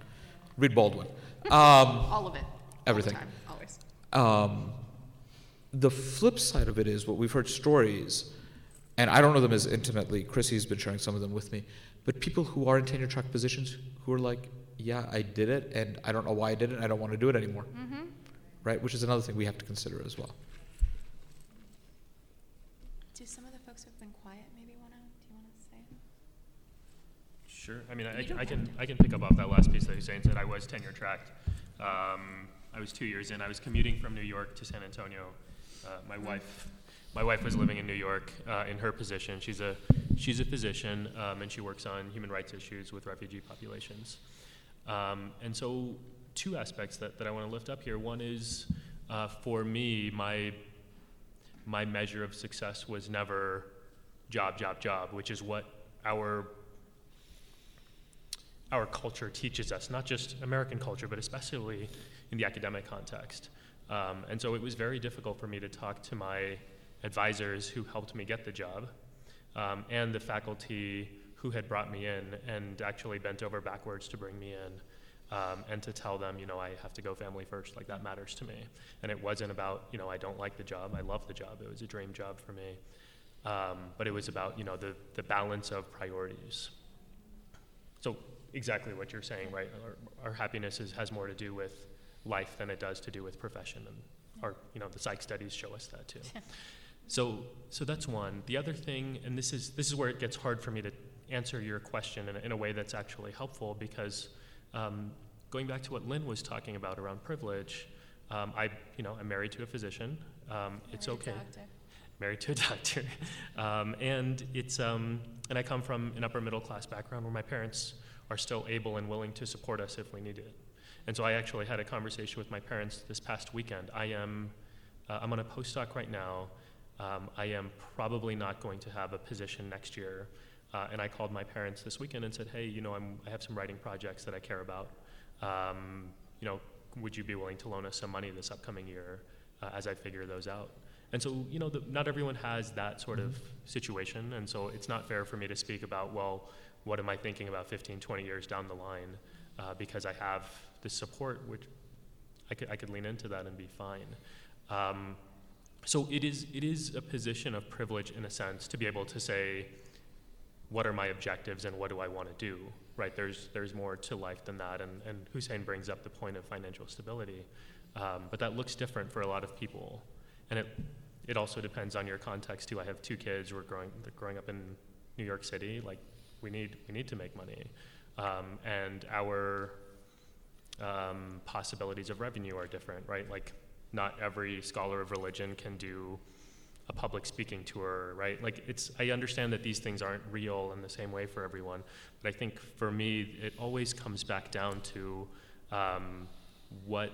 Read Baldwin. Um, All of it. All the Everything. time, Always. um, the flip side of it is what we've heard stories, and I don't know them as intimately. Chrissy's been sharing some of them with me, but people who are in tenure track positions who are like, "Yeah, I did it, and I don't know why I did it. and I don't want to do it anymore." Mm-hmm. Right, which is another thing we have to consider as well. Do some of the folks who've been quiet maybe want to, do you want to say? Sure. I mean, I, You I can to. I can pick up off that last piece that Hussein said. I was tenure tracked. Um, I was two years in. I was commuting from New York to San Antonio. Uh, my wife, my wife was living in New York uh, in her position. She's a she's a physician um, and she works on human rights issues with refugee populations. Um, and so, two aspects that, that I want to lift up here. One is uh, for me, my my measure of success was never job, job, job, which is what our our culture teaches us, not just American culture, but especially in the academic context. Um, and so it was very difficult for me to talk to my advisors who helped me get the job um, and the faculty who had brought me in and actually bent over backwards to bring me in um, and to tell them, you know, I have to go family first, like that matters to me. And it wasn't about, you know, I don't like the job, I love the job, it was a dream job for me. Um, but it was about, you know, the, the balance of priorities. So exactly what you're saying, right? Our, our happiness is, has more to do with life than it does to do with profession, and our, you know, the psych studies show us that too. So, so that's one. The other thing, and this is this is where it gets hard for me to answer your question in a, in a way that's actually helpful because um, going back to what Lynn was talking about around privilege, um, I, you know, I'm married to a physician. Um, it's okay. Married to a doctor, um, and it's um, and I come from an upper middle class background where my parents are still able and willing to support us if we need it. And so I actually had a conversation with my parents this past weekend. I am, uh, I'm on a postdoc right now. Um, I am probably not going to have a position next year. Uh, and I called my parents this weekend and said, hey, you know, I'm, I have some writing projects that I care about. Um, you know, would you be willing to loan us some money this upcoming year uh, as I figure those out? And so, you know, the, not everyone has that sort of situation. And so it's not fair for me to speak about, well, what am I thinking about 15, 20 years down the line? Uh, because I have the support, which I could, I could lean into that and be fine. Um, so it is, it is a position of privilege in a sense to be able to say, what are my objectives and what do I want to do? Right? There's, there's more to life than that. And, and Hussein brings up the point of financial stability. Um, but that looks different for a lot of people. And it, it also depends on your context too. I have two kids. We're growing, growing up in New York City. Like, we need, we need to make money. Um, and our um, possibilities of revenue are different, right? Like, not every scholar of religion can do a public speaking tour, right? Like, it's, I understand that these things aren't real in the same way for everyone, but I think for me, it always comes back down to um, what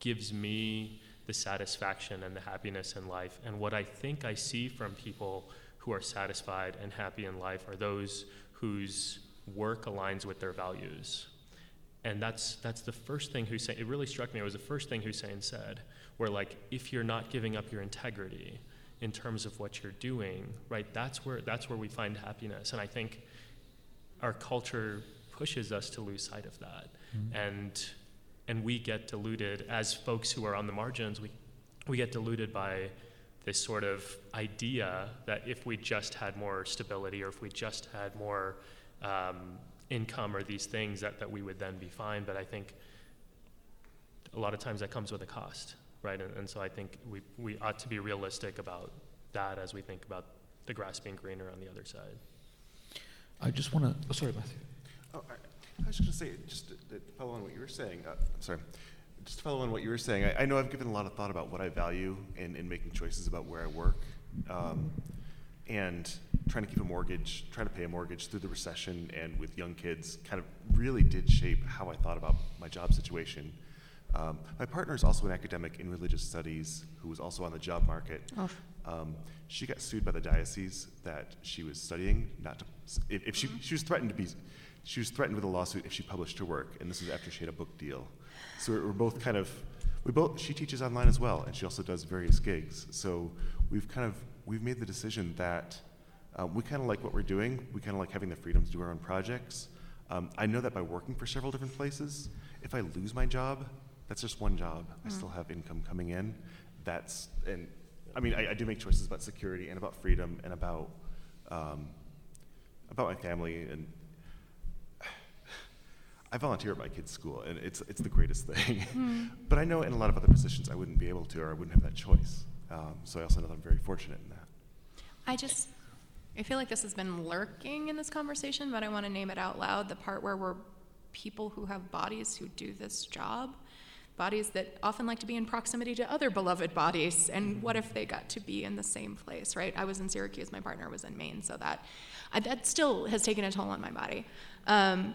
gives me the satisfaction and the happiness in life. And what I think I see from people who are satisfied and happy in life are those whose work aligns with their values. And that's, that's the first thing Hussein, it really struck me, it was the first thing Hussein said, where like, if you're not giving up your integrity in terms of what you're doing, right, that's where, that's where we find happiness. And I think our culture pushes us to lose sight of that. Mm-hmm. And, and we get deluded, as folks who are on the margins, we, we get deluded by this sort of idea that if we just had more stability or if we just had more um, income or these things that, that we would then be fine. But I think a lot of times that comes with a cost, right? And, and so I think we, we ought to be realistic about that as we think about the grass being greener on the other side. I just want to, oh, sorry, Matthew. Oh, I, I was just going to say, just to, to, follow on what you were saying, uh, sorry, just to follow on what you were saying, I, I, know I've given a lot of thought about what I value in, in making choices about where I work. Um, and trying to keep a mortgage, trying to pay a mortgage through the recession and with young kids kind of really did shape how I thought about my job situation. Um, my partner is also an academic in religious studies who was also on the job market. Oh. Um, she got sued by the diocese that she was studying. Not to, if, if she, mm-hmm. she was threatened to be, she was threatened with a lawsuit if she published her work, and this was after she had a book deal. So we're, we're both kind of, we both. She teaches online as well, and she also does various gigs. So we've kind of we've made the decision that um, we kind of like what we're doing. We kind of like having the freedom to do our own projects. Um, I know that by working for several different places, if I lose my job, that's just one job. Mm. I still have income coming in. That's and I mean I, I, do make choices about security and about freedom and about um, about my family and I volunteer at my kids' school and it's it's the greatest thing. Mm. but I know in a lot of other positions I wouldn't be able to or I wouldn't have that choice. Um, so I also know that I'm very fortunate in that. I just, I feel like this has been lurking in this conversation, but I want to name it out loud the part where we're people who have bodies who do this job, bodies that often like to be in proximity to other beloved bodies. And what if they got to be in the same place, right? I was in Syracuse, my partner was in Maine, so that, I, that still has taken a toll on my body. Um,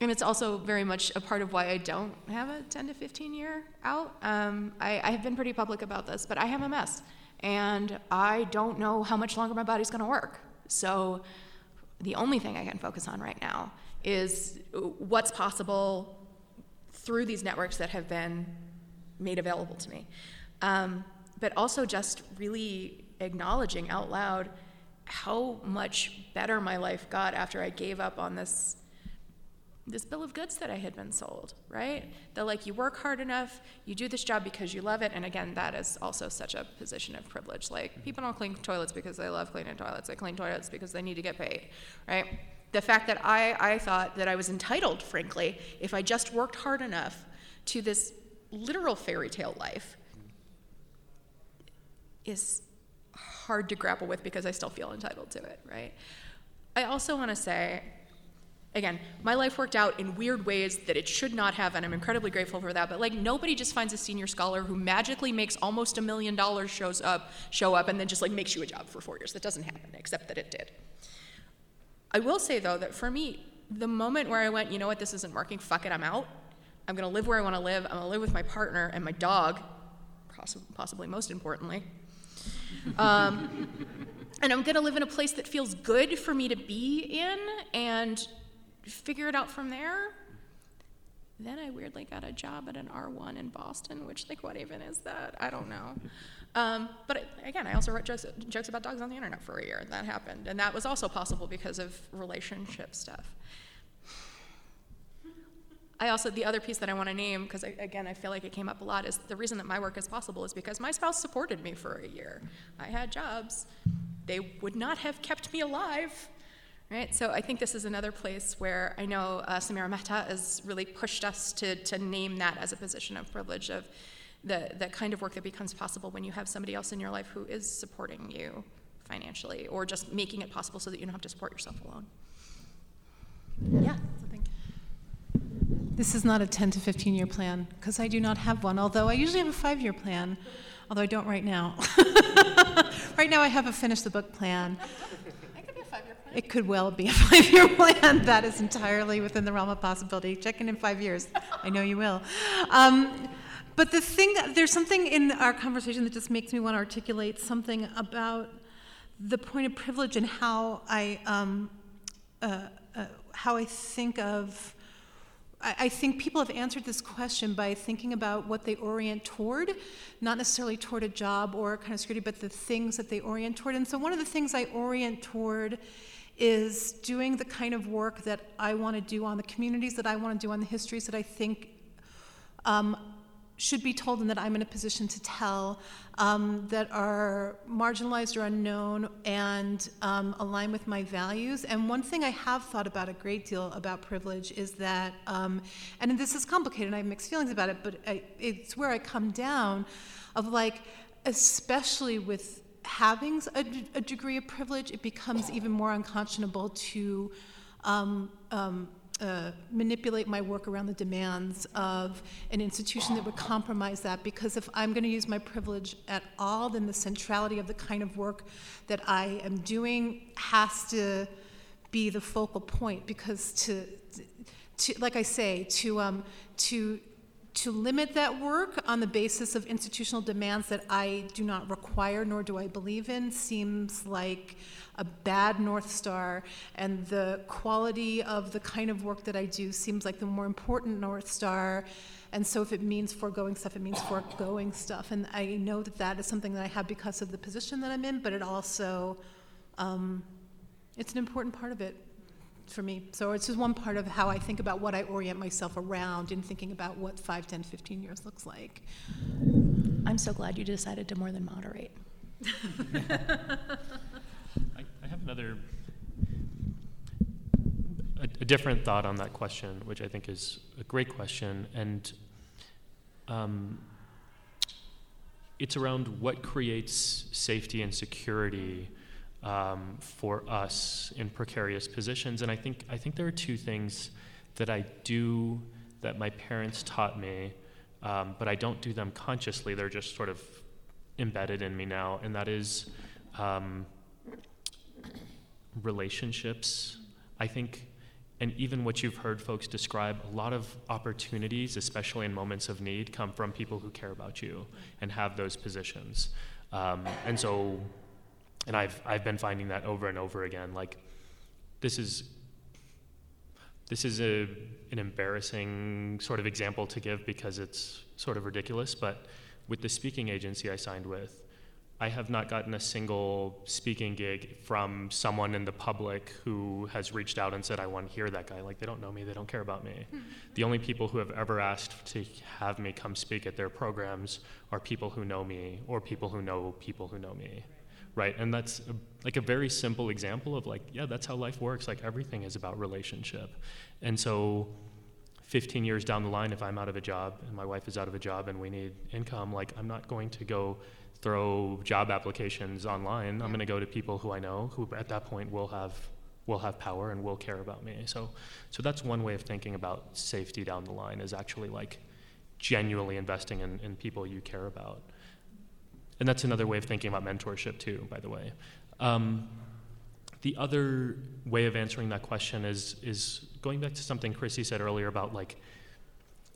and it's also very much a part of why I don't have a 10 to 15 year out. Um, I, I, have been pretty public about this, but I have MS, and I don't know how much longer my body's going to work. So the only thing I can focus on right now is what's possible through these networks that have been made available to me. Um, but also just really acknowledging out loud how much better my life got after I gave up on this this bill of goods that I had been sold, right? That like you work hard enough, you do this job because you love it, and again, that is also such a position of privilege. Like mm-hmm. people don't clean toilets because they love cleaning toilets; they clean toilets because they need to get paid, right? The fact that I, I thought that I was entitled, frankly, if I just worked hard enough to this literal fairy tale life, is hard to grapple with because I still feel entitled to it, right? I also want to say again, my life worked out in weird ways that it should not have, and I'm incredibly grateful for that. But like nobody just finds a senior scholar who magically makes almost a million dollars shows up, show up, and then just like makes you a job for four years. That doesn't happen, except that it did. I will say though that for me, the moment where I went, you know what, this isn't working, fuck it, I'm out. I'm gonna live where I wanna live. I'm gonna live with my partner and my dog, possibly most importantly. Um, and I'm gonna live in a place that feels good for me to be in and figure it out from there. Then I weirdly got a job at an R1 in Boston, which, like, what even is that? I don't know. Um, but again, I also wrote jokes, jokes about dogs on the internet for a year, and that happened. And that was also possible because of relationship stuff. I also, the other piece that I want to name, because again, I feel like it came up a lot, is the reason that my work is possible is because my spouse supported me for a year. I had jobs. They would not have kept me alive Right? So I think this is another place where I know uh, Samira Mehta has really pushed us to, to name that as a position of privilege of the, the kind of work that becomes possible when you have somebody else in your life who is supporting you financially or just making it possible so that you don't have to support yourself alone. Yeah, something. This is not a 10 to 15 year plan because I do not have one, although I usually have a five year plan, although I don't right now. right now I have a finish the book plan. It could well be a five year plan. That is entirely within the realm of possibility. Check in in five years. I know you will. Um, but the thing, there's something in our conversation that just makes me want to articulate something about the point of privilege and how I, um, uh, uh, how I think of I think people have answered this question by thinking about what they orient toward, not necessarily toward a job or kind of security, but the things that they orient toward. And so, one of the things I orient toward is doing the kind of work that I want to do on the communities that I want to do on the histories that I think um, should be told and that I'm in a position to tell um, that are marginalized or unknown and um, align with my values. And one thing I have thought about a great deal about privilege is that, um, and this is complicated, and I have mixed feelings about it, but I, it's where I come down of like, especially with having a, a, degree of privilege, it becomes even more unconscionable to um, um, uh, manipulate my work around the demands of an institution that would compromise that. Because if I'm going to use my privilege at all, then the centrality of the kind of work that I am doing has to be the focal point. Because to, to like I say, to um, to to limit that work on the basis of institutional demands that I do not require nor do I believe in seems like a bad North Star, and the quality of the kind of work that I do seems like the more important North Star. And so, if it means foregoing stuff, it means foregoing stuff. And I know that that is something that I have because of the position that I'm in, but it also, um, it's an important part of it for me. So it's just one part of how I think about what I orient myself around in thinking about what 5, 10, 15 years looks like. I'm so glad you decided to more than moderate. I, I, have another, a, a, different thought on that question, which I think is a great question. And um, it's around what creates safety and security um, for us in precarious positions. And I think I think there are two things that I do that my parents taught me, um, but I don't do them consciously. They're just sort of embedded in me now, and that is um, relationships. I think. And even what you've heard folks describe, a lot of opportunities, especially in moments of need, come from people who care about you and have those positions. Um, and so and I've I've been finding that over and over again. Like this is this is a an embarrassing sort of example to give because it's sort of ridiculous, but with the speaking agency I signed with, I have not gotten a single speaking gig from someone in the public who has reached out and said, I want to hear that guy. Like, they don't know me, they don't care about me. Hmm. The only people who have ever asked to have me come speak at their programs are people who know me or people who know people who know me. Right? And that's a, like a very simple example of, like, yeah, that's how life works. Like, everything is about relationship. And so, 15 years down the line, if I'm out of a job and my wife is out of a job and we need income, like, I'm not going to go throw job applications online. I'm going to go to people who I know who at that point will have will have power and will care about me. So so that's one way of thinking about safety down the line is actually like genuinely investing in, in people you care about. And that's another way of thinking about mentorship too, by the way. Um, the other way of answering that question is is going back to something Chrissy said earlier about like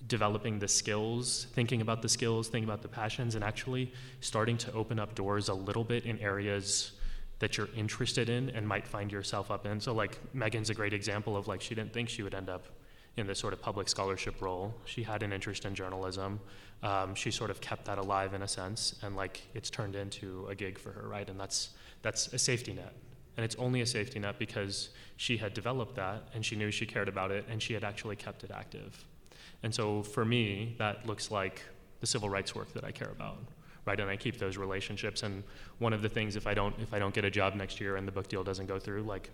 developing the skills, thinking about the skills, thinking about the passions, and actually starting to open up doors a little bit in areas that you're interested in and might find yourself up in. So, like, Megan's a great example of like, she didn't think she would end up in this sort of public scholarship role. She had an interest in journalism. Um, she sort of kept that alive in a sense, and like, it's turned into a gig for her, right? And that's that's a safety net. And it's only a safety net because she had developed that and she knew she cared about it and she had actually kept it active. And so for me, that looks like the civil rights work that I care about, right? And I keep those relationships. And one of the things, if I don't, if I don't get a job next year and the book deal doesn't go through, like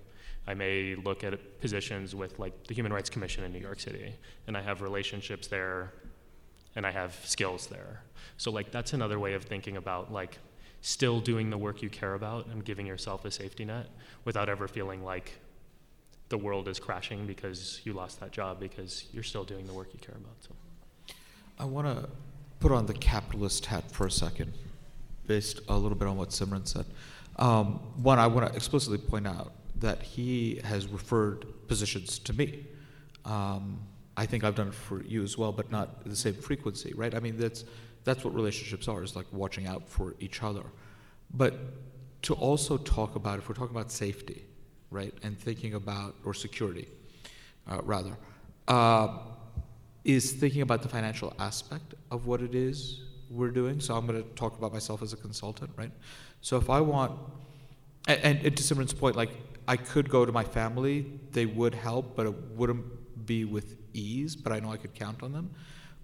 I may look at positions with like the Human Rights Commission in New York City, and I have relationships there, and I have skills there. So like that's another way of thinking about like still doing the work you care about and giving yourself a safety net without ever feeling like the world is crashing because you lost that job because you're still doing the work you care about. So. I want to put on the capitalist hat for a second, based a little bit on what Simran said. Um, one, I want to explicitly point out that he has referred positions to me. Um, I think I've done it for you as well, but not the same frequency, right? I mean, that's that's what relationships are, is like watching out for each other. But to also talk about, if we're talking about safety, right, and thinking about, or security, uh, rather, uh, is thinking about the financial aspect of what it is we're doing. So I'm going to talk about myself as a consultant, right? So if I want, and, and to Simran's point, like I could go to my family, they would help, but it wouldn't be with ease, but I know I could count on them.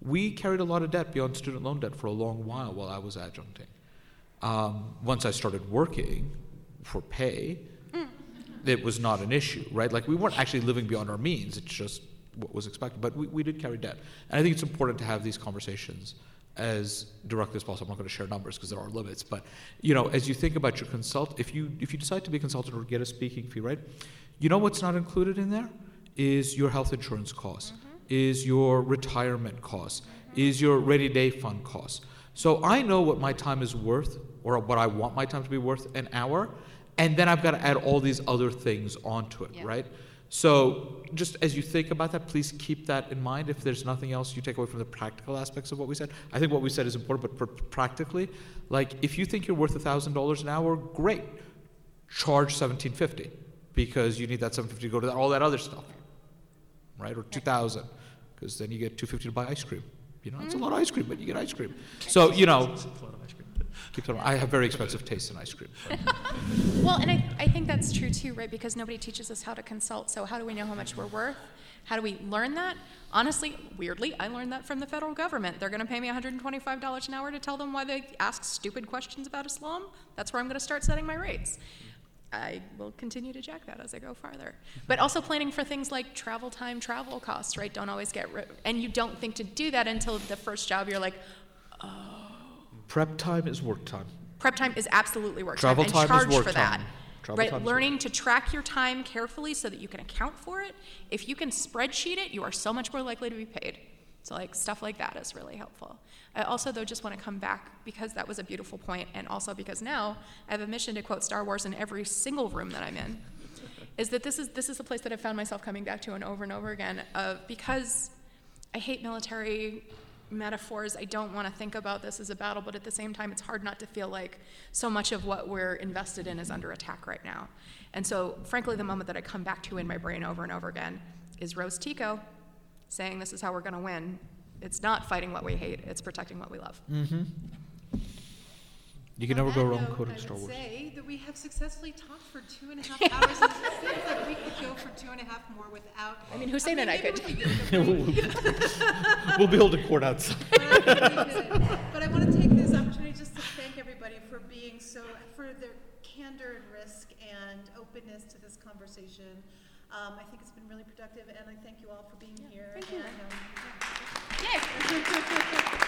We carried a lot of debt beyond student loan debt for a long while while I was adjuncting. Um, once I started working for pay, it was not an issue, right? Like we weren't actually living beyond our means. It's just what was expected. But we, we did carry debt. And I think it's important to have these conversations as directly as possible. I'm not going to share numbers because there are limits. But you know, as you think about your consult, if you if you decide to be a consultant or get a speaking fee, right? You know what's not included in there is your health insurance costs, mm-hmm. is your retirement costs, mm-hmm. is your rainy day fund costs. So I know what my time is worth, or what I want my time to be worth an hour, and then I've got to add all these other things onto it, yeah. right? So just as you think about that, please keep that in mind. If there's nothing else you take away from the practical aspects of what we said, I think what we said is important. But practically, like if you think you're worth thousand dollars an hour, great, charge seventeen fifty because you need that seven fifty to go to that, all that other stuff, right? Or two thousand, because then you get two fifty to buy ice cream. You know, it's a lot of ice cream, but you get ice cream. So you know. Keep I have very expensive taste in ice cream. well, and I, I think that's true too, right? Because nobody teaches us how to consult. So, how do we know how much we're worth? How do we learn that? Honestly, weirdly, I learned that from the federal government. They're going to pay me $125 an hour to tell them why they ask stupid questions about Islam. That's where I'm going to start setting my rates. I will continue to jack that as I go farther. But also planning for things like travel time, travel costs, right? Don't always get, and you don't think to do that until the first job. You're like, oh, Prep time is work time. Prep time is absolutely work Travel time, and time charge is work for time. that. Travel right, learning to track your time carefully so that you can account for it. If you can spreadsheet it, you are so much more likely to be paid. So like stuff like that is really helpful. I also though just want to come back because that was a beautiful point, and also because now I have a mission to quote Star Wars in every single room that I'm in. Is that this is this is the place that I've found myself coming back to and over and over again of because I hate military metaphors. I don't want to think about this as a battle, but at the same time, it's hard not to feel like so much of what we're invested in is under attack right now. And so, frankly, the moment that I come back to in my brain over and over again is Rose Tico saying, This is how we're going to win. It's not fighting what we hate, it's protecting what we love. Mm-hmm. You can On never go that wrong note, quoting I Star would Wars. say that we have successfully talked for two and a half hours, and it seems like we could go for two and a half more without. I mean, Hussein and I maybe could. with a yoga we'll build a court outside. But I want to take this opportunity just to thank everybody for being so, for their candor and risk and openness to this conversation. Um, I think it's been really productive, and I thank you all for being here. Thank you. Yay!